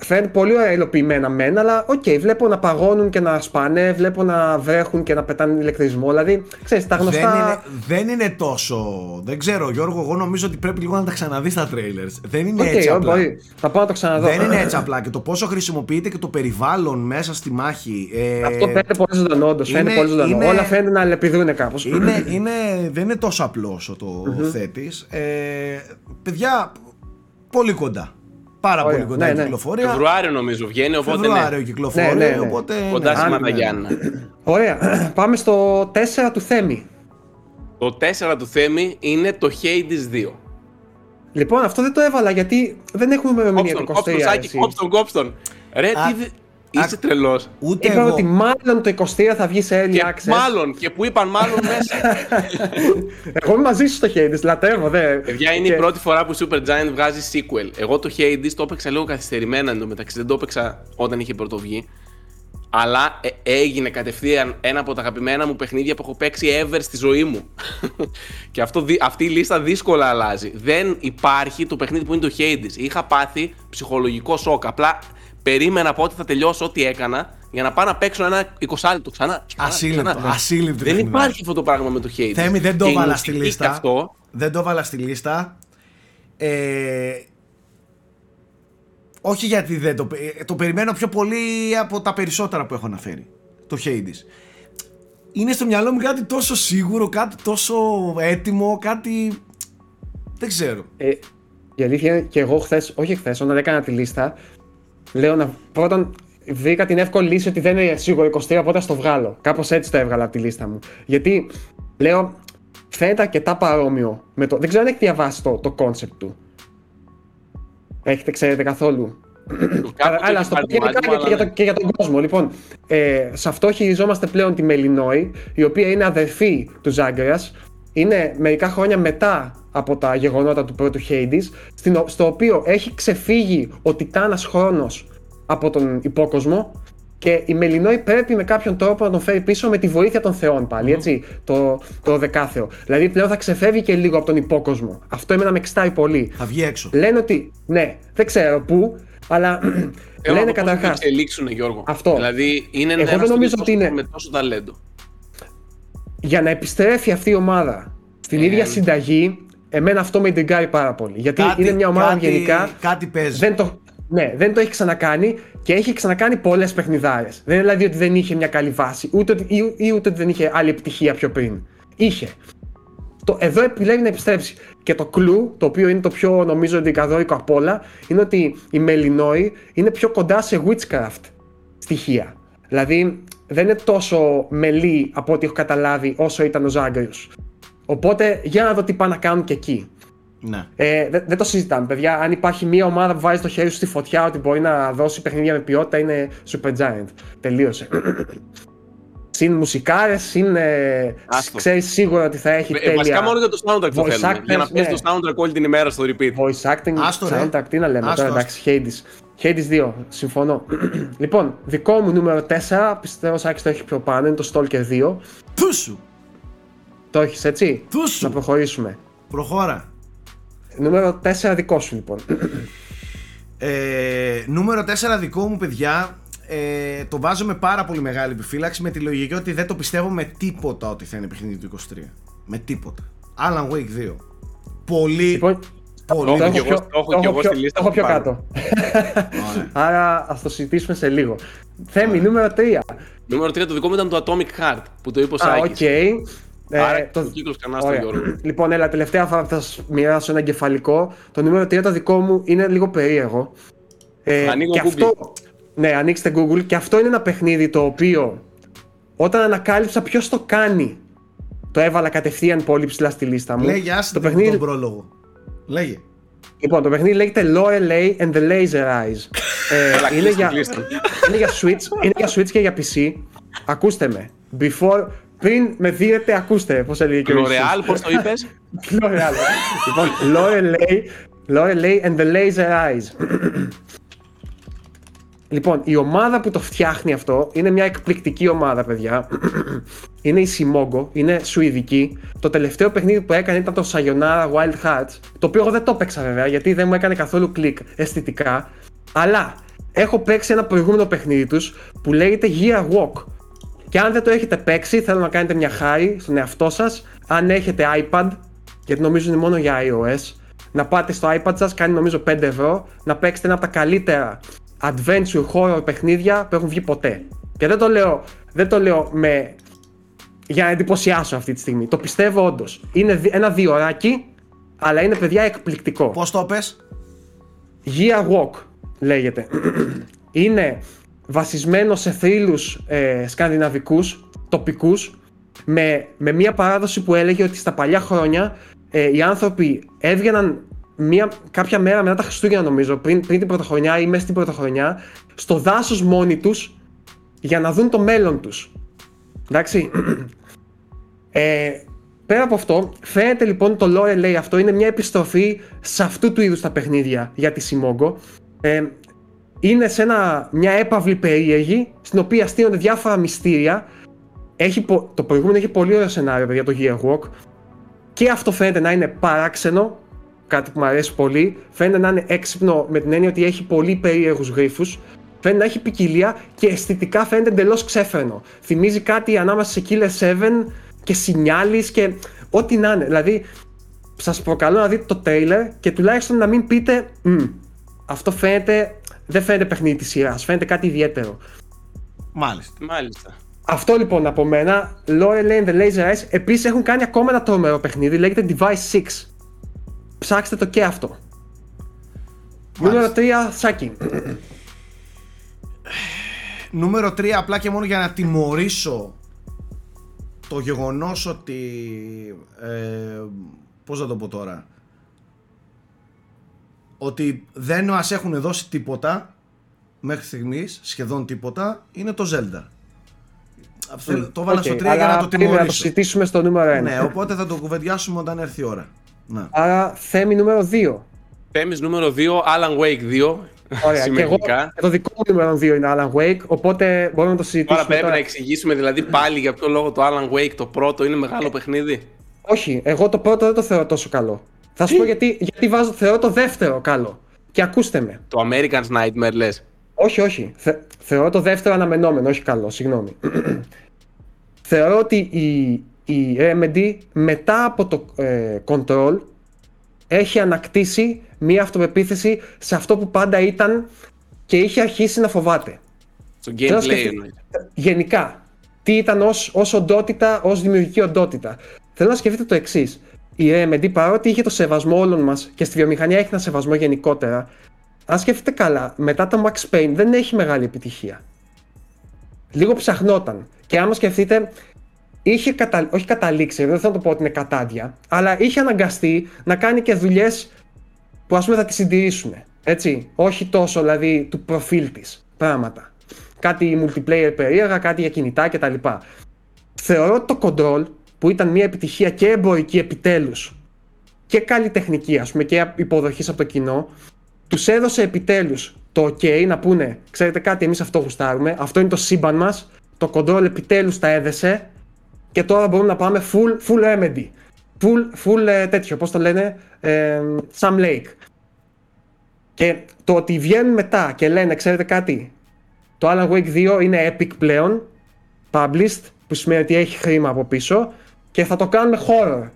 φαίνεται πολύ ωραία υλοποιημένα μεν, αλλά ok, okay, βλέπω να παγώνουν και να σπάνε, βλέπω να βρέχουν και να πετάνε ηλεκτρισμό. Δηλαδή, ξέρεις, τα γνωστά. Δεν είναι, δεν είναι τόσο. Δεν ξέρω, Γιώργο, εγώ νομίζω ότι πρέπει λίγο να τα ξαναδείς στα trailers. Δεν είναι okay, έτσι απλά. Μπορεί. Θα πάω να το ξαναδώ. Δεν είναι έτσι απλά. Και το πόσο χρησιμοποιείται και το περιβάλλον μέσα στη μάχη. Ε... Αυτό φαίνεται πολύ ζωντανό, όντως. Φαίνεται πολύ ζωντανό. Είναι... Όλα φαίνεται να λεπιδούν κάπως. Είναι, είναι, δεν είναι τόσο απλός όσο το mm-hmm. θέτεις. Ε, παιδιά, πολύ κοντά. Πάρα πολύ κοντά ναι, η ναι. κυκλοφορία. Φεβρουάριο νομίζω βγαίνει, οπότε. Φεβρουάριο ναι. κυκλοφορία, ναι, ναι, οπότε. Κοντά ναι. στη Μαδαγιάννα. Ωραία. Πάμε στο 4 του Θέμη. Το 4 του Θέμη είναι το Hades 2. Λοιπόν, αυτό δεν το έβαλα γιατί δεν έχουμε μεμονία το 23. Κόψτον, κόψτον, Ρε, τι, Είσαι τρελός. Ούτε Είπα εγώ. ότι μάλλον το 23 θα βγει σε early access. Μάλλον, και που είπαν μάλλον μέσα. εγώ είμαι μαζί σου στο Hades, λατρεύω, δε. Παιδιά, είναι και... η πρώτη φορά που Super Giant βγάζει sequel. Εγώ το Hades το έπαιξα λίγο καθυστερημένα εντωμεταξύ. Δεν το έπαιξα όταν είχε πρωτοβγεί. Αλλά ε, έγινε κατευθείαν ένα από τα αγαπημένα μου παιχνίδια που έχω παίξει ever στη ζωή μου. και αυτό, αυτή η λίστα δύσκολα αλλάζει. Δεν υπάρχει το παιχνίδι που είναι το Hades. Είχα πάθει ψυχολογικό σοκ. Απλά περίμενα πότε θα τελειώσω ό,τι έκανα για να πάω να παίξω ένα 20 λεπτό ξανά. Ασύλληπτο. ασύλληπτο δεν υπάρχει αυτό το πράγμα με το Hades. Θέμη, δεν το έβαλα στη λίστα. Αυτό... Δεν το έβαλα στη λίστα. Ε, όχι γιατί δεν το... Ε, το περιμένω πιο πολύ από τα περισσότερα που έχω αναφέρει. Το Hades. Είναι στο μυαλό μου κάτι τόσο σίγουρο, κάτι τόσο έτοιμο, κάτι... Δεν ξέρω. Ε, η αλήθεια είναι και εγώ χθες, όχι χθες, όταν έκανα τη λίστα, Λέω να. Πρώτον, βρήκα την εύκολη λύση ότι δεν είναι σίγουρο 23, οπότε το βγάλω. Κάπως έτσι το έβγαλα από τη λίστα μου. Γιατί λέω, φαίνεται αρκετά παρόμοιο με το. Δεν ξέρω αν έχει διαβάσει το, το concept του. Έχετε, ξέρετε καθόλου; Αλλά στο πω και, για το, και για τον κόσμο. Λοιπόν, ε, σε αυτό χειριζόμαστε πλέον τη Μελινόη, η οποία είναι αδερφή του Ζάγκρεα. Είναι μερικά χρόνια μετά από τα γεγονότα του πρώτου Hades, στο οποίο έχει ξεφύγει ο Τιτάνας Χρόνος από τον υπόκοσμο και η Μελινόη πρέπει με κάποιον τρόπο να τον φέρει πίσω με τη βοήθεια των θεών πάλι, έτσι, το, το δεκάθεο. Δηλαδή πλέον θα ξεφεύγει και λίγο από τον υπόκοσμο. Αυτό εμένα με εξτάει πολύ. Θα βγει έξω. Λένε ότι, ναι, δεν ξέρω πού, αλλά λένε καταρχά. Θα εξελίξουν, Γιώργο. Αυτό. Δηλαδή είναι ένας δεν νομίζω ότι είναι... με τόσο ταλέντο. Για να επιστρέφει αυτή η ομάδα στην ε, ίδια συνταγή, εμένα αυτό με εντεγκάρει πάρα πολύ. Γιατί κάτι, είναι μια ομάδα κάτι, γενικά. Κάτι παίζει. Δεν το, ναι, δεν το έχει ξανακάνει και έχει ξανακάνει πολλές παιχνιδάρες. Δεν είναι δηλαδή ότι δεν είχε μια καλή βάση, ούτε, ή, ή ούτε ότι δεν είχε άλλη επιτυχία πιο πριν. Είχε. Το, εδώ επιλέγει να επιστρέψει. Και το κλου, το οποίο είναι το πιο νομίζω εντικαδόρικο απ' όλα, είναι ότι η Μελινόη είναι πιο κοντά σε witchcraft στοιχεία. Δηλαδή δεν είναι τόσο μελή από ό,τι έχω καταλάβει όσο ήταν ο Ζάγκριος. Οπότε για να δω τι πάνε να κάνουν και εκεί. Ναι. Ε, δεν, το συζητάμε, παιδιά. Αν υπάρχει μια ομάδα που βάζει το χέρι σου στη φωτιά ότι μπορεί να δώσει παιχνίδια με ποιότητα, είναι Super Giant. Τελείωσε. συν μουσικάρες, συν. Ε, ξέρεις σίγουρα ότι θα έχει ε, τέλεια. Βασικά μόνο για το soundtrack το θέλουμε. Actors, για να παίζει ναι. το soundtrack όλη την ημέρα στο repeat. Voice acting, άστο, soundtrack, τι να λέμε τώρα, εντάξει, Hades. Hades 2, συμφωνώ. λοιπόν, δικό μου νούμερο 4, πιστεύω ο Σάκης το έχει πιο πάνω, είναι το Stalker 2. Πούσου! Το έχεις έτσι; Πούσου! Να προχωρήσουμε. Προχώρα. Νούμερο 4 δικό σου λοιπόν. Ε, νούμερο 4 δικό μου παιδιά ε, το βάζω με πάρα πολύ μεγάλη επιφύλαξη με τη λογική ότι δεν το πιστεύω με τίποτα ότι θα είναι παιχνίδι του 23. Με τίποτα. Alan Wake 2. Πολύ. Λοιπόν, πολύ. Το έχω, πιο, το έχω, το έχω πιο, λίστα. Το έχω πιο κάτω. Άρα ας το συζητήσουμε σε λίγο. Θέμη, νούμερο 3. Νούμερο 3 το δικό μου ήταν το Atomic Heart που το είπε ο Σάκης. Ok. Okay. Άρα, ε, το κύκλο κανάς στο Γιώργο. Λοιπόν, έλα, τελευταία φορά θα σας μοιράσω ένα κεφαλικό. Το νούμερο 3 το δικό μου είναι λίγο περίεργο. Ε, Ανοίγω και Google. Αυτό, ναι, ανοίξτε Google. Και αυτό είναι ένα παιχνίδι το οποίο όταν ανακάλυψα ποιος το κάνει, το έβαλα κατευθείαν πολύ ψηλά στη λίστα μου. Λέγε, άσε το παιχνίδι... τον πρόλογο. Λέγε. Λοιπόν, το παιχνίδι λέγεται Lorelei and the Laser Eyes. ε, είναι, για, είναι, για Switch, είναι για Switch και για PC. Ακούστε με. Before, πριν με δείτε, ακούστε πώς έλεγε και ο L'Oreal, πώς το είπες; L'Oreal. λοιπόν, Lorelei, Lorelei and the Laser Eyes. λοιπόν, η ομάδα που το φτιάχνει αυτό είναι μια εκπληκτική ομάδα, παιδιά. είναι η Simogo, είναι σουηδική. Το τελευταίο παιχνίδι που έκανε ήταν το Sayonara Wild Hearts. Το οποίο εγώ δεν το έπαιξα βέβαια, γιατί δεν μου έκανε καθόλου κλικ αισθητικά. Αλλά έχω παίξει ένα προηγούμενο παιχνίδι τους που λέγεται Gear Walk και αν δεν το έχετε παίξει, θέλω να κάνετε μια χάρη στον εαυτό σας. Αν έχετε iPad, γιατί νομίζω είναι μόνο για iOS, να πάτε στο iPad σας, κάνει νομίζω 5 ευρώ, να παίξετε ένα από τα καλύτερα adventure horror παιχνίδια που έχουν βγει ποτέ. Και δεν το λέω, δεν το λέω με... για να εντυπωσιάσω αυτή τη στιγμή. Το πιστεύω όντως. Είναι ένα διωράκι, αλλά είναι παιδιά εκπληκτικό. Πώς το πες; Gear Walk λέγεται. είναι βασισμένο σε θρύλους ε, σκανδιναβικούς, τοπικούς, με, με μια παράδοση που έλεγε ότι στα παλιά χρόνια ε, οι άνθρωποι έβγαιναν μια, κάποια μέρα μετά τα Χριστούγεννα νομίζω, πριν, πριν την πρωτοχρονιά ή μέσα στην πρωτοχρονιά, στο δάσος μόνοι τους για να δουν το μέλλον τους. Εντάξει. Ε, πέρα από αυτό, φαίνεται λοιπόν το Lore λέει αυτό είναι μια επιστροφή σε αυτού του είδους τα παιχνίδια για τη Simogo. Ε, είναι σε ένα, μια έπαυλη περίεργη, στην οποία στείνονται διάφορα μυστήρια. Έχει, το προηγούμενο έχει πολύ ωραίο σενάριο για το Gear Walk. Και αυτό φαίνεται να είναι παράξενο, κάτι που μου αρέσει πολύ. Φαίνεται να είναι έξυπνο με την έννοια ότι έχει πολύ περίεργους γρήφου. Φαίνεται να έχει ποικιλία και αισθητικά φαίνεται εντελώς ξέφρενο. Θυμίζει κάτι ανάμεσα σε Killer 7 και Σινιάλη και ό,τι να είναι. Δηλαδή, σας προκαλώ να δείτε το trailer και τουλάχιστον να μην πείτε αυτό φαίνεται δεν φαίνεται παιχνίδι της σειράς, φαίνεται κάτι ιδιαίτερο. Μάλιστα. Μάλιστα. Αυτό λοιπόν από μένα. Lorelei and the Laser Eyes. Επίσης έχουν κάνει ακόμα ένα τρομερό παιχνίδι, λέγεται Device 6. Ψάξτε το και αυτό. Νούμερο 3, Σάκη. Νούμερο 3, απλά και μόνο για να τιμωρήσω το γεγονός ότι. Ε, πώς να το πω τώρα ότι δεν μας έχουν δώσει τίποτα μέχρι στιγμής, σχεδόν τίποτα, είναι το Zelda. Αυτό mm, το βάλα okay, στο 3 για να το τιμωρήσω. να το συζητήσουμε στο νούμερο 1. Ναι, οπότε θα το κουβεντιάσουμε όταν έρθει η ώρα. Να. Άρα θέμη νούμερο 2. Θέμης νούμερο 2, Alan Wake 2. Ωραία, και εγώ, το δικό μου νούμερο 2 είναι Alan Wake, οπότε μπορούμε να το συζητήσουμε. Τώρα πρέπει τώρα. να εξηγήσουμε δηλαδή πάλι για ποιο λόγο το Alan Wake το πρώτο είναι μεγάλο παιχνίδι. Όχι, εγώ το πρώτο δεν το θεωρώ τόσο καλό. Θα σου πω γιατί, γιατί βάζω, θεωρώ το δεύτερο καλό. Και ακούστε με. Το American's Nightmare λες. Όχι, όχι. Θε, θεωρώ το δεύτερο αναμενόμενο, όχι καλό, συγγνώμη. θεωρώ ότι η, η Remedy μετά από το ε, Control έχει ανακτήσει μία αυτοπεποίθηση σε αυτό που πάντα ήταν και είχε αρχίσει να φοβάται. Στο gameplay Γενικά, τι ήταν ως, ως οντότητα, ως δημιουργική οντότητα. Θέλω να σκεφτείτε το εξής. Η Remedy παρότι είχε το σεβασμό όλων μας και στη βιομηχανία έχει ένα σεβασμό γενικότερα, αν σκεφτείτε καλά, μετά το Max Payne δεν έχει μεγάλη επιτυχία. Λίγο ψαχνόταν. Και άμα σκεφτείτε, είχε κατα... όχι καταλήξει, δεν θα το πω ότι είναι κατάντια, αλλά είχε αναγκαστεί να κάνει και δουλειές που ας πούμε θα τη συντηρήσουν. Έτσι. Όχι τόσο δηλαδή του προφίλ της πράγματα. Κάτι multiplayer περίεργα, κάτι για κινητά κτλ. Θεωρώ ότι το control που ήταν μια επιτυχία και εμπορική επιτέλους και καλλιτεχνική, ας πούμε, και υποδοχής από το κοινό, τους έδωσε επιτέλους το OK να πούνε: Ξέρετε κάτι, εμείς αυτό γουστάρουμε, αυτό είναι το σύμπαν μας. Το control επιτέλους τα έδεσε και τώρα μπορούμε να πάμε full, full remedy. Full, full ε, τέτοιο, πώς το λένε, ε, Sam Lake. Και το ότι βγαίνουν μετά και λένε, ξέρετε κάτι, το Alan Wake 2 είναι epic πλέον, published, που σημαίνει ότι έχει χρήμα από πίσω και θα το κάνουμε horror.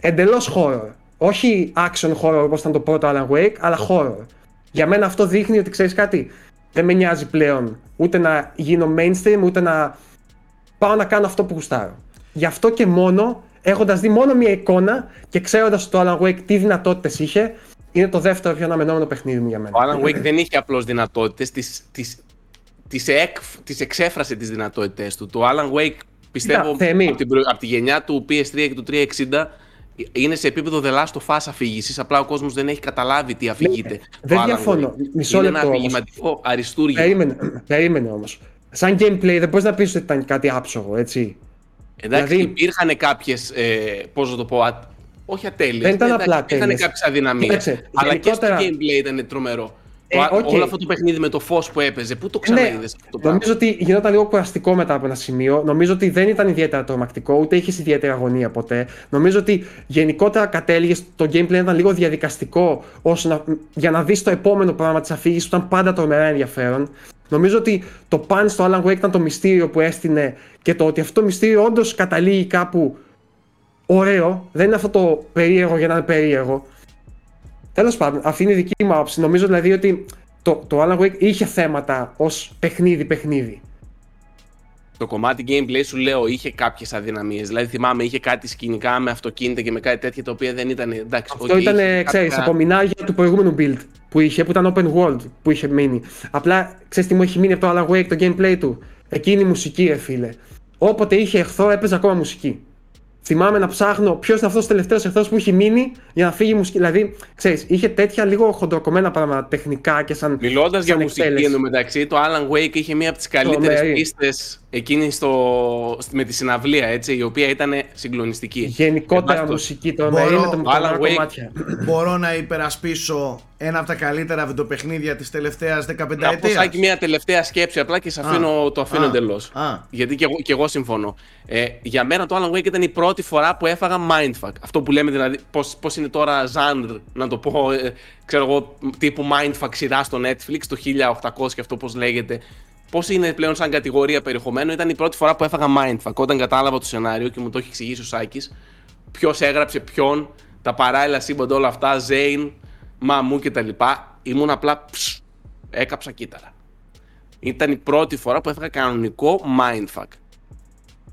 Εντελώς horror. Όχι action horror όπως ήταν το πρώτο Alan Wake, αλλά horror. Για μένα αυτό δείχνει ότι ξέρεις κάτι, δεν με νοιάζει πλέον ούτε να γίνω mainstream, ούτε να πάω να κάνω αυτό που γουστάρω. Γι' αυτό και μόνο, έχοντας δει μόνο μία εικόνα και ξέροντας το Alan Wake τι δυνατότητες είχε, είναι το δεύτερο πιο αναμενόμενο παιχνίδι μου για μένα. Ο Alan Wake δεν είχε απλώς δυνατότητες, τις εξέφρασε τις δυνατότητέ του. Το Alan Wake πιστεύω από, την, από τη γενιά του PS3 και του 360 είναι σε επίπεδο The Last of Us αφήγησης. Απλά ο κόσμος δεν έχει καταλάβει τι αφηγείται. Ναι, δεν διαφωνώ. Μισό είναι ένα αφηγηματικό αριστούργημα. Περίμενε, περίμενε όμως σαν gameplay δεν μπορείς να πεις ότι ήταν κάτι άψογο, έτσι. Εντάξει, δηλαδή... υπήρχαν κάποιες. Ε, Πώς να το πω, α, όχι ατέλειες. Δεν ήταν απλά Υπήρχαν κάποιες αδυναμίες. Αλλά γενικότερα... και στο gameplay ήταν τρομερό. Ε, okay. Όλο αυτό το παιχνίδι με το φως που έπαιζε, πού το ξαναείδες ναι, αυτό το πράγμα; Νομίζω ότι γινόταν λίγο κουραστικό μετά από ένα σημείο. Νομίζω ότι δεν ήταν ιδιαίτερα τρομακτικό, ούτε είχες ιδιαίτερη αγωνία ποτέ. Νομίζω ότι γενικότερα κατέληγες το gameplay ήταν λίγο διαδικαστικό ώστε να, για να δεις το επόμενο πράγμα της αφήγησης που ήταν πάντα τρομερά ενδιαφέρον. Νομίζω ότι το παν στο Alan Wake ήταν το μυστήριο που έστεινε και το ότι αυτό το μυστήριο όντως καταλήγει κάπου ωραίο. Δεν είναι αυτό το περίεργο για να είναι περίεργο. Τέλος πάντων, αυτή είναι η δική μου άποψη. Νομίζω δηλαδή ότι το, το Alan Wake είχε θέματα ως παιχνίδι-παιχνίδι. Το κομμάτι gameplay σου λέω είχε κάποιες αδυναμίες. Δηλαδή θυμάμαι είχε κάτι σκηνικά με αυτοκίνητα και με κάτι τέτοια τα οποία δεν ήταν. Εντάξει, Αυτό ήταν, ξέρεις, κάποια... απομεινάγια του προηγούμενου build που είχε, που ήταν open world που είχε μείνει. Απλά ξέρεις τι μου έχει μείνει από το Alan Wake το gameplay του; Εκείνη η μουσική, ρε φίλε. Όποτε είχε εχθρό έπαιζε ακόμα μουσική. Θυμάμαι να ψάχνω ποιος είναι αυτός ο τελευταίος εχθρός που έχει μείνει για να φύγει η μουσική. Δηλαδή, ξέρεις, είχε τέτοια λίγο χοντροκομμένα πράγματα τεχνικά και σαν. Μιλώντας για μουσική εντωμεταξύ, το Alan Wake είχε μία από τις καλύτερες πίστες εκείνη στο, με τη συναυλία, έτσι, η οποία ήταν συγκλονιστική. Γενικότερα μουσική, το μπορώ, με το Alan Wake. Μπορώ να υπερασπίσω ένα από τα καλύτερα βιντεοπαιχνίδια της τελευταίας 15 ετία. Να πω σαν μια τελευταία σκέψη απλά και σε αφήνω, το αφήνω εντελώς. Γιατί και εγώ, και εγώ συμφωνώ. Ε, για μένα το Alan Wake ήταν η πρώτη φορά που έφαγα mindfuck. Αυτό που λέμε δηλαδή, πώς είναι τώρα genre, να το πω, ε, ξέρω εγώ, τύπου mindfuck σειρά στο Netflix, το 1800 και αυτό πώς λέγεται. Πώς είναι πλέον σαν κατηγορία περιεχομένου, ήταν η πρώτη φορά που έφαγα mindfuck. Όταν κατάλαβα το σενάριο και μου το έχει εξηγήσει ο Σάκης, ποιος έγραψε ποιον, τα παράλληλα σύμπαντα όλα αυτά, Zane, Μαμού κτλ. Ήμουν απλά ψ, έκαψα κύτταρα. Ήταν η πρώτη φορά που έφαγα κανονικό mindfuck.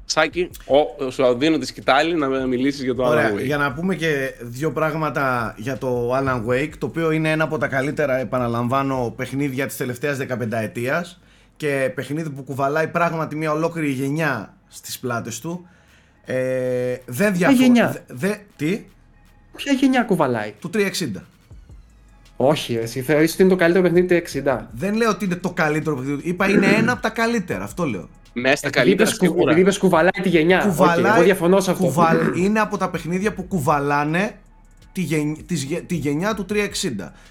Σάκη, ο, σου δίνω τη σκητάλη να μιλήσεις για το Alan Wake. Για να πούμε και δύο πράγματα για το Alan Wake, το οποίο είναι ένα από τα καλύτερα, επαναλαμβάνω, παιχνίδια της τελευταίας 15 ετίας και παιχνίδι που κουβαλάει πράγματι μια ολόκληρη γενιά στις πλάτες του. Ε, δεν διαφωνώ. Δε, τι; Ποια γενιά κουβαλάει; Του 360. Όχι, εσύ θεωρείς ότι είναι το καλύτερο παιχνίδι του 60. Δεν λέω ότι είναι το καλύτερο παιχνίδι. Είπα είναι ένα από τα καλύτερα. Αυτό λέω. Μέσα στα καλύτερα σίγουρα. κουβαλάει τη γενιά. Κουβαλάει, okay, εγώ διαφωνώ σε αυτό. Κουβαλ... είναι από τα παιχνίδια που κουβαλάνε τη, τη γενιά του 360.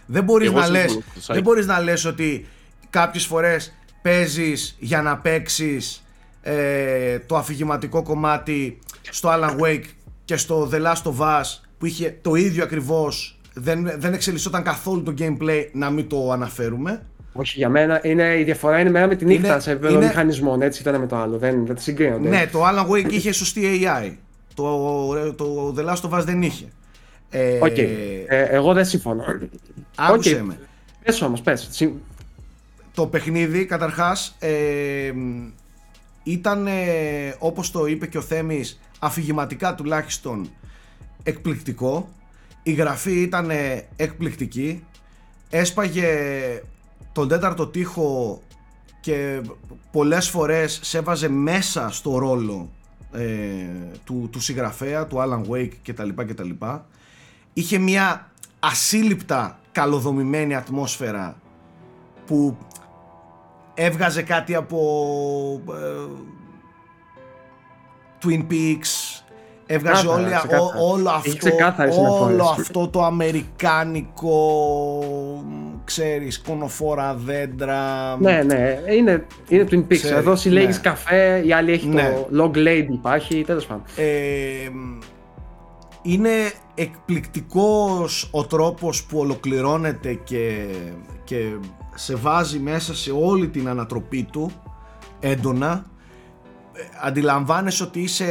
Δεν μπορείς, να λες, δεν μπορείς να λες ότι κάποιες φορές παίζεις για να παίξεις ε, το αφηγηματικό κομμάτι στο Alan Wake και στο The Last of Us που είχε το ίδιο ακριβώς δεν, δεν εξελισσόταν καθόλου το gameplay να μην το αναφέρουμε όχι για μένα, είναι, η διαφορά είναι μέρα με τη νύχτα είναι, σε επίπεδο είναι... μηχανισμών, έτσι ήταν με το άλλο, δεν, δεν συγκρίνονται. Ναι, το Alan Wake είχε σωστή AI, το, το The Last of Us δεν είχε. Ε, okay. ε, εγώ δεν συμφωνώ. Άκουσε okay. με. Πες όμως, πες. Το παιχνίδι, καταρχάς, ε, ήταν, ε, όπως το είπε και ο Θέμης, αφηγηματικά τουλάχιστον εκπληκτικό. Η γραφή ήταν εκπληκτική. Έσπαγε τον τέταρτο τοίχο και πολλές φορές σε έβαζε μέσα στο ρόλο ε, του, του συγγραφέα, του Alan Wake κτλ. κτλ. Είχε μια ασύλληπτα καλοδομημένη ατμόσφαιρα που έβγαζε κάτι από ε, Twin Peaks έβγαζε όλη, όλο, αυτό, όλο αυτό το αμερικάνικο ξέρεις κονοφόρα δέντρα ναι ναι είναι, είναι Twin Peaks. Εδώ συλλέγεις ναι. καφέ η άλλη έχει ναι. το Log Lady υπάρχει τέλος πάντων. Ε, είναι εκπληκτικός ο τρόπος που ολοκληρώνεται και, και σε βάζει μέσα σε όλη την ανατροπή του έντονα. ε, αντιλαμβάνεσαι ότι είσαι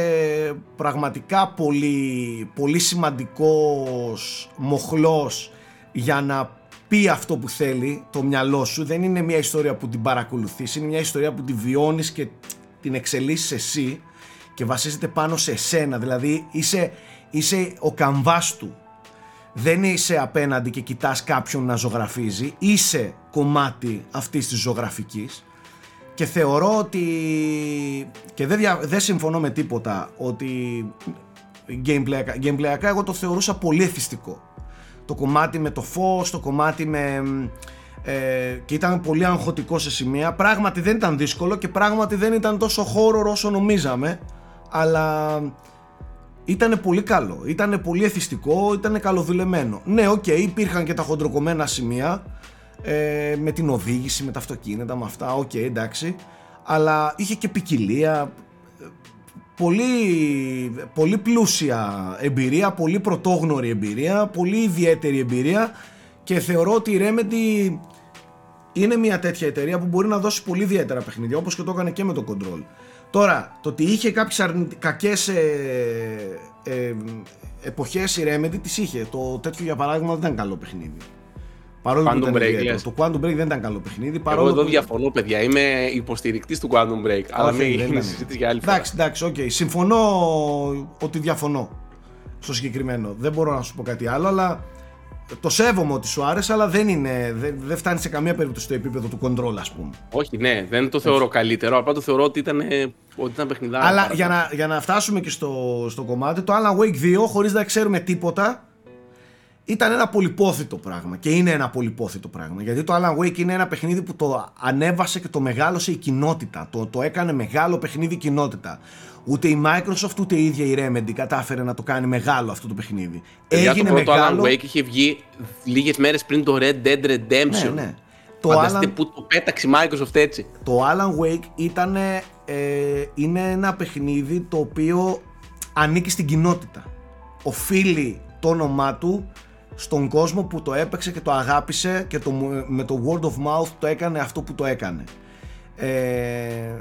πραγματικά πολύ, πολύ σημαντικός μοχλός για να πει αυτό που θέλει το μυαλό σου. Δεν είναι μια ιστορία που την παρακολουθείς είναι μια ιστορία που τη βιώνεις και την εξελίσσεις εσύ και βασίζεται πάνω σε εσένα. Δηλαδή είσαι, είσαι ο καμβάς του. Δεν είσαι απέναντι και κοιτάς κάποιον να ζωγραφίζει. Είσαι κομμάτι αυτής της ζωγραφικής και θεωρώ ότι και δεν, δεν συμφωνώ με τίποτα ότι gameplay, εγώ το θεωρούσα πολύ εθιστικό. Το κομμάτι με το φως, το κομμάτι με ε, και ήταν πολύ αγχωτικό σε σημεία. Πράγματι δεν ήταν δύσκολο και πράγματι δεν ήταν τόσο horror όσο νομίζαμε αλλά ήταν πολύ καλό, ήταν πολύ εθιστικό, ήταν καλοδουλεμένο. Ναι ok okay, υπήρχαν και τα χοντροκομμένα σημεία ε, με την οδήγηση, με τα αυτοκίνητα, με αυτά, ok, okay, εντάξει. Αλλά είχε και ποικιλία, πολύ, πολύ πλούσια εμπειρία, πολύ πρωτόγνωρη εμπειρία, πολύ ιδιαίτερη εμπειρία και θεωρώ ότι η Remedy είναι μια τέτοια εταιρεία που μπορεί να δώσει πολύ ιδιαίτερα παιχνίδια όπως και το έκανε και με το Control. Τώρα, το ότι είχε κάποιες αρνητι... κακές ε, ε, εποχές η Remedy τις είχε. Το τέτοιο για παράδειγμα δεν ήταν καλό παιχνίδι. Παρόλο Quantum που Break, Το Quantum Break δεν ήταν καλό παιχνίδι. Παρόλο Εγώ εδώ που... διαφωνώ, παιδιά. Είμαι υποστηρικτής του Quantum Break. αλλά μην είναι συζήτηση για άλλη φορά. Εντάξει, εντάξει, ok. Okay. Συμφωνώ ότι διαφωνώ στο συγκεκριμένο. Δεν μπορώ να σου πω κάτι άλλο, αλλά το σέβομαι ότι σου άρεσε, αλλά δεν, είναι, δεν, δεν φτάνει σε καμία περίπτωση στο επίπεδο του control, ας πούμε. Όχι, ναι, δεν το θεωρώ καλύτερο. Απλά το θεωρώ ότι ήταν, ότι ήταν παιχνιδάκι. Αλλά για να, για να φτάσουμε και στο, στο κομμάτι, το Alan Wake 2, χωρίς να ξέρουμε τίποτα, ήταν ένα πολυπόθητο πράγμα και είναι ένα πολυπόθητο πράγμα γιατί το Alan Wake είναι ένα παιχνίδι που το ανέβασε και το μεγάλωσε η κοινότητα. Το, το έκανε μεγάλο παιχνίδι κοινότητα. Ούτε η Microsoft ούτε η ίδια η Remedy κατάφερε να το κάνει μεγάλο αυτό το παιχνίδι. Έγινε το πρώτο μεγάλο... Alan Wake είχε βγει λίγες μέρες πριν το Red Dead Redemption. Ναι, ναι. Το Φανταστείτε Alan... που το πέταξε η Microsoft έτσι. Το Alan Wake ήταν, ε, είναι ένα παιχνίδι το οποίο ανήκει στην κοινότητα. Οφείλει το όνομά του στον κόσμο που το έπαιξε και το αγάπησε και το, με το word of mouth το έκανε αυτό που το έκανε. Ε,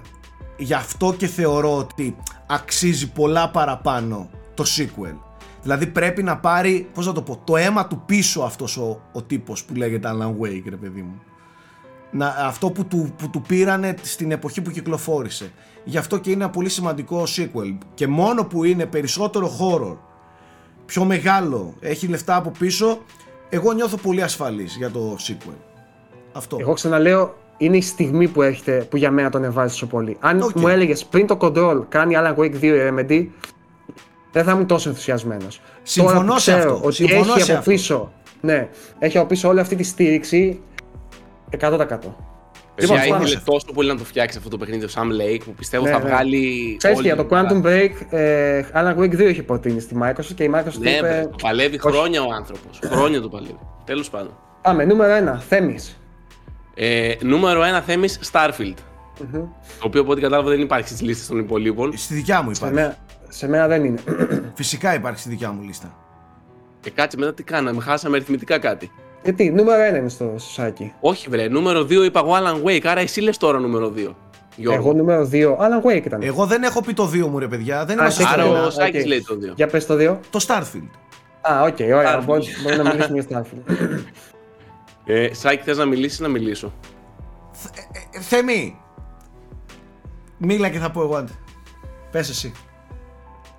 γι' αυτό και θεωρώ ότι αξίζει πολλά παραπάνω το sequel. Δηλαδή πρέπει να πάρει, πώς να το πω, το αίμα του πίσω αυτός ο, ο τύπος που λέγεται Alan Wake ρε παιδί μου. Να, αυτό που του, που του πήρανε στην εποχή που κυκλοφόρησε. Γι' αυτό και είναι ένα πολύ σημαντικό sequel. Και μόνο που είναι περισσότερο horror πιο μεγάλο, έχει λεφτά από πίσω, εγώ νιώθω πολύ ασφαλής για το sequel. Αυτό. Εγώ ξαναλέω, είναι η στιγμή που, έχετε, που για μένα τον εβάζει τόσο πολύ. Αν okay. μου έλεγες πριν το Control κάνει Alan Wake 2 η Remedy, δεν θα ήμουν τόσο ενθουσιασμένος. Συμφωνώ σε αυτό. Ότι Συμφωνώ έχει από πίσω. Ναι, έχει από πίσω όλη αυτή τη στήριξη 100%. Λοιπόν, ήθελε τόσο πολύ να το φτιάξεις αυτό το παιχνίδι ο Sam Lake που πιστεύω ναι, θα ναι. βγάλει. Ξέρεις για το Quantum Break, ε, Alan Wake 2 έχει προτείνει στη Microsoft και η Microsoft ναι, είπε. Το παλεύει χρόνια ο άνθρωπος. χρόνια το παλεύει. Τέλος πάντων. Πάμε, νούμερο 1, Θέμη. Ε, νούμερο 1 Θέμη Starfield. Mm-hmm. Το οποίο από ό,τι κατάλαβα δεν υπάρχει στις λίστες των υπολείπων. Στη δικιά μου υπάρχει. Σε μένα, σε μένα δεν είναι. Φυσικά υπάρχει στη δικιά μου λίστα. Και κάτσε μετά τι κάναμε, χάσαμε αριθμητικά κάτι. Γιατί, νούμερο 1 είναι στο σάκι. Όχι, βρε, νούμερο 2 είπα εγώ Alan Wake, άρα εσύ λες τώρα νούμερο 2. Γιώργο. Εγώ νούμερο 2, Alan Wake ήταν. Εγώ δεν έχω πει το 2 μου, ρε παιδιά. Δεν είμαστε Άρα ο Σάκης λέει το 2. Για πες το 2. Το Starfield. Α, ok, okay, ωραία. Μπορεί, μπορεί να μιλήσουμε για Starfield. Ε, Σάκη, θες να μιλήσεις να μιλήσω; Ε, ε, Θέμη, μίλα και θα πω εγώ. Πες εσύ.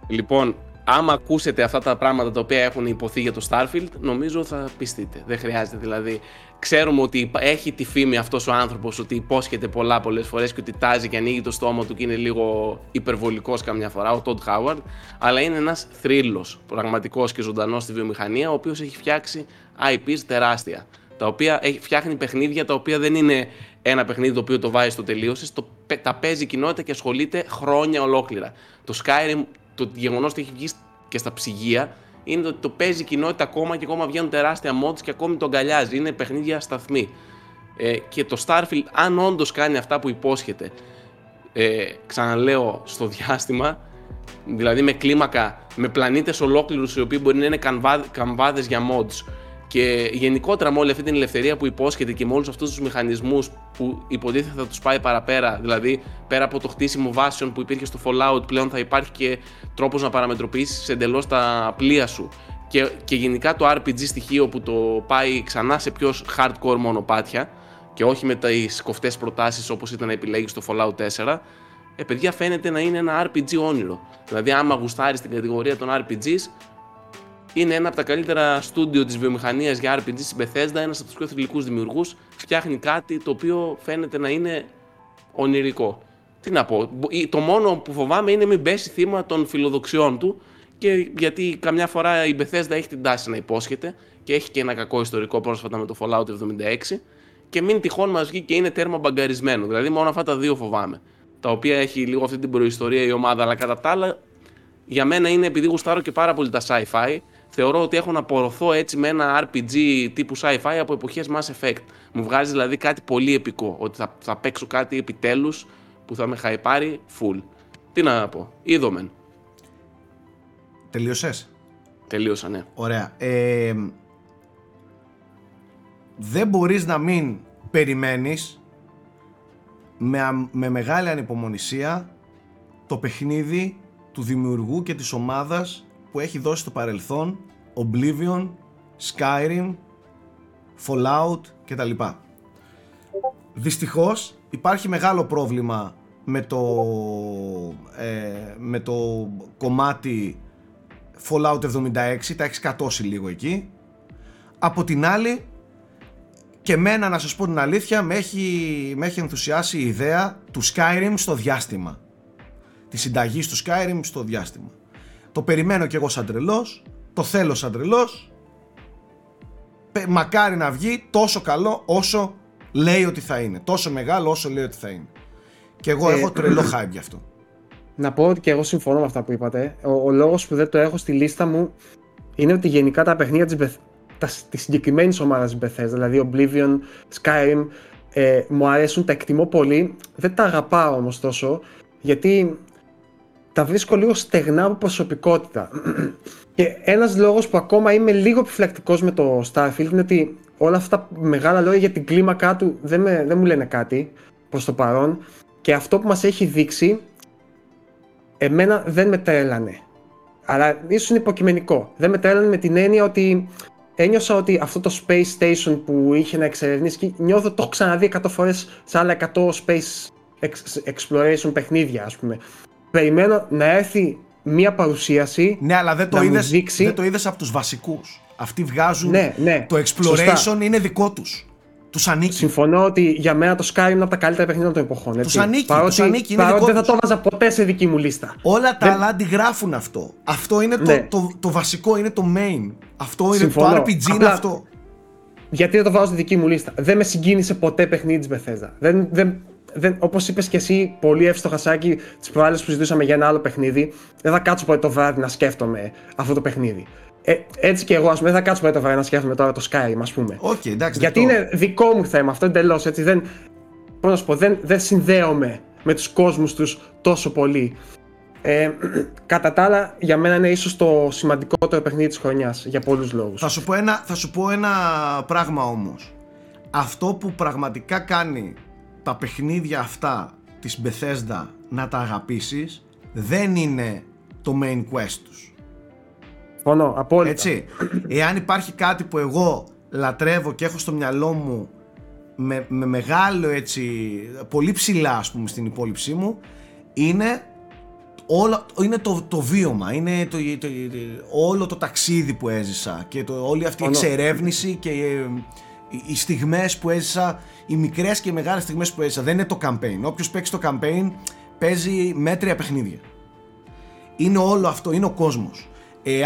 Λοιπόν, άμα ακούσετε αυτά τα πράγματα τα οποία έχουν ειπωθεί για το Starfield, νομίζω θα πειστείτε. Δεν χρειάζεται δηλαδή. Ξέρουμε ότι έχει τη φήμη αυτός ο άνθρωπος ότι υπόσχεται πολλά πολλές φορές και ότι τάζει και ανοίγει το στόμα του και είναι λίγο υπερβολικός καμιά φορά, ο Todd Howard. Αλλά είναι ένας θρύλος πραγματικός και ζωντανός στη βιομηχανία, ο οποίος έχει φτιάξει IPs τεράστια. Τα οποία φτιάχνει παιχνίδια τα οποία δεν είναι ένα παιχνίδι το οποίο το βάζει στο τελείωσες, το, τα παίζει η κοινότητα και ασχολείται χρόνια ολόκληρα. Το Skyrim το γεγονός ότι έχει βγει και στα ψυγεία είναι ότι το παίζει η κοινότητα ακόμα και ακόμα βγαίνουν τεράστια mods και ακόμη τον αγκαλιάζει. Είναι παιχνίδια σταθμή. Ε, και το Starfield, αν όντως κάνει αυτά που υπόσχεται, ε, ξαναλέω, στο διάστημα, δηλαδή με κλίμακα, με πλανήτες ολόκληρους οι οποίοι μπορεί να είναι καμβάδες για mods και γενικότερα με όλη αυτή την ελευθερία που υπόσχεται και με όλους αυτούς τους μηχανισμούς που υποτίθεται θα τους πάει παραπέρα, δηλαδή πέρα από το χτίσιμο βάσεων που υπήρχε στο Fallout, πλέον θα υπάρχει και τρόπος να παραμετροποιήσεις εντελώς τα πλοία σου. Και, και γενικά το RPG στοιχείο που το πάει ξανά σε πιο hardcore μονοπάτια και όχι με τις κοφτές προτάσεις όπως ήταν να επιλέγεις στο Fallout 4. Ε, παιδιά, φαίνεται να είναι ένα RPG όνειρο. Δηλαδή, άμα γουστάρεις την κατηγορία των RPGs, είναι ένα από τα καλύτερα στούντιο της βιομηχανίας για RPG στην Bethesda, ένας από τους πιο θρηλυκούς δημιουργούς. Φτιάχνει κάτι το οποίο φαίνεται να είναι ονειρικό. Τι να πω, το μόνο που φοβάμαι είναι μην πέσει θύμα των φιλοδοξιών του και γιατί καμιά φορά η Bethesda έχει την τάση να υπόσχεται και έχει και ένα κακό ιστορικό πρόσφατα με το Fallout 76 και μην τυχόν μας βγει και είναι τέρμα μπαγκαρισμένο. Δηλαδή μόνο αυτά τα δύο φοβάμαι. Τα οποία έχει λίγο αυτή την προϊστορία η ομάδα, αλλά κατά τα άλλα για μένα είναι επειδή γουστάρω και πάρα πολύ τα sci-fi θεωρώ ότι έχω να πορωθώ έτσι με ένα RPG τύπου sci-fi από εποχές Mass Effect. Μου βγάζει δηλαδή κάτι πολύ επικό, ότι θα, θα παίξω κάτι επιτέλους που θα με χαϊπάρει full. Τι να πω, είδομεν. Τελείωσες; Τελείωσα, ναι. Ωραία. Ε, δεν μπορείς να μην περιμένεις με, με μεγάλη ανυπομονησία το παιχνίδι του δημιουργού και της ομάδας που έχει δώσει στο παρελθόν Oblivion, Skyrim, Fallout κτλ. Δυστυχώς υπάρχει μεγάλο πρόβλημα με το, ε, με το κομμάτι Fallout 76, τα έχεις κατώσει λίγο εκεί. Από την άλλη, και μένα να σας πω την αλήθεια, με έχει, με έχει ενθουσιάσει η ιδέα του Skyrim στο διάστημα. Τη συνταγή του Skyrim στο διάστημα. Το περιμένω κι εγώ σαν τρελός, το θέλω σαν τρελός. Μακάρι να βγει τόσο καλό όσο λέει ότι θα είναι. Τόσο μεγάλο όσο λέει ότι θα είναι. Και εγώ ε, έχω τρελό hype γι' αυτό. Να πω ότι και εγώ συμφωνώ με αυτά που είπατε. Ο, ο λόγος που δεν το έχω στη λίστα μου είναι ότι γενικά τα παιχνίδια της Beth... της συγκεκριμένης ομάδας Bethesda, δηλαδή Oblivion, Skyrim, ε, μου αρέσουν, τα εκτιμώ πολύ. Δεν τα αγαπάω όμως τόσο, γιατί τα βρίσκω λίγο στεγνά από προσωπικότητα. Και ένας λόγος που ακόμα είμαι λίγο επιφυλακτικός με το Starfield είναι ότι όλα αυτά τα μεγάλα λόγια για την κλίμακά του δεν, με, δεν μου λένε κάτι προς το παρόν. Και αυτό που μας έχει δείξει, εμένα δεν με τρέλανε. Αλλά ίσως είναι υποκειμενικό. Δεν με τρέλανε με την έννοια ότι ένιωσα ότι αυτό το Space Station που είχε να εξερευνήσει και νιώθω το έχω ξαναδεί 100 φορές σε άλλα 100 Space Exploration παιχνίδια, ας πούμε περιμένω να έρθει μία παρουσίαση. Ναι, αλλά δεν το είδε δεν το είδες από τους βασικούς. Αυτοί βγάζουν. Ναι, ναι, το exploration είναι δικό τους. Τους ανήκει. Συμφωνώ ότι για μένα το Skyrim είναι από τα καλύτερα παιχνίδια των εποχών. Τους ανήκει. Παρότι, τους ανήκει είναι παρότι δεν θα το βάζα ποτέ σε δική μου λίστα. Όλα τα άλλα αντιγράφουν αυτό. Αυτό είναι το, ναι. το, το, βασικό, είναι το main. Αυτό είναι το RPG, είναι αυτό. γιατί δεν το βάζω στη δική μου λίστα; Δεν με συγκίνησε ποτέ παιχνίδι της Bethesda. Δεν, δεν, δεν, Όπως είπες και εσύ, πολύ εύστοχα σάκι τις προάλλες που συζητούσαμε για ένα άλλο παιχνίδι, δεν θα κάτσω ποτέ το βράδυ να σκέφτομαι αυτό το παιχνίδι. Ε, έτσι και εγώ, ας πούμε, δεν θα κάτσω ποτέ το βράδυ να σκέφτομαι τώρα το Skyrim, ας πούμε. Okay, εντάξει, Γιατί είναι δικό μου θέμα αυτό εντελώς. Δεν, πώς να σου πω, δεν, δεν συνδέομαι με τους κόσμους τους τόσο πολύ. Ε, κατά τα άλλα, για μένα είναι ίσως το σημαντικότερο παιχνίδι της χρονιάς, για πολλούς λόγους. Θα σου πω ένα, θα σου πω ένα πράγμα όμως. Αυτό που πραγματικά κάνει τα παιχνίδια αυτά της Bethesda να τα αγαπήσεις, δεν είναι το main quest τους. Φωνώ, απόλυτα. Έτσι, εάν υπάρχει κάτι που εγώ λατρεύω και έχω στο μυαλό μου με, με μεγάλο έτσι, πολύ ψηλά ας πούμε στην υπόλοιψή μου, είναι όλο, είναι το, το βίωμα, είναι το, το, όλο το ταξίδι που έζησα και το, όλη αυτή η εξερεύνηση και ε, οι στιγμές που έζησα, οι μικρές και οι μεγάλες στιγμές που έζησα. Δεν είναι το campaign. Όποιος παίξει το campaign παίζει μέτρια παιχνίδια. Είναι όλο αυτό, είναι ο κόσμος. Ε,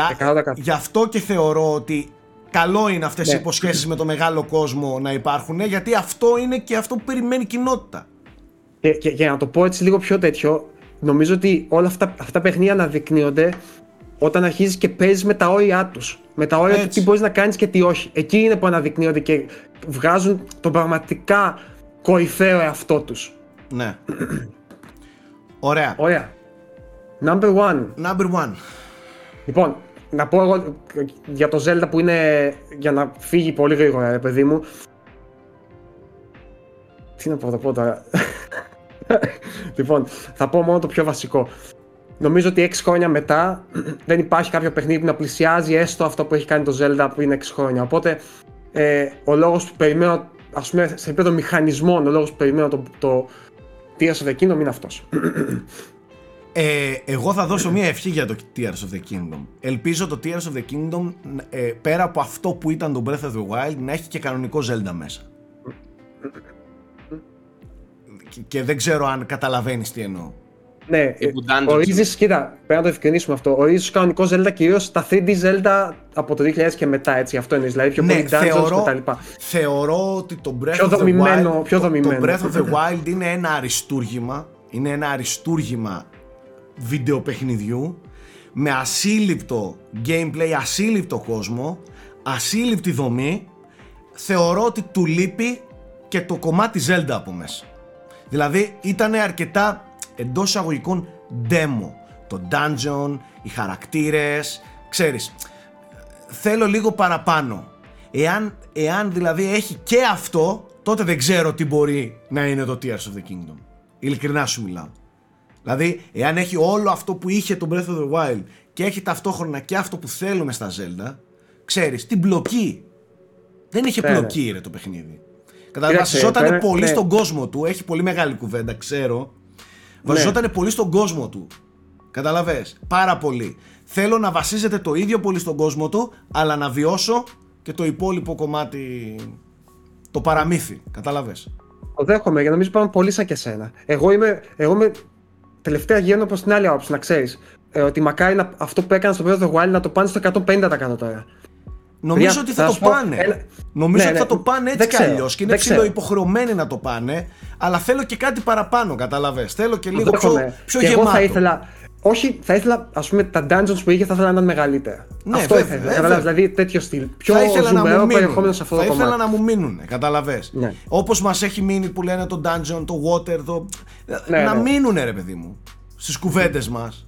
γι' αυτό και θεωρώ ότι καλό είναι αυτές ναι. οι υποσχέσεις με το μεγάλο κόσμο να υπάρχουν, γιατί αυτό είναι και αυτό που περιμένει η κοινότητα. Και, και, για να το πω έτσι λίγο πιο τέτοιο, νομίζω ότι όλα αυτά, αυτά τα παιχνίδια αναδεικνύονται όταν αρχίζεις και παίζεις με τα όρια τους. Με τα όρια του τι μπορείς να κάνεις και τι όχι. Εκεί είναι που αναδεικνύονται και βγάζουν τον πραγματικά κορυφαίο εαυτό τους. Ναι. Ωραία. Ωραία. Number one. Number one. Λοιπόν, να πω εγώ για το Zelda που είναι για να φύγει πολύ γρήγορα, ρε παιδί μου. Τι να πω, το πω τώρα. λοιπόν, θα πω μόνο το πιο βασικό. Νομίζω ότι 6 χρόνια μετά δεν υπάρχει κάποιο παιχνίδι που να πλησιάζει έστω αυτό που έχει κάνει το Zelda που είναι 6 χρόνια. Οπότε ε, ο λόγος που περιμένω, ας πούμε, σε επίπεδο μηχανισμών, ο λόγος που περιμένω το, το Tears of the Kingdom είναι αυτός. Ε, εγώ θα δώσω μια ευχή για το Tears of the Kingdom. Ελπίζω το Tears of the Kingdom ε, πέρα από αυτό που ήταν το Breath of the Wild να έχει και κανονικό Zelda μέσα και δεν ξέρω αν καταλαβαίνεις τι εννοώ. Ναι, ο Ρίζης, κοίτα, πρέπει να το ευκρινίσουμε αυτό. Ο Ρίζης κανονικός Zelda κυρίως τα 3D Zelda από το 2000 και μετά, έτσι, αυτό είναι, δηλαδή πιο ναι, πολύ θεωρώ, κτλ. Θεωρώ ότι το Breath, πιο of, the Wild, πιο το, το Breath of the Wild είναι ένα αριστούργημα, είναι ένα αριστούργημα βιντεοπαιχνιδιού με ασύλληπτο gameplay, ασύλληπτο κόσμο, ασύλληπτη δομή. Θεωρώ ότι του λείπει και το κομμάτι Zelda από μέσα. Δηλαδή ήταν αρκετά εντός εισαγωγικών demo. Το dungeon, οι χαρακτήρες, ξέρεις, θέλω λίγο παραπάνω. Εάν, εάν δηλαδή έχει και αυτό, τότε δεν ξέρω τι μπορεί να είναι το Tears of the Kingdom. Ειλικρινά σου μιλάω. Δηλαδή, εάν έχει όλο αυτό που είχε το Breath of the Wild και έχει ταυτόχρονα και αυτό που θέλουμε στα Zelda, ξέρεις, την μπλοκή. Δεν είχε πλοκή ρε το παιχνίδι. Κατά βασιζόταν πολύ ναι. στον κόσμο του. Έχει πολύ μεγάλη κουβέντα, ξέρω. Ναι. Βασιζόταν πολύ στον κόσμο του. Καταλαβέ. Πάρα πολύ. Θέλω να βασίζεται το ίδιο πολύ στον κόσμο του, αλλά να βιώσω και το υπόλοιπο κομμάτι. Το παραμύθι. Κατάλαβε. Το δέχομαι για να νομίζω πάμε πολύ σαν και σένα. Εγώ είμαι, εγώ είμαι τελευταία γίνω προς την άλλη άποψη, να ξέρεις. Ε, ότι μακάρι να, αυτό που έκανα στο πρώτο Wild να το πάνε στο 150% τώρα. Νομίζω ότι θα, το πάνε. Νομίζω ναι, ότι θα ναι. το πάνε έτσι κι αλλιώς και είναι ψηλό υποχρεωμένοι να το πάνε. Αλλά θέλω και κάτι παραπάνω, καταλαβέ. Θέλω και λίγο πιο, πιο και γεμάτο. Εγώ θα ήθελα, όχι, θα ήθελα, ας πούμε, τα dungeons που είχε θα ήθελα να είναι μεγαλύτερα. Ναι, αυτό βέβαια, ήθελα. Βέβαια. Δηλαδή τέτοιο στυλ. Πιο ζουμερό περιεχόμενο σε αυτό θα το κομμάτι. Θα ήθελα να μου μείνουν, καταλαβέ. Ναι. Όπως μας έχει μείνει που λένε το dungeon, το water, το. Ναι, να ναι. μείνουν, ρε παιδί μου. Στις κουβέντες μας.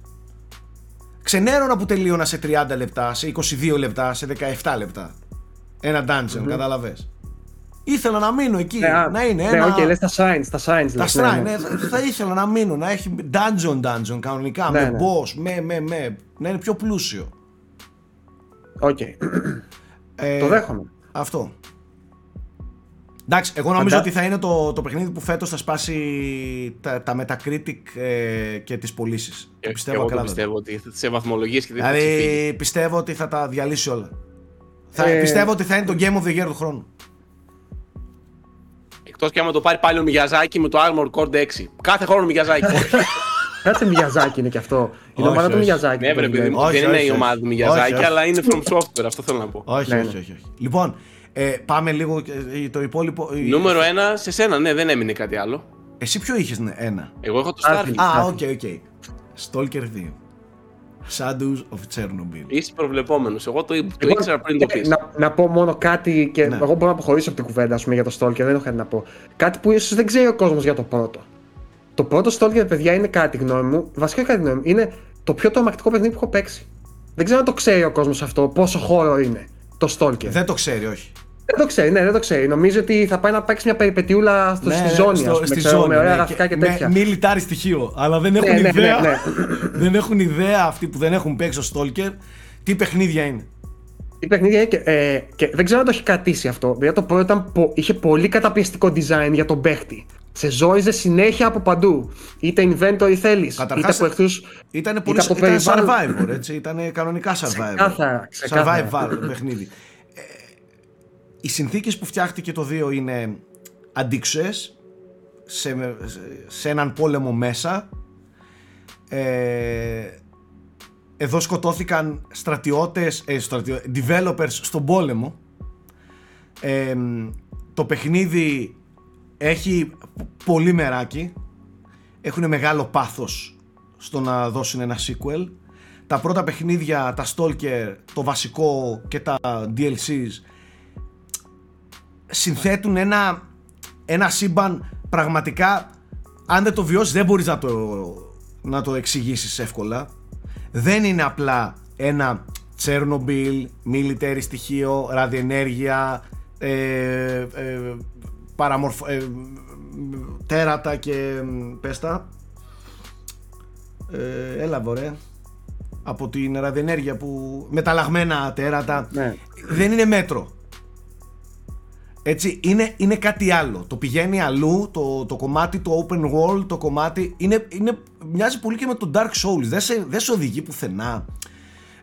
Ξενέρωνα που τελείωνα σε 30 λεπτά, σε 22 λεπτά, σε 17 λεπτά. Ένα dungeon, mm-hmm. καταλαβες. Ήθελα να μείνω εκεί, ναι, να είναι ναι, ένα... Ναι, okay, λες τα signs, τα signs. Τα signs, ναι, ναι. ναι, θα ήθελα να μείνω, να έχει dungeon dungeon κανονικά, ναι, με ναι. boss, με, με, με, να είναι πιο πλούσιο. Ok. Okay. Ε, το δέχομαι. Αυτό. Εντάξει, εγώ νομίζω ότι θα είναι το, το παιχνίδι που φέτος θα σπάσει τα, τα Metacritic ε, και τις πωλήσεις. Ε, πιστεύω εγώ πιστεύω ότι σε βαθμολογίες και δηλαδή, θα πιστεύω ότι θα τα διαλύσει όλα. Θα, ε... Πιστεύω ότι θα είναι το Game of the Year του χρόνου. Εκτός και άμα το πάρει πάλι ο Μιγιαζάκη με το Armor Core 6. Κάθε χρόνο ο Μιγιαζάκη. Κάτσε Μιγιαζάκη είναι και αυτό. Είναι ομάδα του Μιγιαζάκη. Ναι, βρε παιδί μου, δεν είναι η ομάδα του Μιγιαζάκη, αλλά είναι From Software, αυτό θέλω να πω. Όχι, ναι, όχι, ναι. όχι. Λοιπόν, Ε, πάμε λίγο ε, το υπόλοιπο. Νούμερο ένα σε σένα, ναι, δεν έμεινε κάτι άλλο. Εσύ ποιο είχες, ναι, ένα. Εγώ έχω το Starfield. Α, ok, ok. Stalker 2. Shadows of Chernobyl. Είσαι προβλεπόμενος. Εγώ το, το ήξερα πριν το πεις. Να, να πω μόνο κάτι και ναι. εγώ μπορώ να αποχωρήσω από την κουβέντα πούμε, για το Stalker, δεν έχω κάτι να πω. Κάτι που ίσως δεν ξέρει ο κόσμος για το πρώτο. Το πρώτο Stalker, παιδιά, είναι κατά τη γνώμη μου. Βασικά κατά τη γνώμη μου. Είναι το πιο τρομακτικό παιχνίδι που έχω παίξει. Δεν ξέρω αν το ξέρει ο κόσμος αυτό, πόσο horror είναι το Stalker. Δεν το ξέρει, όχι. Δεν το ξέρει, ναι, δεν το ξέρει. Νομίζω ότι θα πάει να παίξει μια περιπετιούλα στο, ναι, στη ζώνη, στο, πούμε, στη ξέρω, ζώνη, με ωραία ναι, γραφικά και, και τέτοια. Με μιλιτάρι στοιχείο. Αλλά δεν έχουν, ναι, ναι ιδέα, ναι, ναι, δεν έχουν ιδέα αυτοί που δεν έχουν παίξει στο Stalker τι παιχνίδια είναι. Τι παιχνίδια είναι και, ε, και δεν ξέρω αν το έχει κρατήσει αυτό. Δηλαδή το πρώτο ήταν, είχε πολύ καταπιεστικό design για τον παίχτη. Σε ζόριζε συνέχεια από παντού. Είτε inventory θέλεις, είτε από εχθρούς. Ήταν πολύ ήταν survivor, έτσι. Ήταν κανονικά survivor. Ξεκάθαρα, ξεκάθαρα. Survivor παιχνίδι οι συνθήκες που φτιάχτηκε το 2 είναι αντίξωες σε, σε έναν πόλεμο μέσα. Ε, εδώ σκοτώθηκαν στρατιώτες, ε, developers στον πόλεμο. Ε, το παιχνίδι έχει πολύ μεράκι. Έχουν μεγάλο πάθος στο να δώσουν ένα sequel. Τα πρώτα παιχνίδια, τα Stalker, το βασικό και τα DLCs συνθέτουν ένα, ένα σύμπαν πραγματικά αν δεν το βιώσεις δεν μπορείς να το, να το εξηγήσεις εύκολα δεν είναι απλά ένα Τσέρνομπιλ, military στοιχείο, ραδιενέργεια, ε, ε, παραμορφ, ε, τέρατα και πέστα. Ε, έλα βορέ. Από την ραδιενέργεια που μεταλλαγμένα τέρατα. Ναι. Δεν είναι μέτρο. Έτσι, είναι, είναι κάτι άλλο. Το πηγαίνει αλλού, το, το κομμάτι, το open world, το κομμάτι. Είναι, είναι, μοιάζει πολύ και με το Dark Souls. Δεν σε, δεν σε οδηγεί πουθενά.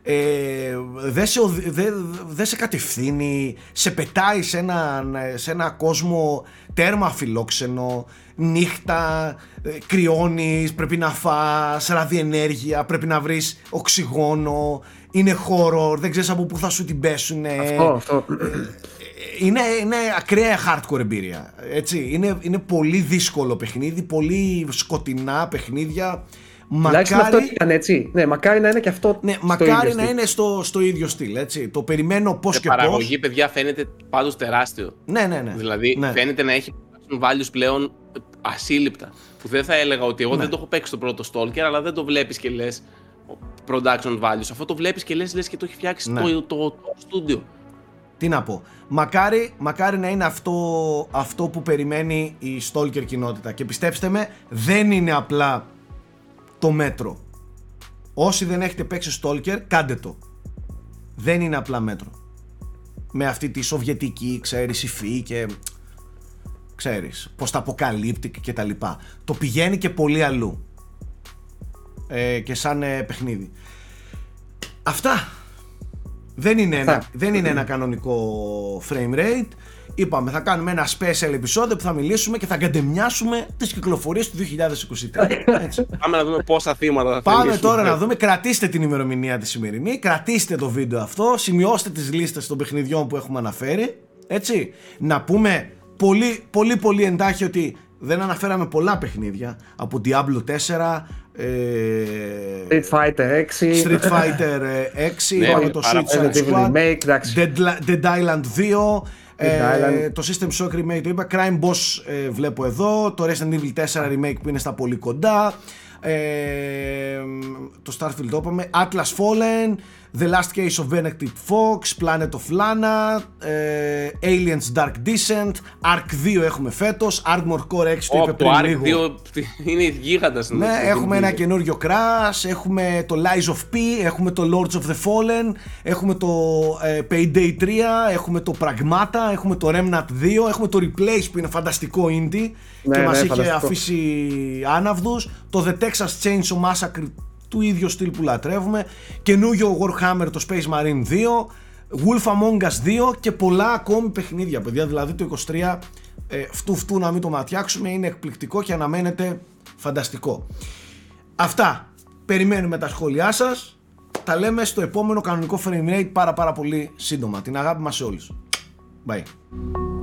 Ε, δεν σε, δε, δε σε κατευθύνει, σε πετάει σε ένα, σε ένα κόσμο τέρμα φιλόξενο, νύχτα, ε, κρυώνεις, πρέπει να φας, ραδιενέργεια, πρέπει να βρεις οξυγόνο, είναι χώρο, δεν ξέρεις από πού θα σου την πέσουνε. Αυτό, αυτό. Ε, είναι, είναι ακραία hardcore εμπειρία. Έτσι. Είναι, είναι πολύ δύσκολο παιχνίδι, πολύ σκοτεινά παιχνίδια. Μακάρι... αυτό ήταν έτσι. Ναι, μακάρι να είναι και αυτό. Ναι, μακάρι να είναι στο, στο ίδιο στυλ. Έτσι. Το περιμένω πώς και πώς. Η παραγωγή, παιδιά, φαίνεται πάντως τεράστιο. Ναι, ναι, ναι. Δηλαδή ναι. φαίνεται να έχει values πλέον ασύλληπτα. Που δεν θα έλεγα ότι εγώ ναι. δεν το έχω παίξει το πρώτο Stalker, αλλά δεν το βλέπεις και λες production values. Αυτό το βλέπεις και λες και το έχει φτιάξει ναι. το, το, το, studio. Τι να πω. Μακάρι, μακάρι να είναι αυτό, αυτό που περιμένει η Stalker κοινότητα. Και πιστέψτε με, δεν είναι απλά το μέτρο. Όσοι δεν έχετε παίξει Stalker, κάντε το. Δεν είναι απλά μέτρο. Με αυτή τη σοβιετική, ξέρεις, υφή και ξέρεις, πως τα αποκαλύπτει και τα λοιπά. Το πηγαίνει και πολύ αλλού. Ε, και σαν ε, παιχνίδι. Αυτά. Δεν είναι, ένα, δεν είναι ένα κανονικό frame rate. Είπαμε, θα κάνουμε ένα special επεισόδιο που θα μιλήσουμε και θα καντεμιάσουμε τις κυκλοφορίες του 2023. Έτσι. Πάμε να δούμε πόσα θύματα θα Πάμε τώρα να δούμε, κρατήστε την ημερομηνία τη σημερινή, κρατήστε το βίντεο αυτό, σημειώστε τις λίστες των παιχνιδιών που έχουμε αναφέρει. Έτσι, να πούμε πολύ πολύ πολύ εντάχει ότι δεν αναφέραμε πολλά παιχνίδια από Diablo 4, ε, Street Fighter 6 Street Fighter 6 ναι, το Suicide Squad Dead, Dead Island 2 ε, το System Shock Remake το είπα Crime Boss ε, βλέπω εδώ το Resident Evil 4 Remake που είναι στα πολύ κοντά ε, το Starfield το είπαμε Atlas Fallen The Last Case of Benedict Fox, Planet of Lana, ε, Aliens Dark Descent, Ark 2 έχουμε φέτος, Armor Core 6 το είπε πριν το Ark 2 είναι γίγαντας. Ναι, έχουμε ένα καινούριο Crash, έχουμε το Lies of P, έχουμε το Lords of the Fallen, έχουμε το ε, Payday 3, έχουμε το Pragmata, έχουμε το Remnant 2, έχουμε το Replace που είναι φανταστικό indie ναι, και ναι, μας είχε αφήσει άναυδους, το The Texas Chainsaw Massacre του ίδιου στυλ που λατρεύουμε, καινούριο Warhammer το Space Marine 2, Wolf Among Us 2 και πολλά ακόμη παιχνίδια, παιδιά. Δηλαδή το 23 ε, φτού φτού να μην το ματιάξουμε, είναι εκπληκτικό και αναμένεται φανταστικό. Αυτά. Περιμένουμε τα σχόλιά σας. Τα λέμε στο επόμενο κανονικό frame rate πάρα πάρα πολύ σύντομα. Την αγάπη μας σε όλους. Bye.